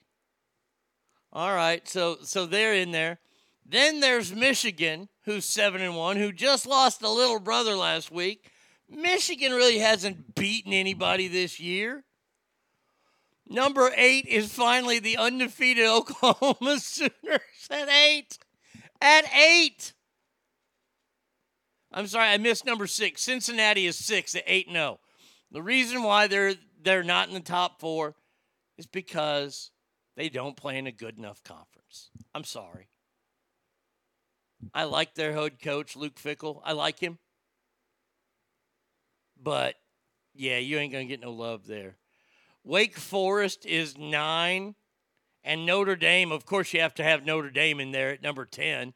S2: All right, so so they're in there. Then there's Michigan, who's 7 and 1, who just lost a little brother last week. Michigan really hasn't beaten anybody this year. Number 8 is finally the undefeated [laughs] Oklahoma Sooners at 8. At 8. I'm sorry, I missed number 6. Cincinnati is 6 at 8 and 0. The reason why they're they're not in the top 4 is because they don't play in a good enough conference. I'm sorry. I like their head coach, Luke Fickell. I like him. but yeah, you ain't gonna get no love there. Wake Forest is nine, and Notre Dame. Of course, you have to have Notre Dame in there at number ten.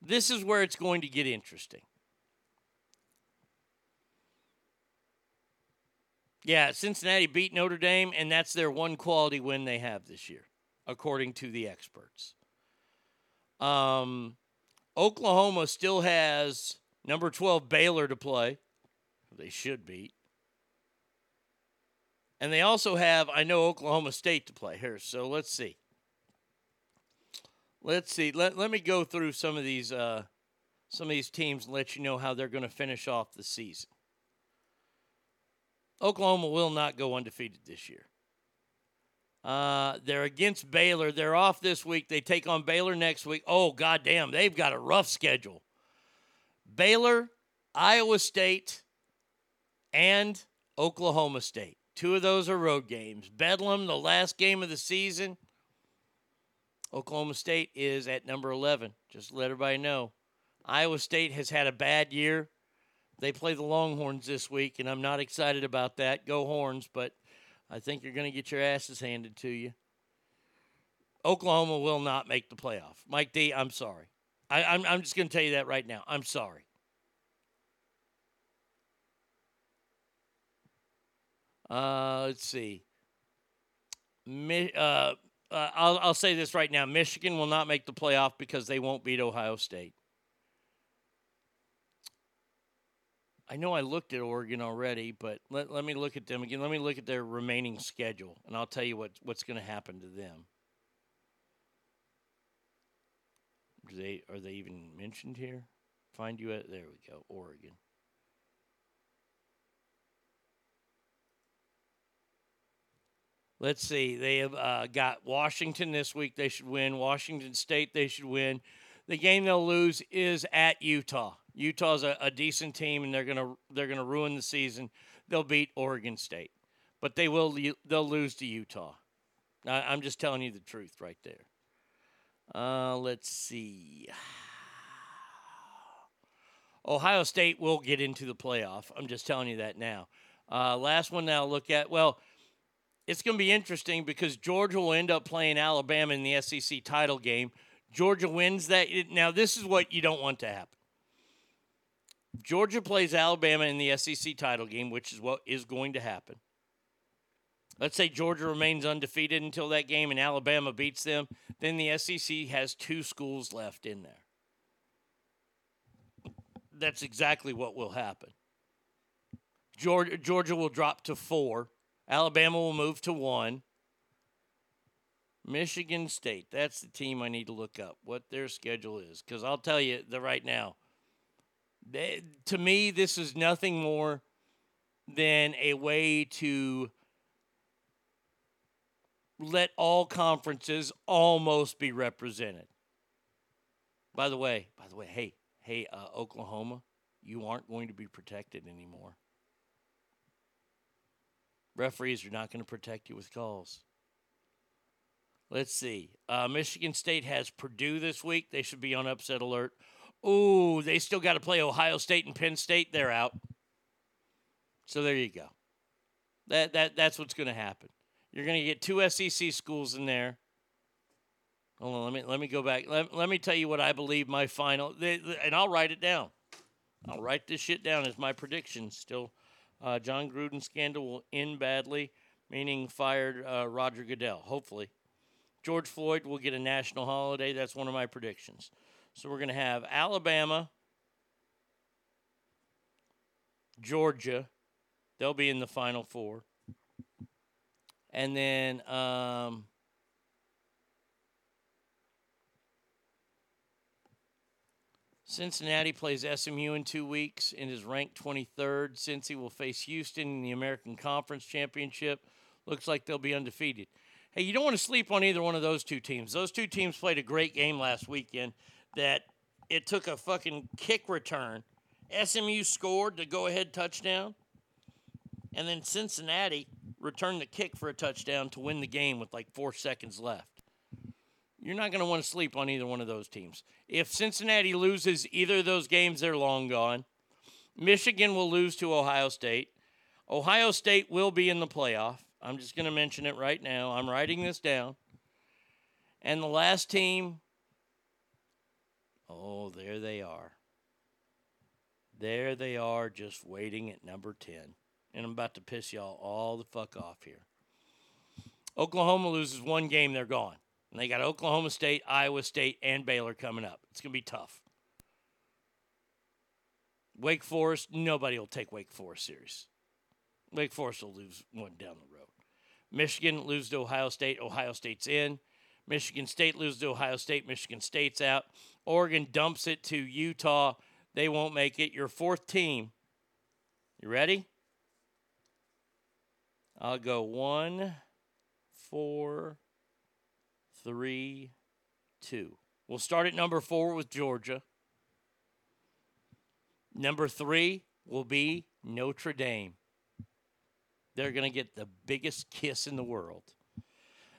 S2: This is where it's going to get interesting. Yeah, Cincinnati beat Notre Dame, and that's their one quality win they have this year, according to the experts. Um, Oklahoma still has number 12 Baylor to play. They should beat. And they also have, I know, Oklahoma State to play here. So let's see. Let's see. Let, let me go through some of these uh, some of these teams and let you know how they're going to finish off the season. Oklahoma will not go undefeated this year. Uh, they're against Baylor. They're off this week. They take on Baylor next week. Oh, goddamn. They've got a rough schedule. Baylor, Iowa State, and Oklahoma State. Two of those are road games. Bedlam, the last game of the season. Oklahoma State is at number 11. Just let everybody know. Iowa State has had a bad year. They play the Longhorns this week, and I'm not excited about that. Go Horns, but I think you're going to get your asses handed to you. Oklahoma will not make the playoff. Mike D, I'm sorry. I, I'm just going to tell you that right now. I'm sorry. Uh, let's see. Mi- uh, uh, I'll, I'll say this right now Michigan will not make the playoff because they won't beat Ohio State. I know I looked at Oregon already, but let, let me look at them again. Let me look at their remaining schedule, and I'll tell you what, what's going to happen to them. Do they are they even mentioned here? Find you at there we go, Oregon. Let's see. They have uh, got Washington this week. They should win. Washington State. They should win. The game they'll lose is at Utah. Utah's a, a decent team, and they're gonna they're gonna ruin the season. They'll beat Oregon State, but they will they'll lose to Utah. I, I'm just telling you the truth right there. Uh, let's see. [sighs] Ohio State will get into the playoff. I'm just telling you that now. Uh, last one now look at. Well, it's going to be interesting because Georgia will end up playing Alabama in the SEC title game. Georgia wins that. Now, this is what you don't want to happen. Georgia plays Alabama in the SEC title game, which is what is going to happen. Let's say Georgia remains undefeated until that game and Alabama beats them, then the SEC has two schools left in there. That's exactly what will happen. Georgia, Georgia will drop to four. Alabama will move to one. Michigan State, that's the team I need to look up, what their schedule is. Because I'll tell you the right now, they, to me, this is nothing more than a way to let all conferences almost be represented. By the way, by the way, hey, hey, uh, Oklahoma, you aren't going to be protected anymore. Referees are not going to protect you with calls. Let's see. Uh, Michigan State has Purdue this week. They should be on upset alert. Ooh, they still got to play Ohio State and Penn State. They're out. So there you go. That that that's what's going to happen. You're going to get two SEC schools in there. Hold on, let me let me go back. Let, let me tell you what I believe my final, and I'll write it down. I'll write this shit down as my prediction. Still, uh, Jon Gruden scandal will end badly, meaning fired uh, Roger Goodell. Hopefully, George Floyd will get a national holiday. That's one of my predictions. So we're going to have Alabama, Georgia. They'll be in the final four. And then um, Cincinnati plays SMU in two weeks and is ranked 23rd. Cincy will face Houston in the American Conference Championship. Looks like they'll be undefeated. Hey, you don't want to sleep on either one of those two teams. Those two teams played a great game last weekend that it took a fucking kick return. SMU scored the go ahead touchdown. And then Cincinnati returned the kick for a touchdown to win the game with like four seconds left. You're not going to want to sleep on either one of those teams. If Cincinnati loses either of those games, they're long gone. Michigan will lose to Ohio State. Ohio State will be in the playoff. I'm just going to mention it right now. I'm writing this down. And the last team, oh, there they are. There they are, just waiting at number 10. And I'm about to piss y'all all the fuck off here. Oklahoma loses one game, they're gone. And they got Oklahoma State, Iowa State, and Baylor coming up. It's going to be tough. Wake Forest, nobody will take Wake Forest serious. Wake Forest will lose one down the road. Michigan lose to Ohio State. Ohio State's in. Michigan State loses to Ohio State. Michigan State's out. Oregon dumps it to Utah. They won't make it. Your fourth team. You ready? I'll go one, four, three, two. We'll start at number four with Georgia. Number three will be Notre Dame. They're going to get the biggest kiss in the world.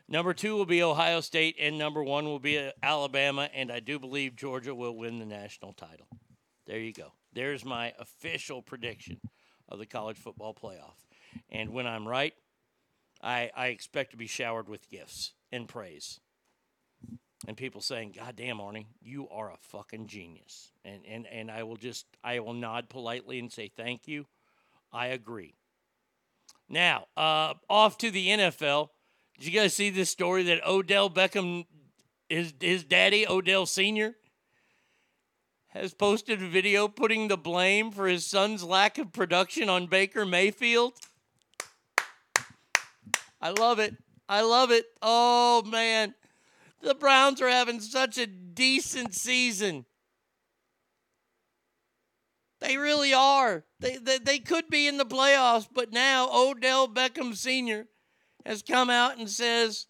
S2: Number two will be Ohio State, and number one will be Alabama, and I do believe Georgia will win the national title. There you go. There's my official prediction of the college football playoff. And when I'm right, I, I expect to be showered with gifts and praise. And people saying, God damn, Arnie, you are a fucking genius. And, and, and I will just, I will nod politely and say, thank you. I agree. Now, uh, off to the NFL. Did you guys see this story that Odell Beckham, his, his daddy, Odell Sr., has posted a video putting the blame for his son's lack of production on Baker Mayfield? I love it. I love it. Oh, man. The Browns are having such a decent season. They really are. They, they, they could be in the playoffs, but now Odell Beckham Sr. has come out and says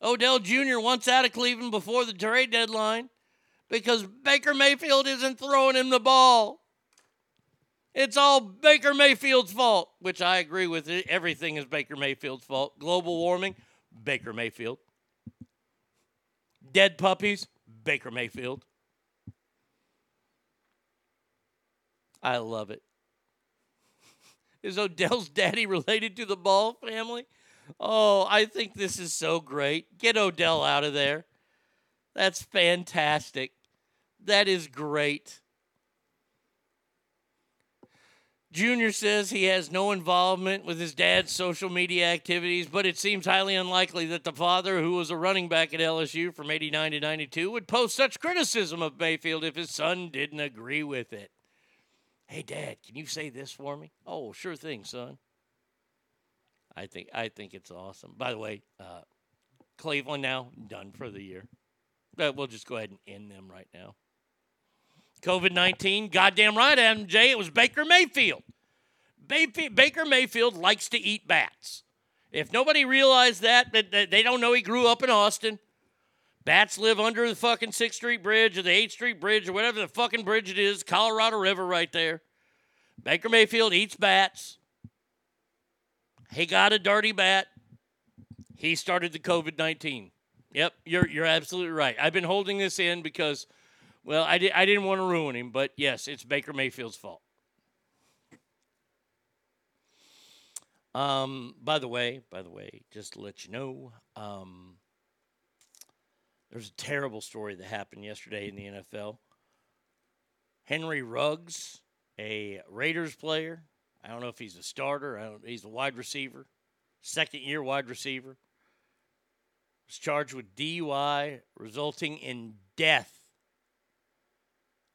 S2: Odell Jr. wants out of Cleveland before the trade deadline because Baker Mayfield isn't throwing him the ball. It's all Baker Mayfield's fault, which I agree with. Everything is Baker Mayfield's fault. Global warming, Baker Mayfield. Dead puppies, Baker Mayfield. I love it. [laughs] Is Odell's daddy related to the Ball family? Oh, I think this is so great. Get Odell out of there. That's fantastic. That is great. Junior says he has no involvement with his dad's social media activities, but it seems highly unlikely that the father, who was a running back at LSU from 89 to 92, would post such criticism of Mayfield if his son didn't agree with it. Hey, Dad, can you say this for me? Oh, sure thing, son. I think I think it's awesome. By the way, uh, Cleveland now done for the year. But we'll just go ahead and end them right now. COVID 19, goddamn right, Adam J. It was Baker Mayfield. Baker Mayfield likes to eat bats. If nobody realized that, that they don't know he grew up in Austin. Bats live under the fucking 6th Street Bridge or the 8th Street Bridge or whatever the fucking bridge it is, Colorado River right there. Baker Mayfield eats bats. He got a dirty bat. He started the COVID 19. Yep, you're, you're absolutely right. I've been holding this in because, well, I, di- I didn't want to ruin him, but yes, it's Baker Mayfield's fault. Um, by the way, by the way, just to let you know, um, there's a terrible story that happened yesterday in the NFL. Henry Ruggs, a Raiders player, I don't know if he's a starter, he's a wide receiver, second year wide receiver, was charged with DUI resulting in death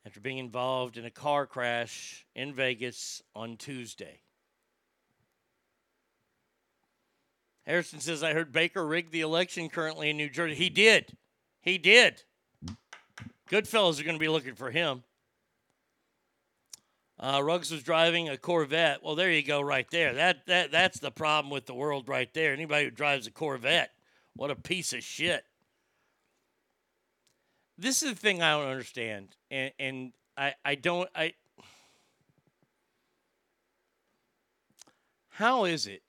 S2: after being involved in a car crash in Vegas on Tuesday. Harrison says, I heard Baker rigged the election currently in New Jersey. He did. He did. Goodfellas are going to be looking for him. Uh, Ruggs was driving a Corvette. Well, there you go, right there. That that that's the problem with the world, right there. Anybody who drives a Corvette, what a piece of shit. This is the thing I don't understand, and and I I don't I. How is it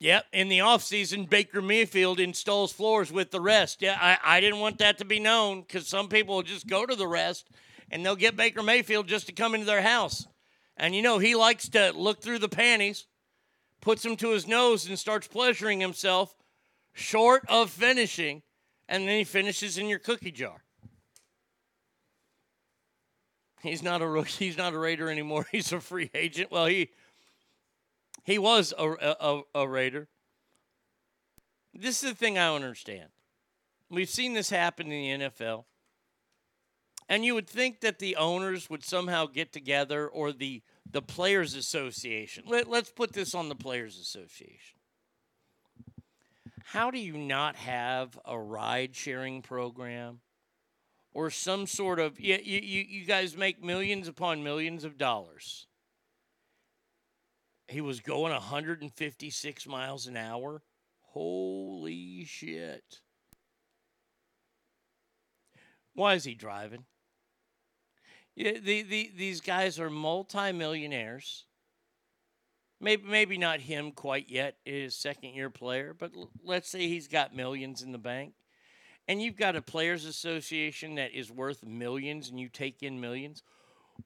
S2: Yep, in the offseason, Baker Mayfield installs floors with the rest. Yeah, I, I didn't want that to be known because some people will just go to the rest and they'll get Baker Mayfield just to come into their house. And you know, he likes to look through the panties, puts them to his nose, and starts pleasuring himself, short of finishing, and then he finishes in your cookie jar. He's not a [laughs] he's not a Raider anymore. [laughs] He's a free agent. Well, he he was a, a, a Raider. This is the thing I don't understand. We've seen this happen in the NFL. And you would think that the owners would somehow get together or the the players association. Let, let's put this on the players association. How do you not have a ride sharing program or some sort of you, you, you guys make millions upon millions of dollars. He was going 156 miles an hour. Holy shit. Why is he driving? Yeah, the, the, these guys are multimillionaires. Maybe maybe not him quite yet, his second year player, but l- let's say he's got millions in the bank. And you've got a players association that is worth millions and you take in millions.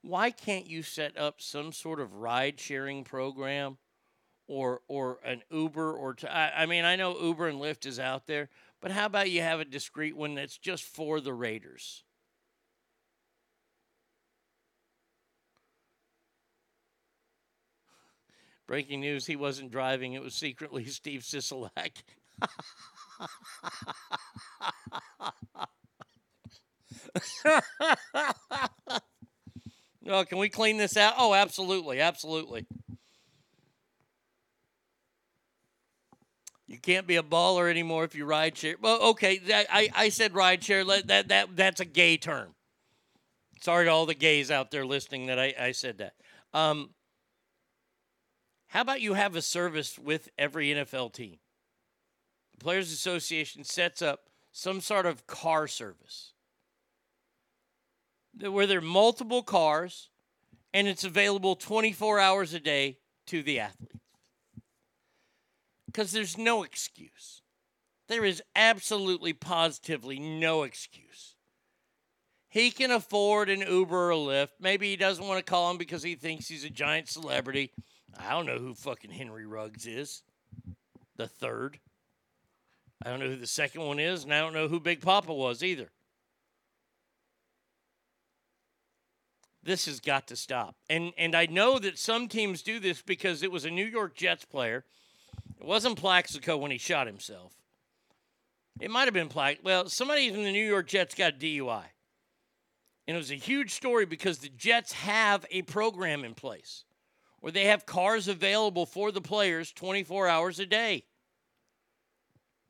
S2: Why can't you set up some sort of ride sharing program or or an Uber or t- I, I mean I know Uber and Lyft is out there, but how about you have a discreet one that's just for the Raiders? Breaking news, he wasn't driving, it was secretly [laughs] Steve Sisolak. [laughs] oh, can we clean this out? Oh, absolutely, absolutely. You can't be a baller anymore if you ride share. Well, okay, that, I, I said ride share. Let- That, that, that's a gay term. Sorry to all the gays out there listening that I, I said that. Um, how about you have a service with every NFL team? The Players Association sets up some sort of car service where there are multiple cars and it's available 24 hours a day to the athletes. Because there's no excuse. There is absolutely, positively no excuse. He can afford an Uber or Lyft. Maybe he doesn't want to call him because he thinks he's a giant celebrity. I don't know who fucking Henry Ruggs is. The third. I don't know who the second one is, and I don't know who Big Papa was either. This has got to stop. And and I know that some teams do this because it was a New York Jets player. It wasn't Plaxico when he shot himself. It might have been Plax. Well, somebody from the New York Jets got a DUI. And it was a huge story because the Jets have a program in place where they have cars available for the players 24 hours a day.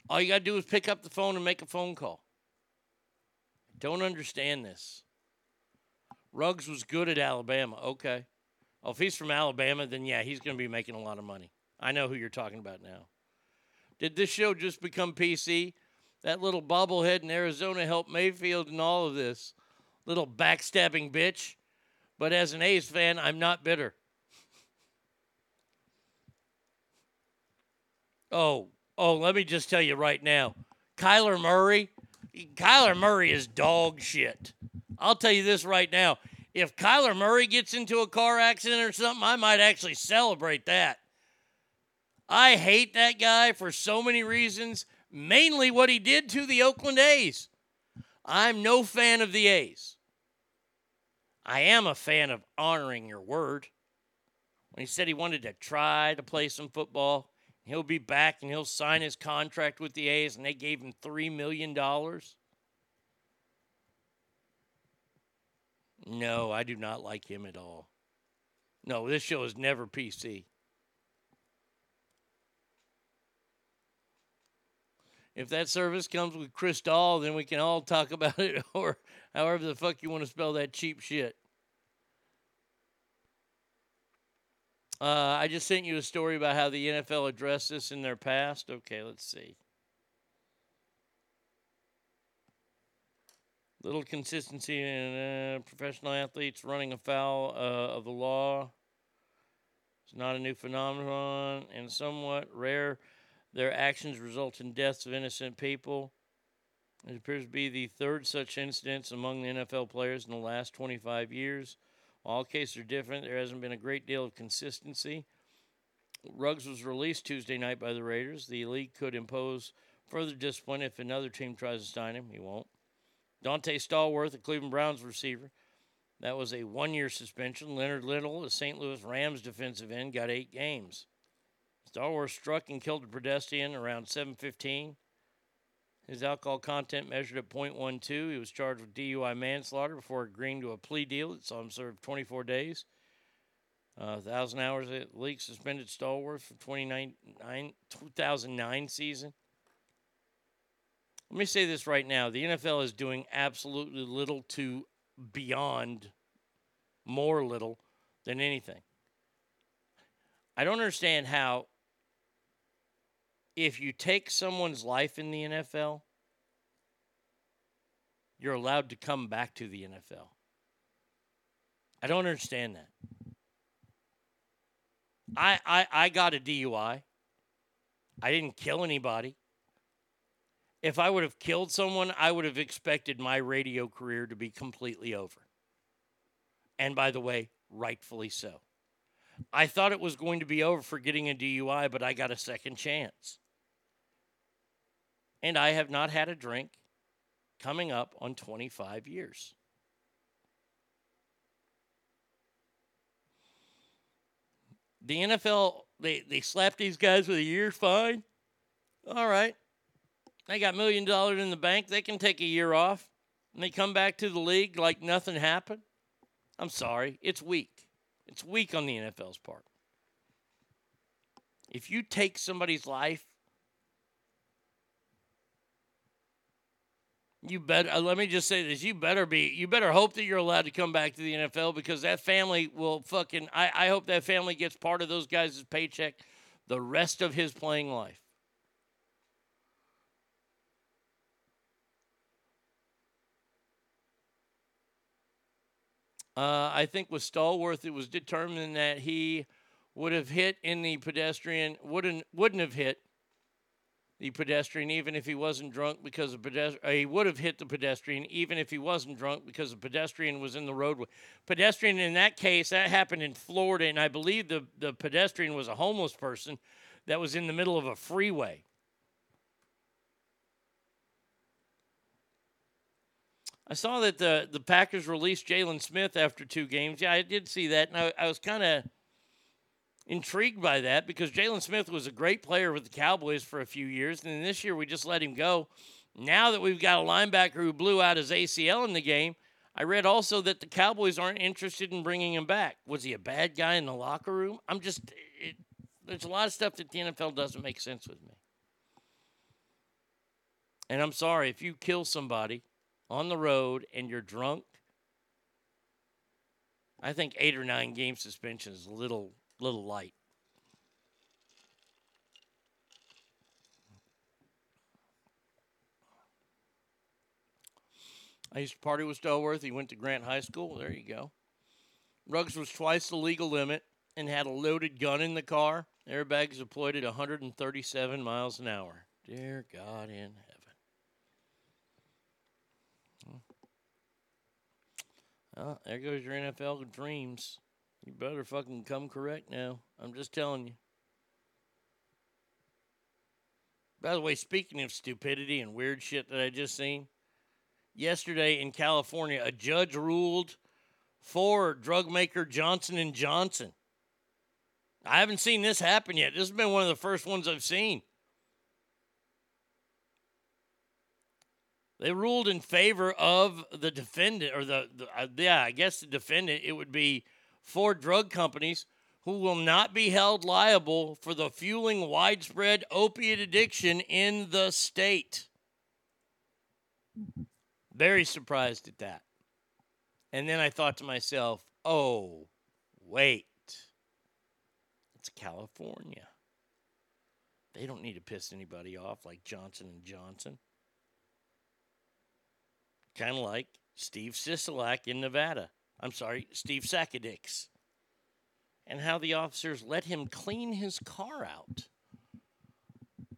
S2: All you got to do is pick up the phone and make a phone call. Don't understand this. Ruggs was good at Alabama. Okay. Oh, if he's from Alabama, then yeah, he's going to be making a lot of money. I know who you're talking about now. Did this show just become PC? That little bobblehead in Arizona helped Mayfield in all of this. Little backstabbing bitch. But as an A's fan, I'm not bitter. Oh, oh, let me just tell you right now. Kyler Murray, Kyler Murray is dog shit. I'll tell you this right now. If Kyler Murray gets into a car accident or something, I might actually celebrate that. I hate that guy for so many reasons, mainly what he did to the Oakland A's. I'm no fan of the A's. I am a fan of honoring your word. When he said he wanted to try to play some football, he'll be back and he'll sign his contract with the A's, and they gave him $3 million. No, I do not like him at all. No, this show is never PC. If that service comes with Cristal, then we can all talk [laughs] about it, or however the fuck you want to spell that cheap shit. Uh, I just sent you a story about how the NFL addressed this in their past. Okay, let's see. Little consistency in uh, professional athletes running afoul uh, of the law. It's not a new phenomenon and somewhat rare. Their actions result in deaths of innocent people. It appears to be the third such incident among the NFL players in the last 25 years. All cases are different. There hasn't been a great deal of consistency. Ruggs was released Tuesday night by the Raiders. The league could impose further discipline if another team tries to sign him. He won't. Donté Stallworth, a Cleveland Browns receiver, that was a one year suspension. Leonard Little, a St. Louis Rams defensive end, got eight games. Stallworth struck and killed a pedestrian around 715. His alcohol content measured at .12. He was charged with DUI manslaughter before agreeing to a plea deal that saw him serve 24 days. Uh, 1,000 hours at league suspended Stallworth for 2009 season. Let me say this right now. The NFL is doing absolutely little to beyond more little than anything. I don't understand how if you take someone's life in the NFL, you're allowed to come back to the NFL. I don't understand that. I, I, I got a DUI. I didn't kill anybody. If I would have killed someone, I would have expected my radio career to be completely over. And by the way, rightfully so. I thought it was going to be over for getting a DUI, but I got a second chance. And I have not had a drink coming up on 25 years. The NFL, they, they slap these guys with a year fine. All right. They got million dollars in the bank. They can take a year off and they come back to the league like nothing happened. I'm sorry. It's weak. It's weak on the NFL's part. If you take somebody's life, you better uh, let me just say this you better be you better hope that you're allowed to come back to the NFL because that family will fucking I, I hope that family gets part of those guys' paycheck the rest of his playing life. Uh, I think with Stallworth, it was determined that he would have hit in the pedestrian, wouldn't wouldn't have hit the pedestrian even if he wasn't drunk because the pedestrian. Uh, he would have hit the pedestrian even if he wasn't drunk because the pedestrian was in the roadway. Pedestrian in that case that happened in Florida, and I believe the the pedestrian was a homeless person that was in the middle of a freeway. I saw that the the Packers released Jaylon Smith after two games. Yeah, I did see that, and I, I was kind of intrigued by that because Jaylon Smith was a great player with the Cowboys for a few years, and then this year we just let him go. Now that we've got a linebacker who blew out his ACL in the game, I read also that the Cowboys aren't interested in bringing him back. Was he a bad guy in the locker room? I'm just, it, there's a lot of stuff that the NFL doesn't make sense with me. And I'm sorry if you kill somebody on the road and you're drunk, I think eight or nine game suspension is a little little light. I used to party with Stallworth. He went to Grant High School. There you go. Ruggs was twice the legal limit and had a loaded gun in the car. Airbags deployed at 137 miles an hour. Dear God in heaven. Oh, there goes your NFL dreams. You better fucking come correct now. I'm just telling you. By the way, speaking of stupidity and weird shit that I just seen, yesterday in California, a judge ruled for drug maker Johnson and Johnson. I haven't seen this happen yet. This has been one of the first ones I've seen. They ruled in favor of the defendant, or the, the uh, yeah, I guess the defendant. It would be four drug companies who will not be held liable for the fueling widespread opiate addiction in the state. Very surprised at that. And then I thought to myself, oh, wait. It's California. They don't need to piss anybody off like Johnson and Johnson. Kind of like Steve Sisolak in Nevada. I'm sorry, Steve Sakadix. And how the officers let him clean his car out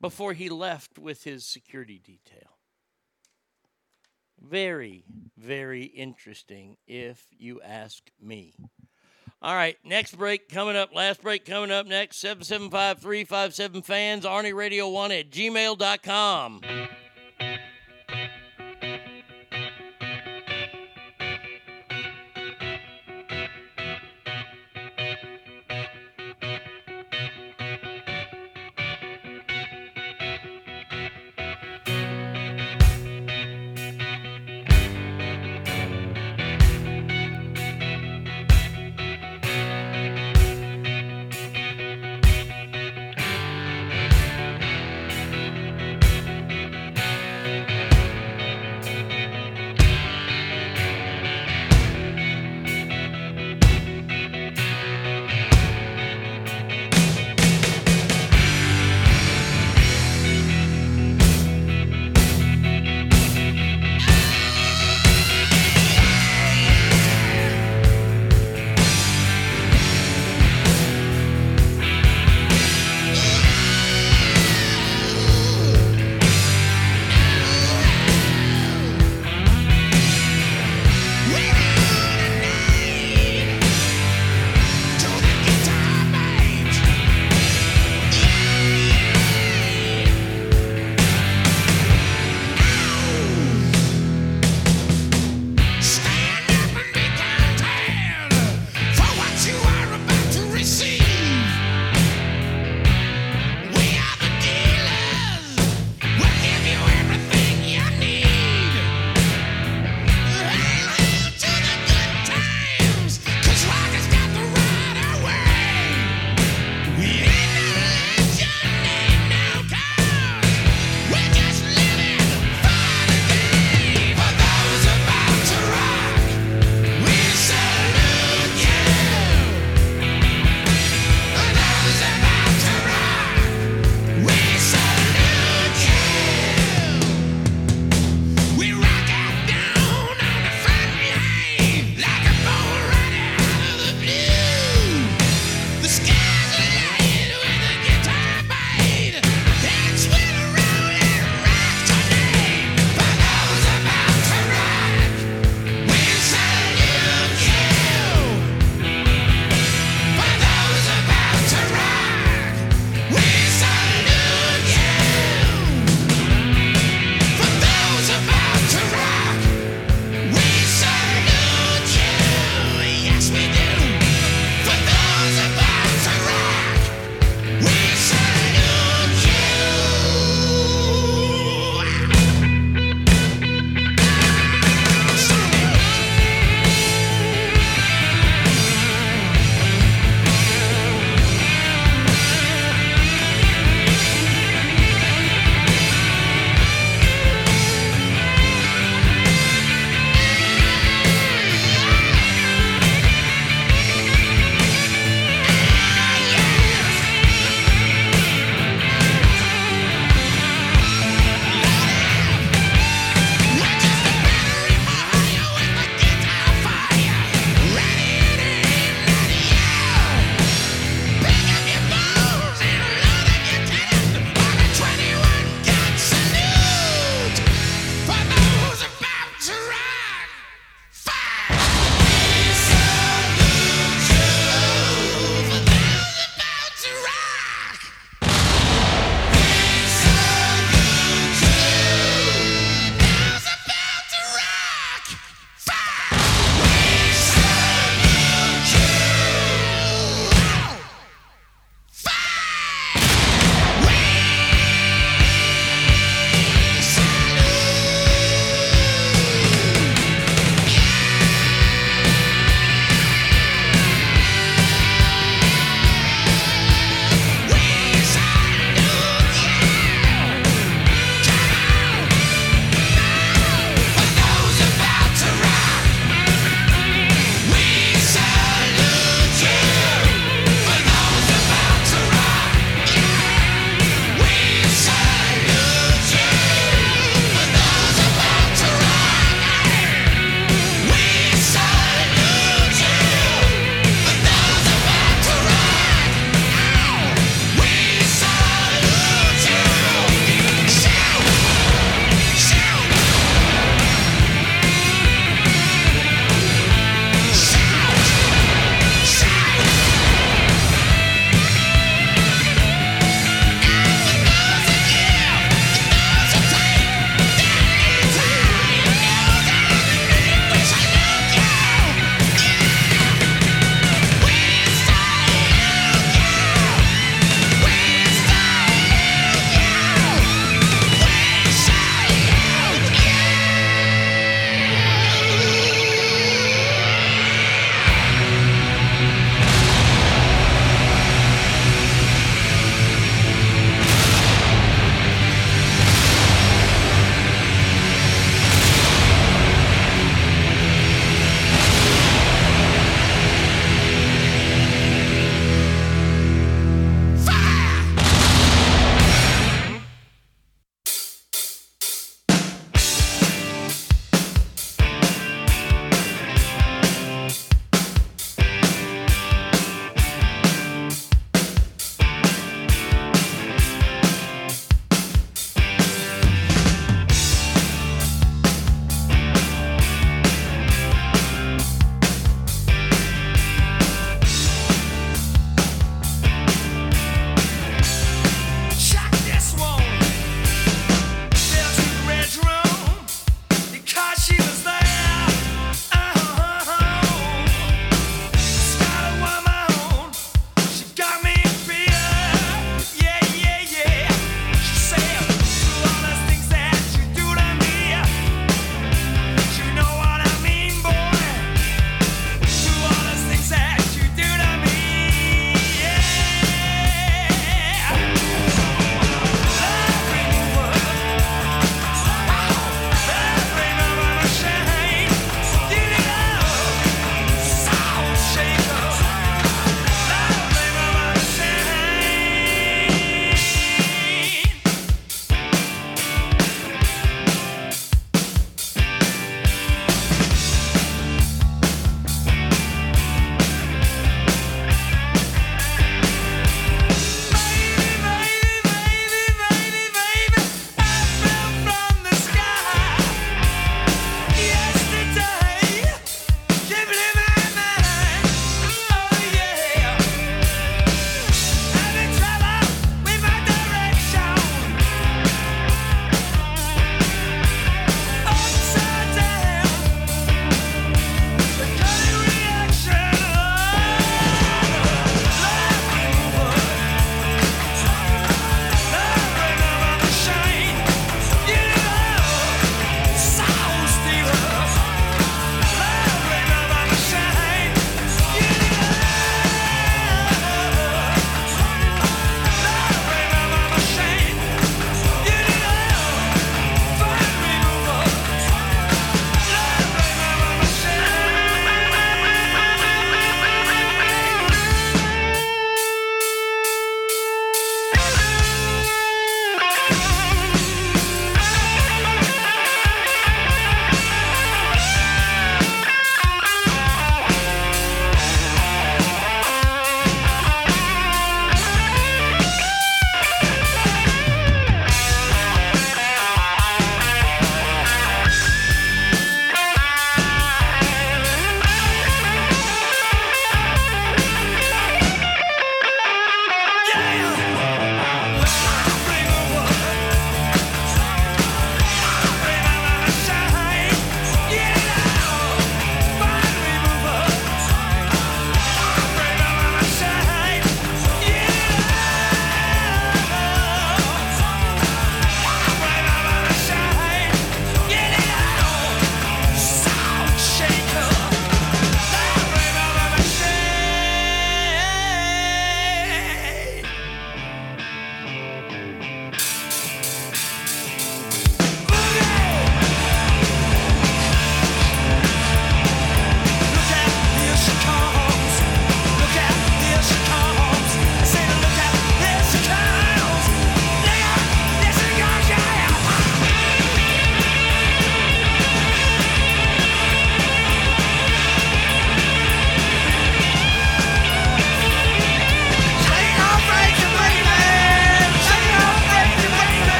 S2: before he left with his security detail. Very, very interesting, if you ask me. All right, next break coming up. Last break coming up next. 775 357 fans, Arnie Radio 1 at gmail.com.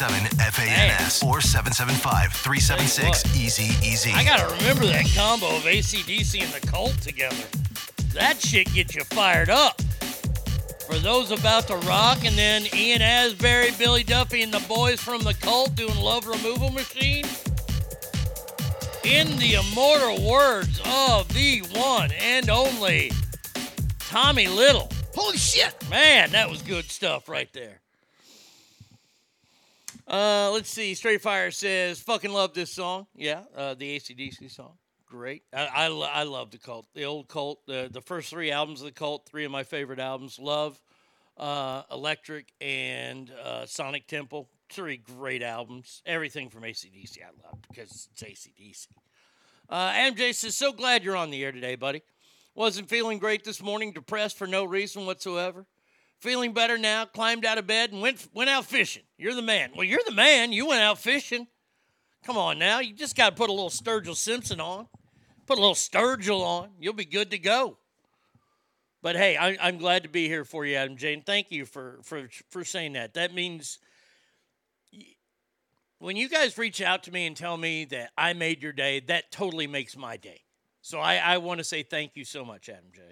S23: 775-357-FANS or 775-376-EASY-EASY.
S2: I gotta remember that combo of ACDC and the Cult together. That shit gets you fired up. For those about to rock, and then Ian Astbury, Billy Duffy, and the boys from the Cult doing Love Removal Machine. In the immortal words of the one and only Tommy Little. Holy shit! Man, that was good stuff right there. Uh, let's see. Straight Fire says, "Fucking love this song." Yeah, uh, the ACDC song. Great. I, I, I love the Cult. The old Cult. The the first three albums of the Cult. Three of my favorite albums. Love, uh, Electric, and uh, Sonic Temple. Three great albums. Everything from ACDC I love because it's ACDC. Uh, Adam J says, "So glad you're on the air today, buddy. Wasn't feeling great this morning. Depressed for no reason whatsoever." Feeling better now, climbed out of bed and went went out fishing. You're the man. Well, you're the man. You went out fishing. Come on now. You just got to put a little Sturgill Simpson on. Put a little Sturgill on. You'll be good to go. But hey, I, I'm glad to be here for you, Adam Jane. Thank you for, for, for saying that. That means when you guys reach out to me and tell me that I made your day, that totally makes my day. So I, I want to say thank you so much, Adam J.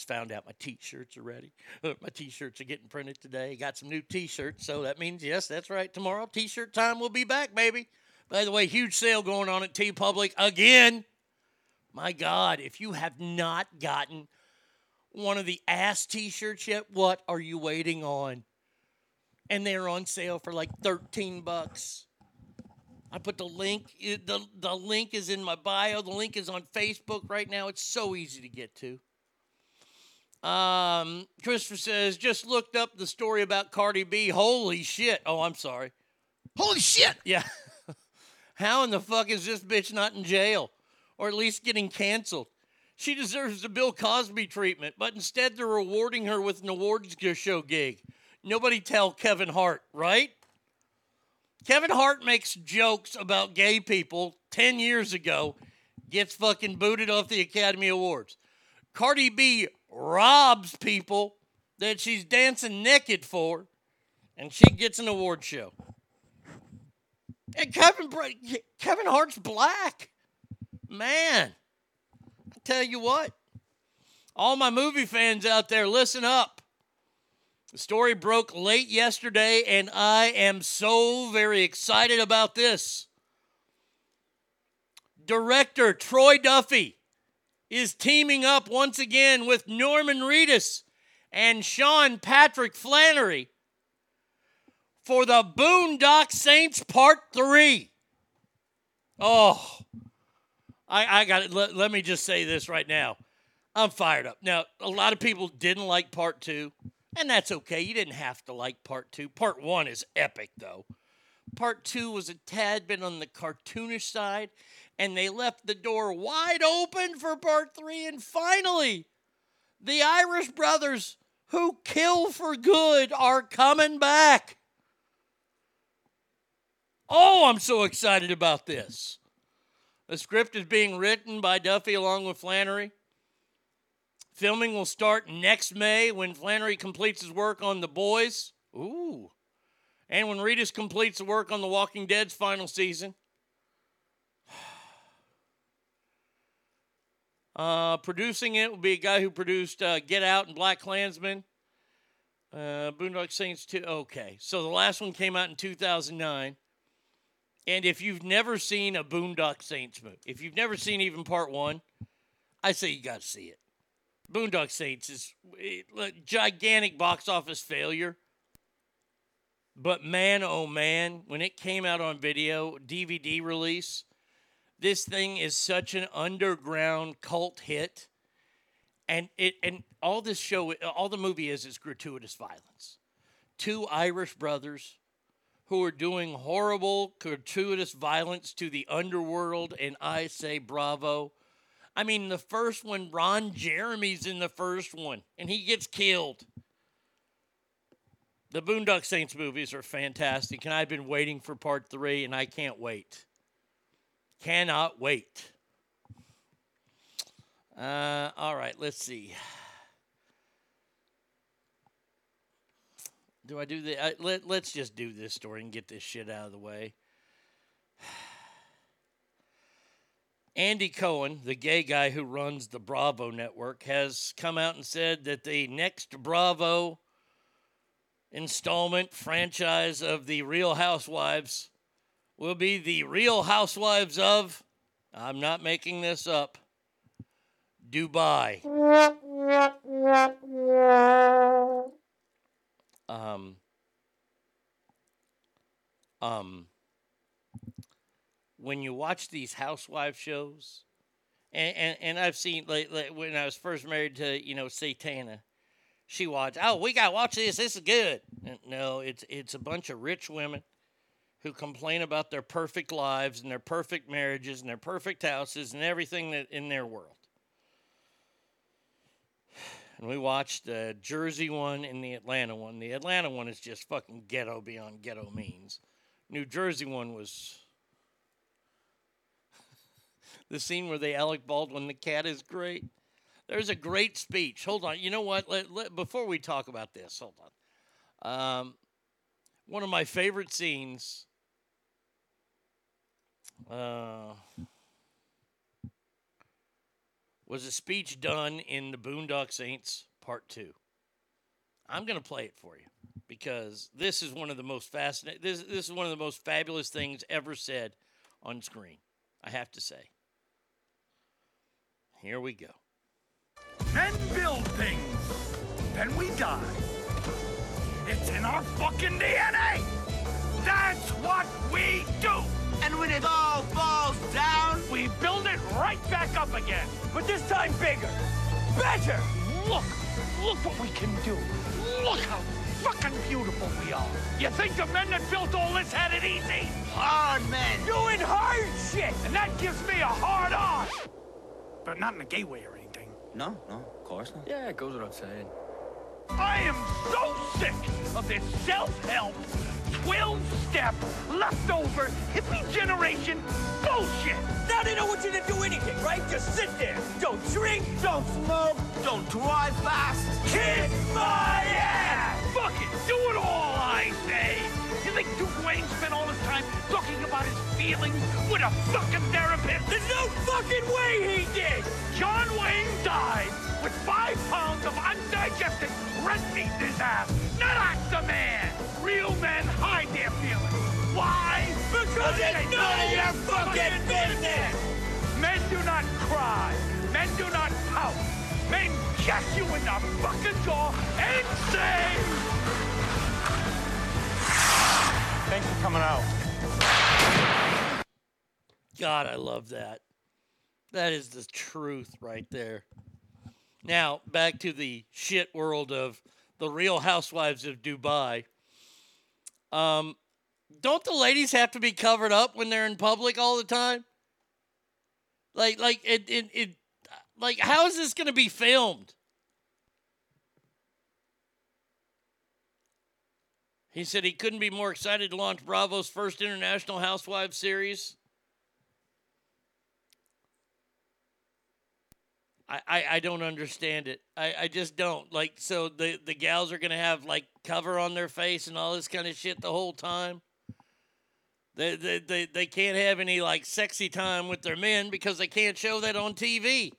S2: Just found out my t-shirts are ready. [laughs] my t-shirts are getting printed today. Got some new t-shirts, so that means yes, that's right. Tomorrow, t-shirt time will be back, baby. By the way, huge sale going on at TeePublic again. My God, if you have not gotten one of the ass t-shirts yet, what are you waiting on? And they're on sale for like 13 bucks. I put the link the the link is in my bio. The link is on Facebook right now. It's so easy to get to. Um, Christopher says, just looked up the story about Cardi B. Holy shit. Oh, I'm sorry. Holy shit. Yeah. [laughs] How in the fuck is this bitch not in jail? Or at least getting canceled? She deserves the Bill Cosby treatment, but instead they're rewarding her with an awards show gig. Nobody tell Kevin Hart, right? Kevin Hart makes jokes about gay people 10 years ago, gets fucking booted off the Academy Awards. Cardi B robs people that she's dancing naked for, and she gets an award show. And Kevin Kevin Hart's black. Man, I tell you what, all my movie fans out there, listen up. The story broke late yesterday, and I am so very excited about this. Director Troy Duffy is teaming up once again with Norman Reedus and Sean Patrick Flanery for the Boondock Saints Part 3. Oh, I, I got it. Let, let me just say this right now. I'm fired up. Now, a lot of people didn't like Part 2, and that's okay. You didn't have to like Part 2. Part 1 is epic, though. Part 2 was a tad bit on the cartoonish side, and they left the door wide open for Part 3. And finally, the Irish brothers who kill for good are coming back. Oh, I'm so excited about this. The script is being written by Duffy along with Flanery. Filming will start next May when Flanery completes his work on The Boys. Ooh. And when Reedus completes the work on The Walking Dead's final season. Uh, producing it will be a guy who produced uh, Get Out and BlacKkKlansman. Uh, Boondock Saints 2. Okay. So the last one came out in 2009. And if you've never seen a Boondock Saints movie, if you've never seen even part one, I say you got to see it. Boondock Saints is a gigantic box office failure. But man, oh man, when it came out on video, DVD release, this thing is such an underground cult hit. And it and all this show, all the movie is is gratuitous violence. Two Irish brothers who are doing horrible, gratuitous violence to the underworld, and I say bravo. I mean, the first one, Ron Jeremy's in the first one, and he gets killed. The Boondock Saints movies are fantastic, and I've been waiting for part three, and I can't wait. Cannot wait. Uh, all right, let's see. Do I do the? Uh, let, let's just do this story and get this shit out of the way. [sighs] Andy Cohen, the gay guy who runs the Bravo network, has come out and said that the next Bravo installment franchise of the Real Housewives will be the Real Housewives of, I'm not making this up, Dubai. Um, um, when you watch these housewife shows, and, and, and I've seen like, like when I was first married to you know Satana, she watched. Oh, we got to watch this. This is good. And no, it's it's a bunch of rich women who complain about their perfect lives and their perfect marriages and their perfect houses and everything that in their world. And we watched the Jersey one and the Atlanta one. The Atlanta one is just fucking ghetto beyond ghetto means. New Jersey one was [laughs] the scene where they Alec Baldwin the cat is great. There's a great speech. Hold on. You know what? Let, let, before we talk about this, hold on. Um, one of my favorite scenes. Uh, was a speech done in the Boondock Saints Part 2. I'm going to play it for you because this is one of the most fascinating this this is one of the most fabulous things ever said on screen. I have to say. Here we go.
S26: Men build things, then we die. It's in our fucking DNA. That's what we do. And when it all falls down, we build it right back up again. But this time bigger, better. Look, look what we can do. Look how fucking beautiful we are. You think the men that built all this had it easy? Hard men. Doing hard shit. And that gives me a hard on. But not in a gay way or anything.
S27: No, no, of course not.
S26: Yeah, it goes without saying. I am so sick of this self-help, 12-step, leftover, hippie generation bullshit! Now they don't want you to do anything, right? Just sit there. Don't drink, don't smoke, don't drive fast. Kick my ass! Fuck it, do it all, I say! You think Duke Wayne spent all his time talking about his feelings with a fucking therapist? There's no fucking way he did! John Wayne died with five pounds of undigested red meat in his ass. Not act a man! Real men hide their feelings. Why? Because it's none of your fucking business! Men do not cry. Men do not pout. Men kiss you in the fucking jaw and say...
S27: Thanks for coming out.
S2: God, I love that. That is the truth right there. Now, back to the shit world of the real housewives of Dubai. Um, don't the ladies have to be covered up when they're in public all the time? Like, like it, it, it like how is this going to be filmed? He said he couldn't be more excited to launch Bravo's first international housewives series. I, I, don't understand it. I, I just don't. Like, so the, the gals are going to have, like, cover on their face and all this kind of shit the whole time. They, they, they, they can't have any, like, sexy time with their men because they can't show that on TV.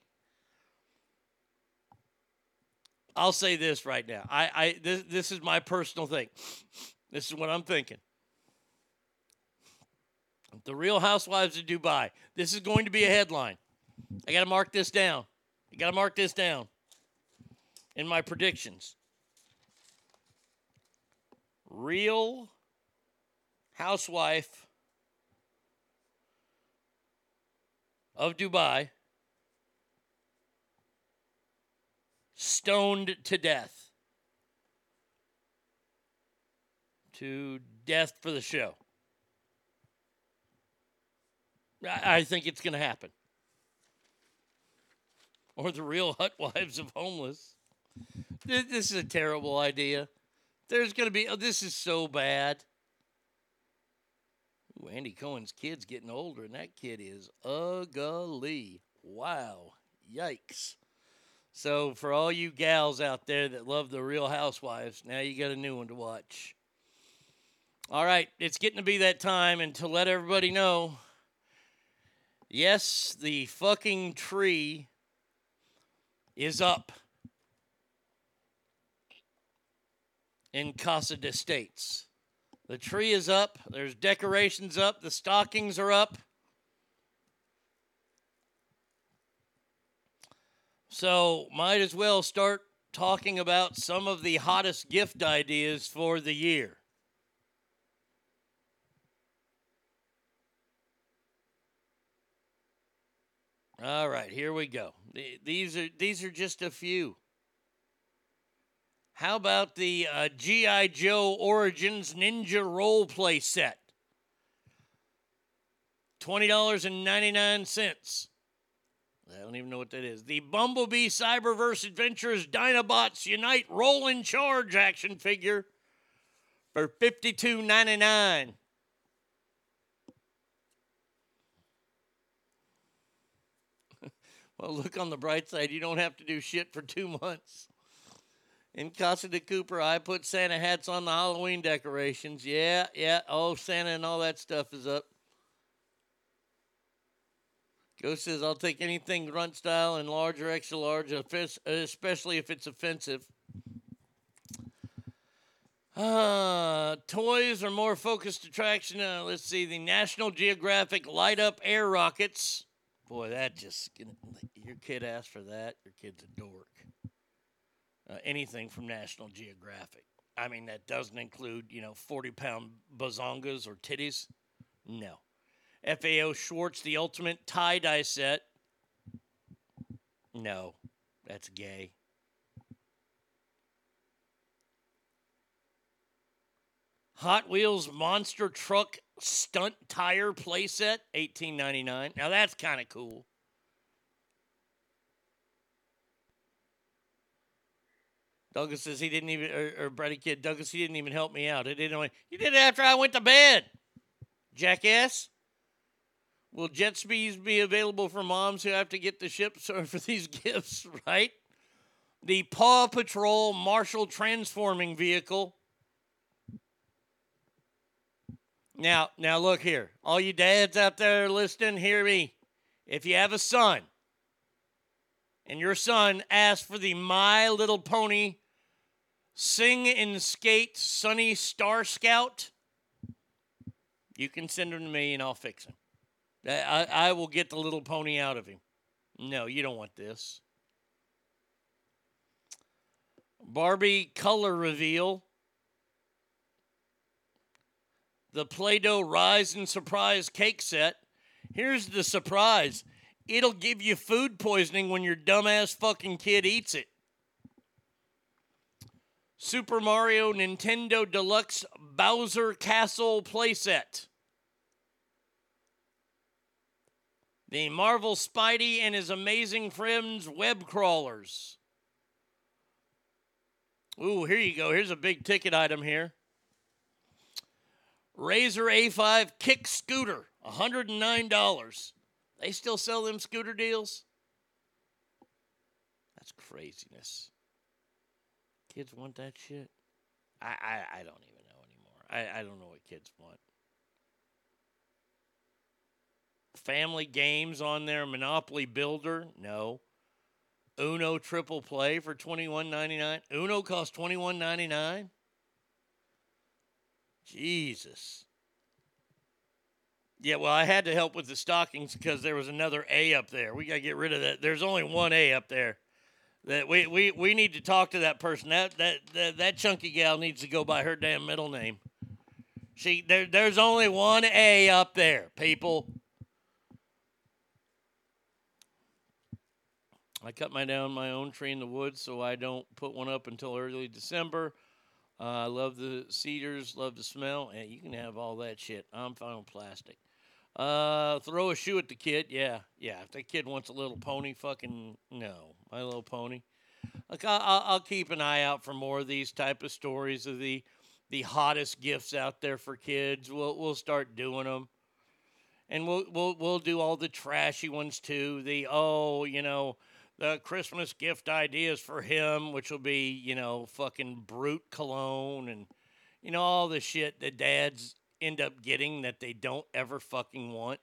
S2: I'll say this right now. I, I this, this is my personal thing. This is what I'm thinking. The Real Housewives of Dubai. This is going to be a headline. I got to mark this down. You got to mark this down in my predictions. Real housewife of Dubai stoned to death. To death for the show. I I think it's going to happen or the real [laughs] hut wives of homeless. This is a terrible idea. There's gonna be. Oh, this is so bad. Ooh, Andy Cohen's kid's getting older, and that kid is ugly. Wow. Yikes. So, for all you gals out there that love the Real Housewives, now you got a new one to watch. All right, it's getting to be that time, and to let everybody know yes, the fucking tree is up in Casa de States. The tree is up, there's decorations up, the stockings are up. So, might as well start talking about some of the hottest gift ideas for the year. All right, here we go. These are these are just a few. How about the uh, GI Joe Origins Ninja Role Play Set? Twenty dollars and ninety nine cents. I don't even know what that is. The Bumblebee Cyberverse Adventures Dinobots Unite Roll in Charge action figure for fifty two ninety nine. Well, look on the bright side. You don't have to do shit for two months. In Casa de Cooper, I put Santa hats on the Halloween decorations. Yeah, yeah. Oh, Santa and all that stuff is up. Ghost says, I'll take anything grunt style and large or extra large, especially if it's offensive. Uh, toys are more focused attraction. Uh, let's see. The National Geographic light up air rockets. Boy, that just your kid asked for that. Your kid's a dork. Uh, anything from National Geographic. I mean, that doesn't include you know forty pound bazongas or titties. No. FAO Schwarz, the ultimate tie dye set. No, that's gay. Hot Wheels Monster Truck Stunt Tire Playset, eighteen ninety nine. Now that's kind of cool. Douglas says he didn't even, or, or Brady Kid, Douglas, he didn't even help me out. It didn't. You did it after I went to bed, jackass. Will jet skis be available for moms who have to get the ships [laughs] or for these gifts? Right. The Paw Patrol Marshall transforming vehicle. Now, now look here. All you dads out there listening, hear me. If you have a son and your son asks for the My Little Pony Sing and Skate Sunny Star Scout, you can send him to me and I'll fix him. I, I will get the little pony out of him. No, you don't want this. Barbie color reveal. The Play Doh Rise and Surprise cake set. Here's the surprise it'll give you food poisoning when your dumbass fucking kid eats it. Super Mario Nintendo Deluxe Bowser Castle playset. The Marvel Spidey and his amazing friends web crawlers. Ooh, here you go. Here's a big ticket item here. Razor A5 kick scooter, $109. They still sell them scooter deals? That's craziness. Kids want that shit? I, I, I don't even know anymore. I, I don't know what kids want. Family games on there. Monopoly Builder? No. Uno Triple Play for twenty one ninety nine. Uno costs twenty one ninety nine. Jesus. Yeah, well, I had to help with the stockings because there was another A up there. We got to get rid of that. There's only one A up there. That we, we, we need to talk to that person. That, that that that chunky gal needs to go by her damn middle name. She there there's only one A up there, people. I cut my down my own tree in the woods, so I don't put one up until early December. Uh, I love the cedars, love the smell, and you can have all that shit. I'm fine with plastic. Uh, throw a shoe at the kid. Yeah, yeah. If the kid wants a little pony, fucking no. My little pony. Like I'll, I'll keep an eye out for more of these type of stories of the the hottest gifts out there for kids. We'll we'll start doing them, and we'll we'll we'll do all the trashy ones too. The oh, you know, Christmas gift ideas for him, which will be you know fucking brute cologne and you know all the shit that dads end up getting that they don't ever fucking want.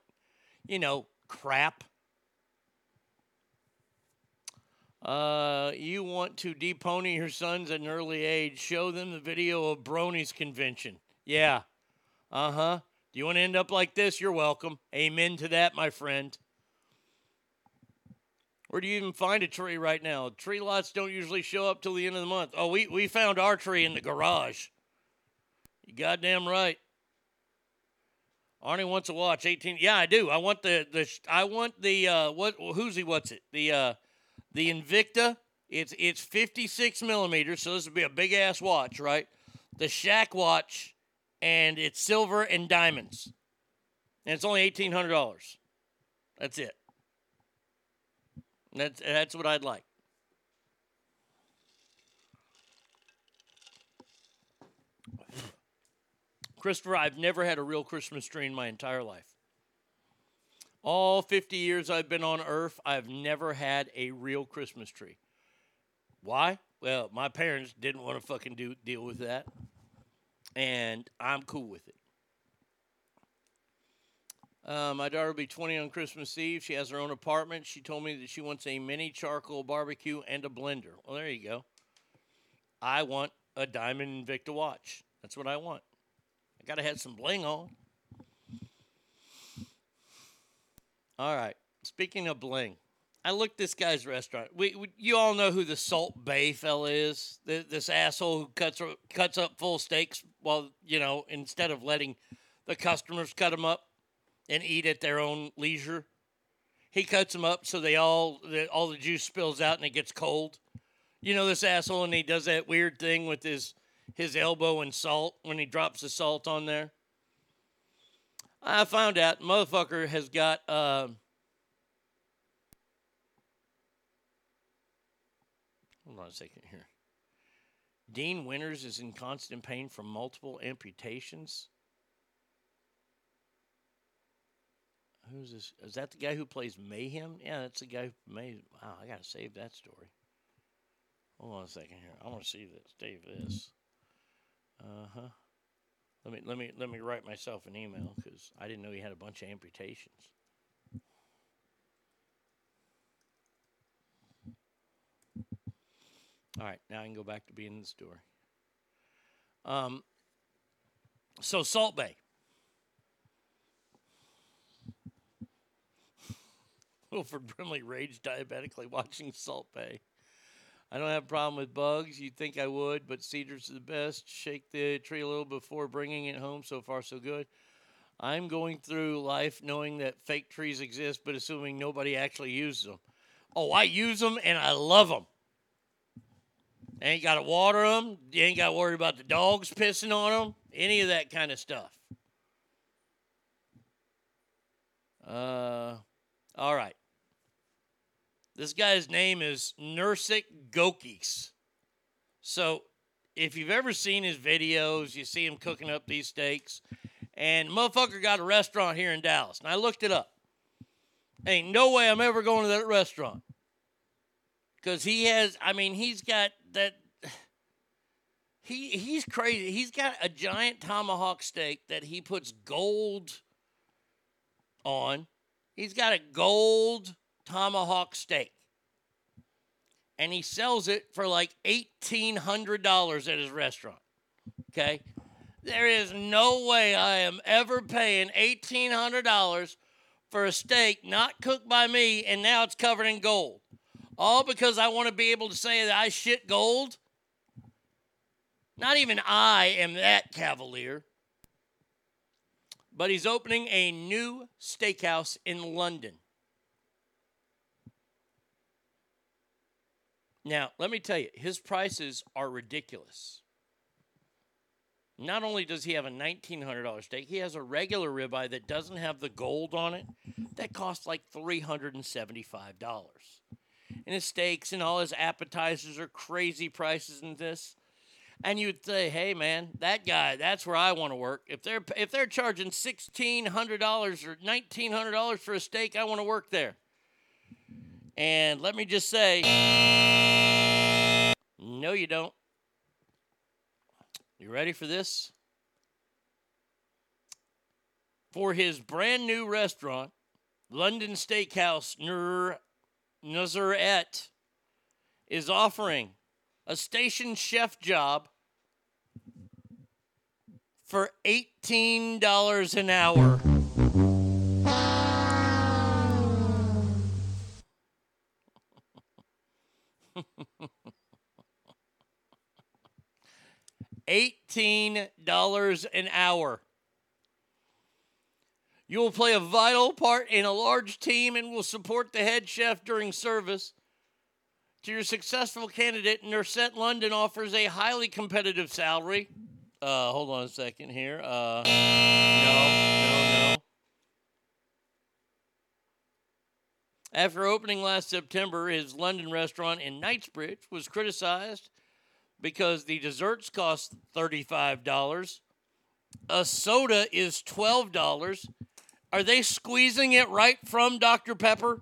S2: You know, crap. Uh, you want to depony your sons at an early age? Show them the video of Brony's convention. Yeah. Uh huh. Do you want to end up like this? You're welcome. Amen to that, my friend. Where do you even find a tree right now? Tree lots don't usually show up till the end of the month. Oh, we, we found our tree in the garage. You goddamn right. Arnie wants a watch 18. Yeah, I do. I want the the I want the uh what who's he what's it? The uh the Invicta. It's it's 56 millimeters, so this would be a big ass watch, right? The Shaq watch, and it's silver and diamonds, and it's only eighteen hundred dollars. That's it. That's that's what I'd like. Christopher, I've never had a real Christmas tree in my entire life. All 50 years I've been on Earth, I've never had a real Christmas tree. Why? Well, my parents didn't want to fucking do, deal with that. And I'm cool with it. Uh, my daughter will be 20 on Christmas Eve. She has her own apartment. She told me that she wants a mini charcoal barbecue and a blender. Well, there you go. I want a Diamond Invicta watch. That's what I want. I got to have some bling on. All right. Speaking of bling, I looked this guy's restaurant. We, we you all know who the Salt Bae fella is. Th this asshole who cuts cuts up full steaks while you know instead of letting the customers cut them up and eat at their own leisure. He cuts them up so they all the, all the juice spills out and it gets cold. You know this asshole, and he does that weird thing with his his elbow and salt when he drops the salt on there. I found out motherfucker has got uh, hold on a second here. Dean Winters is in constant pain from multiple amputations. Who's this? Is that the guy who plays Mayhem? Yeah, that's the guy who made. Wow, I gotta save that story. Hold on a second here. I want to see this. Save this. Uh huh. Let me let me let me write myself an email because I didn't know he had a bunch of amputations. All right, now I can go back to being in the story. Um, so Salt Bae. Wilford Brimley raged diabetically watching Salt Bae. I don't have a problem with bugs. You'd think I would, but cedars are the best. Shake the tree a little before bringing it home. So far, so good. I'm going through life knowing that fake trees exist, but assuming nobody actually uses them. Oh, I use them and I love them. Ain't got to water them. You ain't got to worry about the dogs pissing on them. Any of that kind of stuff. Uh, all right. This guy's name is Nursik Gokis. So, if you've ever seen his videos, you see him cooking up these steaks. And motherfucker got a restaurant here in Dallas. And I looked it up. Ain't no way I'm ever going to that restaurant. Because he has, I mean, he's got that. [sighs] He, he's crazy. He's got a giant tomahawk steak that he puts gold on. He's got a gold tomahawk steak. And he sells it for like $1,800 at his restaurant. Okay? There is no way I am ever paying $1,800 for a steak not cooked by me and now it's covered in gold. All because I want to be able to say that I shit gold? Not even I am that cavalier. But he's opening a new steakhouse in London. Now, let me tell you, his prices are ridiculous. Not only does he have a $1,900 steak, he has a regular ribeye that doesn't have the gold on it that costs like $375. and his steaks and all his appetizers are crazy prices and this. And you'd say, "Hey, man, that guy, that's where I want to work. If they're if they're charging sixteen hundred dollars or nineteen hundred dollars for a steak, I want to work there." And let me just say, no, you don't. You ready for this? For his brand new restaurant, London Steakhouse Nur is offering a station chef job for $18 an hour. $18 an hour. You will play a vital part in a large team and will support the head chef during service. To your successful candidate, Nusr-Et London offers a highly competitive salary. Uh, hold on a second here. Uh, no, no, no. After opening last September, his London restaurant in Knightsbridge was criticized because the desserts cost $35. A soda is $12. Are they squeezing it right from Dr. Pepper?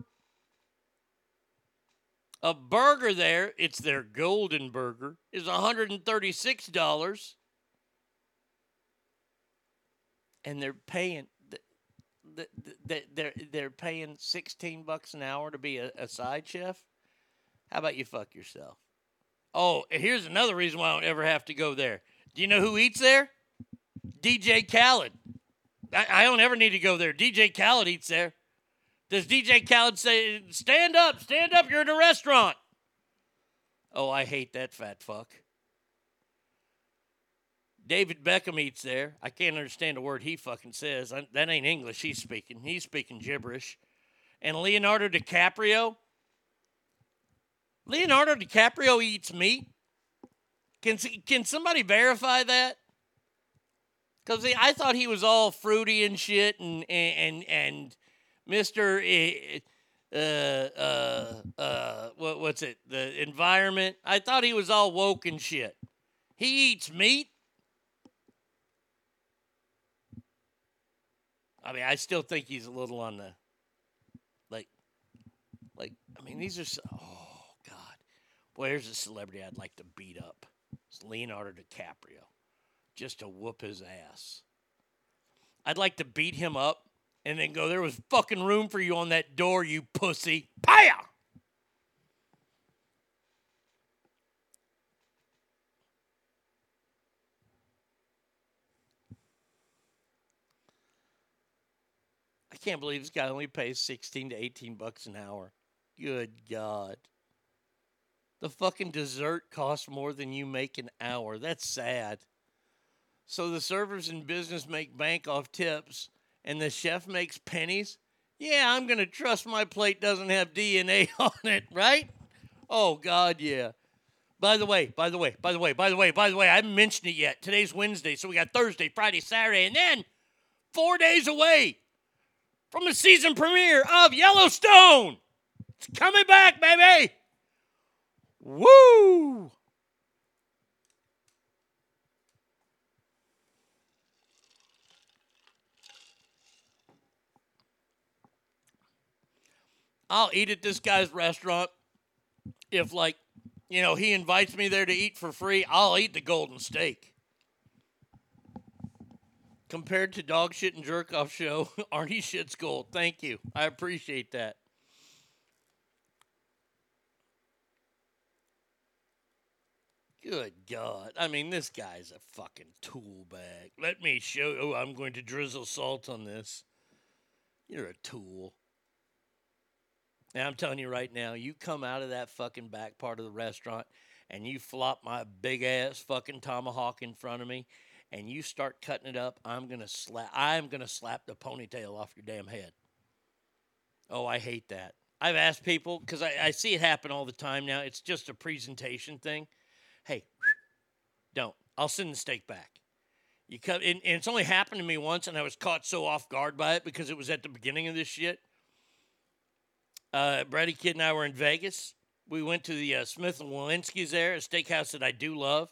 S2: A burger there, it's their golden burger, is $136. And they're paying th- th- th- they're they're paying 16 bucks an hour to be a side chef. How about you fuck yourself? Oh, here's another reason why I don't ever have to go there. Do you know who eats there? DJ Khaled. I, I don't ever need to go there. DJ Khaled eats there. Does DJ Khaled say, stand up, stand up, you're in a restaurant? Oh, I hate that fat fuck. David Beckham eats there. I can't understand a word he fucking says. I, that ain't English he's speaking. He's speaking gibberish. And Leonardo DiCaprio, Leonardo DiCaprio eats meat. Can can somebody verify that? Because I thought he was all fruity and shit, and and and Mister, uh, uh, uh, what what's it? The environment. I thought he was all woke and shit. He eats meat. I mean, I still think he's a little on the, like, like. I mean, these are. So, oh boy, here's a celebrity I'd like to beat up. It's Leonardo DiCaprio, just to whoop his ass. I'd like to beat him up and then go. There was fucking room for you on that door, you pussy. Paya. I can't believe this guy only pays 16 to 18 bucks an hour. Good God. The fucking dessert costs more than you make an hour. That's sad. So the servers in business make bank off tips and the chef makes pennies? Yeah, I'm going to trust my plate doesn't have DNA [laughs] on it, right? Oh, God, yeah. By the way, by the way, by the way, by the way, by the way, I haven't mentioned it yet. Today's Wednesday, so we got Thursday, Friday, Saturday, and then four days away from the season premiere of Yellowstone. It's coming back, baby. Woo! I'll eat at this guy's restaurant if, like, you know, he invites me there to eat for free. I'll eat the golden steak. Compared to dog shit and jerk off show, [laughs] Arnie shit's gold. Thank you. I appreciate that. Good God. I mean, this guy's a fucking tool bag. Let me show Oh, I'm going to drizzle salt on this. You're a tool. And I'm telling you right now, you come out of that fucking back part of the restaurant and you flop my big ass fucking tomahawk in front of me and you start cutting it up, I'm gonna slap I'm gonna slap the ponytail off your damn head. Oh, I hate that. I've asked people because I, I see it happen all the time now. It's just a presentation thing. Hey, don't. I'll send the steak back. You cut, and, and it's only happened to me once, and I was caught so off guard by it because it was at the beginning of this shit. Uh, Brady Kid and I were in Vegas, we went to the uh, Smith and Wollensky's there, a steakhouse that I do love.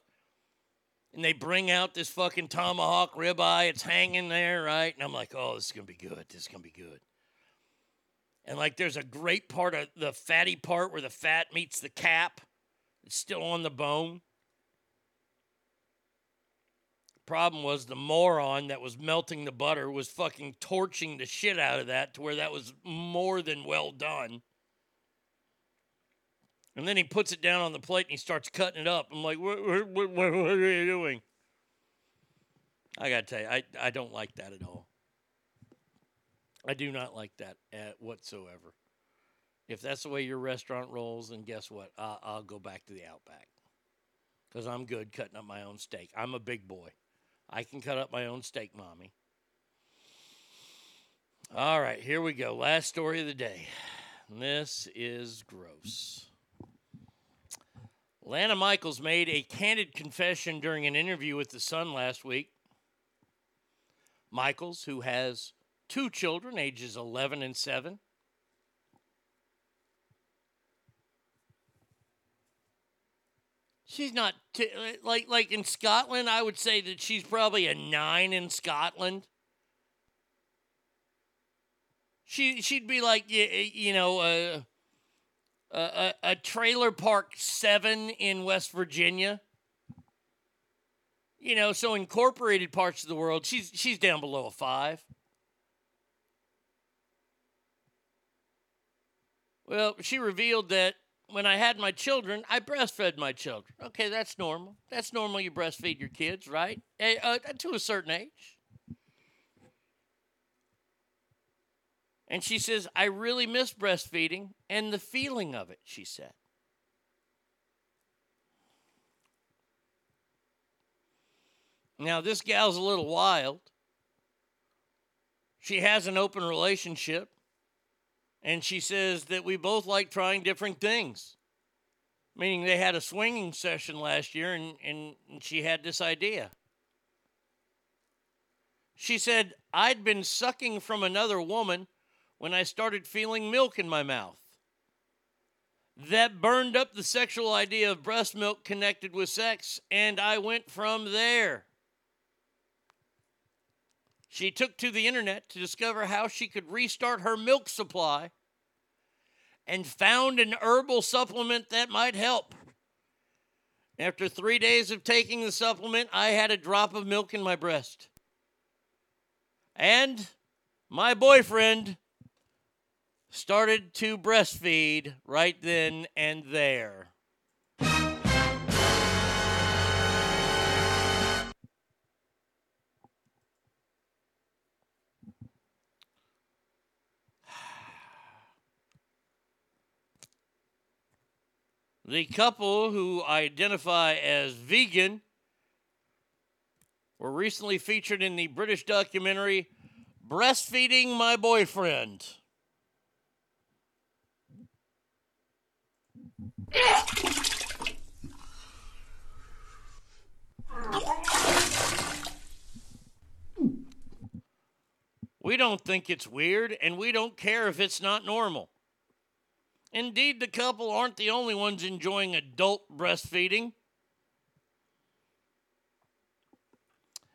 S2: And they bring out this fucking tomahawk ribeye. It's hanging there, right? And I'm like, oh, this is gonna be good. This is gonna be good. And like, there's a great part of the fatty part where the fat meets the cap. It's still on the bone. Problem was the moron that was melting the butter was fucking torching the shit out of that to where that was more than well done. And then he puts it down on the plate and he starts cutting it up. I'm like, what, what, what, what are you doing? I got to tell you, I, I don't like that at all. I do not like that at whatsoever. If that's the way your restaurant rolls, then guess what? I, I'll go back to the Outback because I'm good cutting up my own steak. I'm a big boy. I can cut up my own steak, mommy. All right, here we go. Last story of the day. This is gross. Lana Michaels made a candid confession during an interview with The Sun last week. Michaels, who has two children, ages 11 and 7, She's not t- like like in Scotland. I would say that she's probably a nine in Scotland. She she'd be like you, you know a, a a trailer park seven in West Virginia. You know, so incorporated parts of the world, she's she's down below a five. Well, she revealed that when I had my children, I breastfed my children. Okay, that's normal. That's normal. You breastfeed your kids, right? Eh, uh, to a certain age. And she says, I really miss breastfeeding and the feeling of it, she said. Now, this gal's a little wild. She has an open relationship and she says that we both like trying different things. Meaning they had a swinging session last year and, and, she had this idea. She said, I'd been sucking from another woman when I started feeling milk in my mouth. That burned up the sexual idea of breast milk connected with sex, and I went from there. She took to the internet to discover how she could restart her milk supply and found an herbal supplement that might help. After three days of taking the supplement, I had a drop of milk in my breast. And my boyfriend started to breastfeed right then and there. The couple who identify as vegan were recently featured in the British documentary Breastfeeding My Boyfriend. We don't think it's weird, and we don't care if it's not normal. Indeed, the couple aren't the only ones enjoying adult breastfeeding.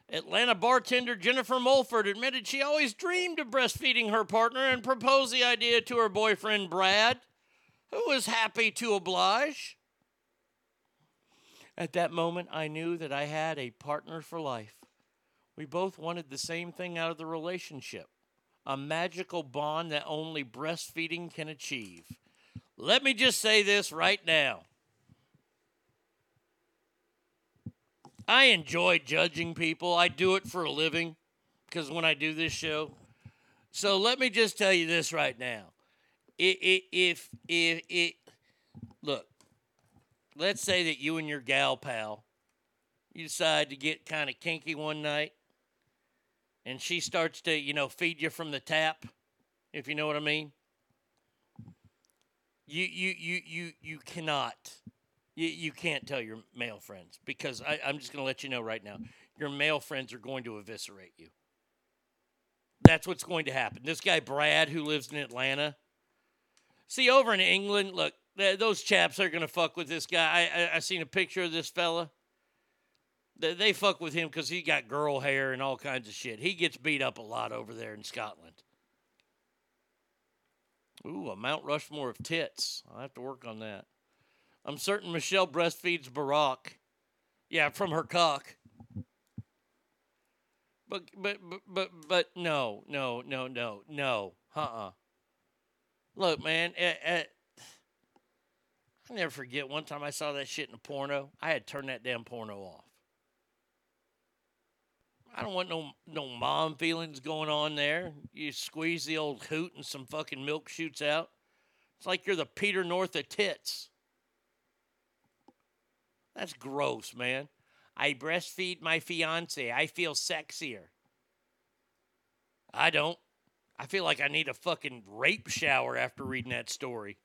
S2: Atlanta bartender Jennifer Mulford admitted she always dreamed of breastfeeding her partner and proposed the idea to her boyfriend Brad, who was happy to oblige. At that moment, I knew that I had a partner for life. We both wanted the same thing out of the relationship a magical bond that only breastfeeding can achieve. Let me just say this right now. I enjoy judging people. I do it for a living because when I do this show. So let me just tell you this right now. If, if, if, if, look, let's say that you and your gal pal, you decide to get kind of kinky one night and she starts to, you know, feed you from the tap, if you know what I mean. You you you you you cannot. You, you can't tell your male friends because I, I'm just going to let you know right now. Your male friends are going to eviscerate you. That's what's going to happen. This guy Brad, who lives in Atlanta. See, over in England, look, th- those chaps are gonna fuck with this guy. I I, I seen a picture of this fella. They, they fuck with him because he got girl hair and all kinds of shit. He gets beat up a lot over there in Scotland. Ooh, a Mount Rushmore of tits. I'll have to work on that. I'm certain Michelle breastfeeds Barack. Yeah, from her cock. But but but but, but no, no, no, no, no. Uh-uh. Look, man, eh, eh, I never forget one time I saw that shit in a porno. I had to turn that damn porno off. I don't want no no mom feelings going on there. You squeeze the old hoot and some fucking milk shoots out. It's like you're the Peter North of tits. That's gross, man. I breastfeed my fiance. I feel sexier. I don't. I feel like I need a fucking rape shower after reading that story.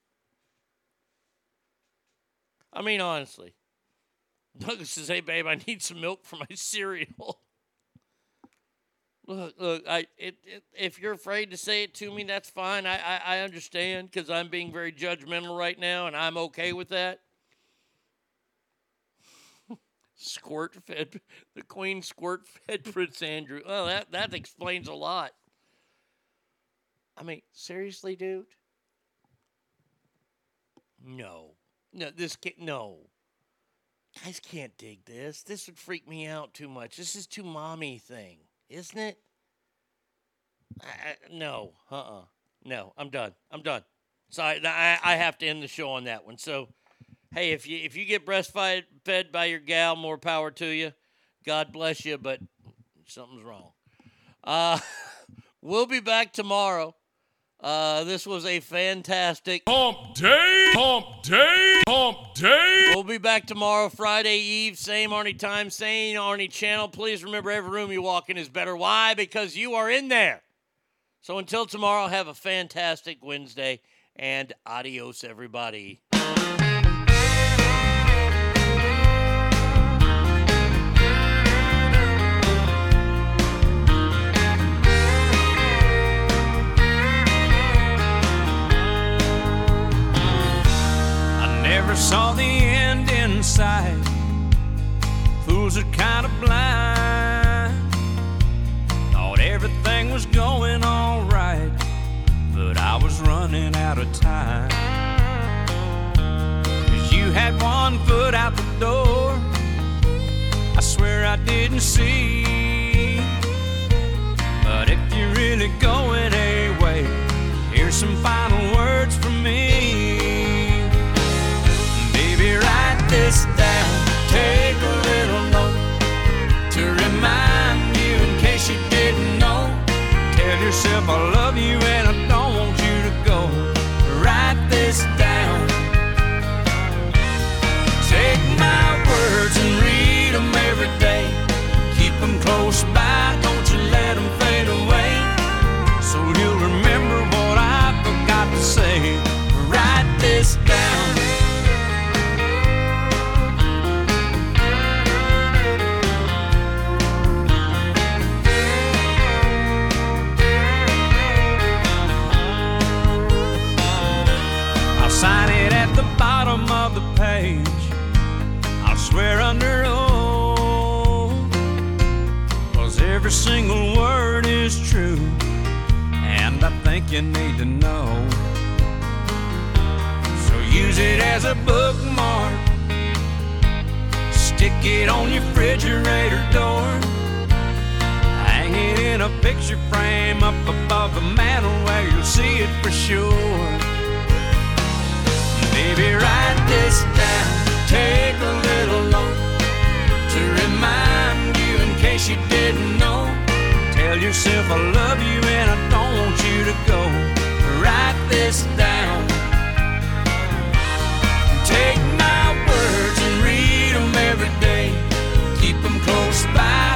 S2: I mean, honestly. [laughs] Douglas says, "Hey, babe, I need some milk for my [laughs] cereal." Look, look. I it, it, if you're afraid to say it to me, that's fine. I I, I understand because I'm being very judgmental right now, and I'm okay with that. [laughs] squirt fed the Queen squirt fed [laughs] Prince Andrew. Well, that that explains a lot. I mean, seriously, dude. No, no, this can't. No, guys can't dig this. This would freak me out too much. This is too mommy thing, isn't it? I, I, no, uh, uh no. I'm done. I'm done. So I, I, I have to end the show on that one. So, hey, if you if you get breastfed fed by your gal, more power to you. God bless you, but something's wrong. Uh, [laughs] we'll be back tomorrow. Uh, this was a fantastic
S24: Pump day, pump day, pump day.
S2: We'll be back tomorrow, Friday Eve, same Arnie time, same Arnie channel. Please remember every room you walk in is better. Why? Because you are in there. So until tomorrow, have a fantastic Wednesday and adios, everybody.
S3: Never saw the end in sight. Fools are kind of blind. Thought everything was going all right, but I was running out of time. Cause you had one foot out the door. I swear I didn't see. But if you're really going away, here's some final Yourself I love you every single word is true. And I think you need to know. So use it as a bookmark. Stick it on your refrigerator door. Hang it in a picture frame up above the mantel where you'll see it for sure. Baby, write this down. Take a little note to remind you in case you didn't know. Tell yourself I love you and I don't want you to go. Write this down. Take my words and read them every day. Keep them close by,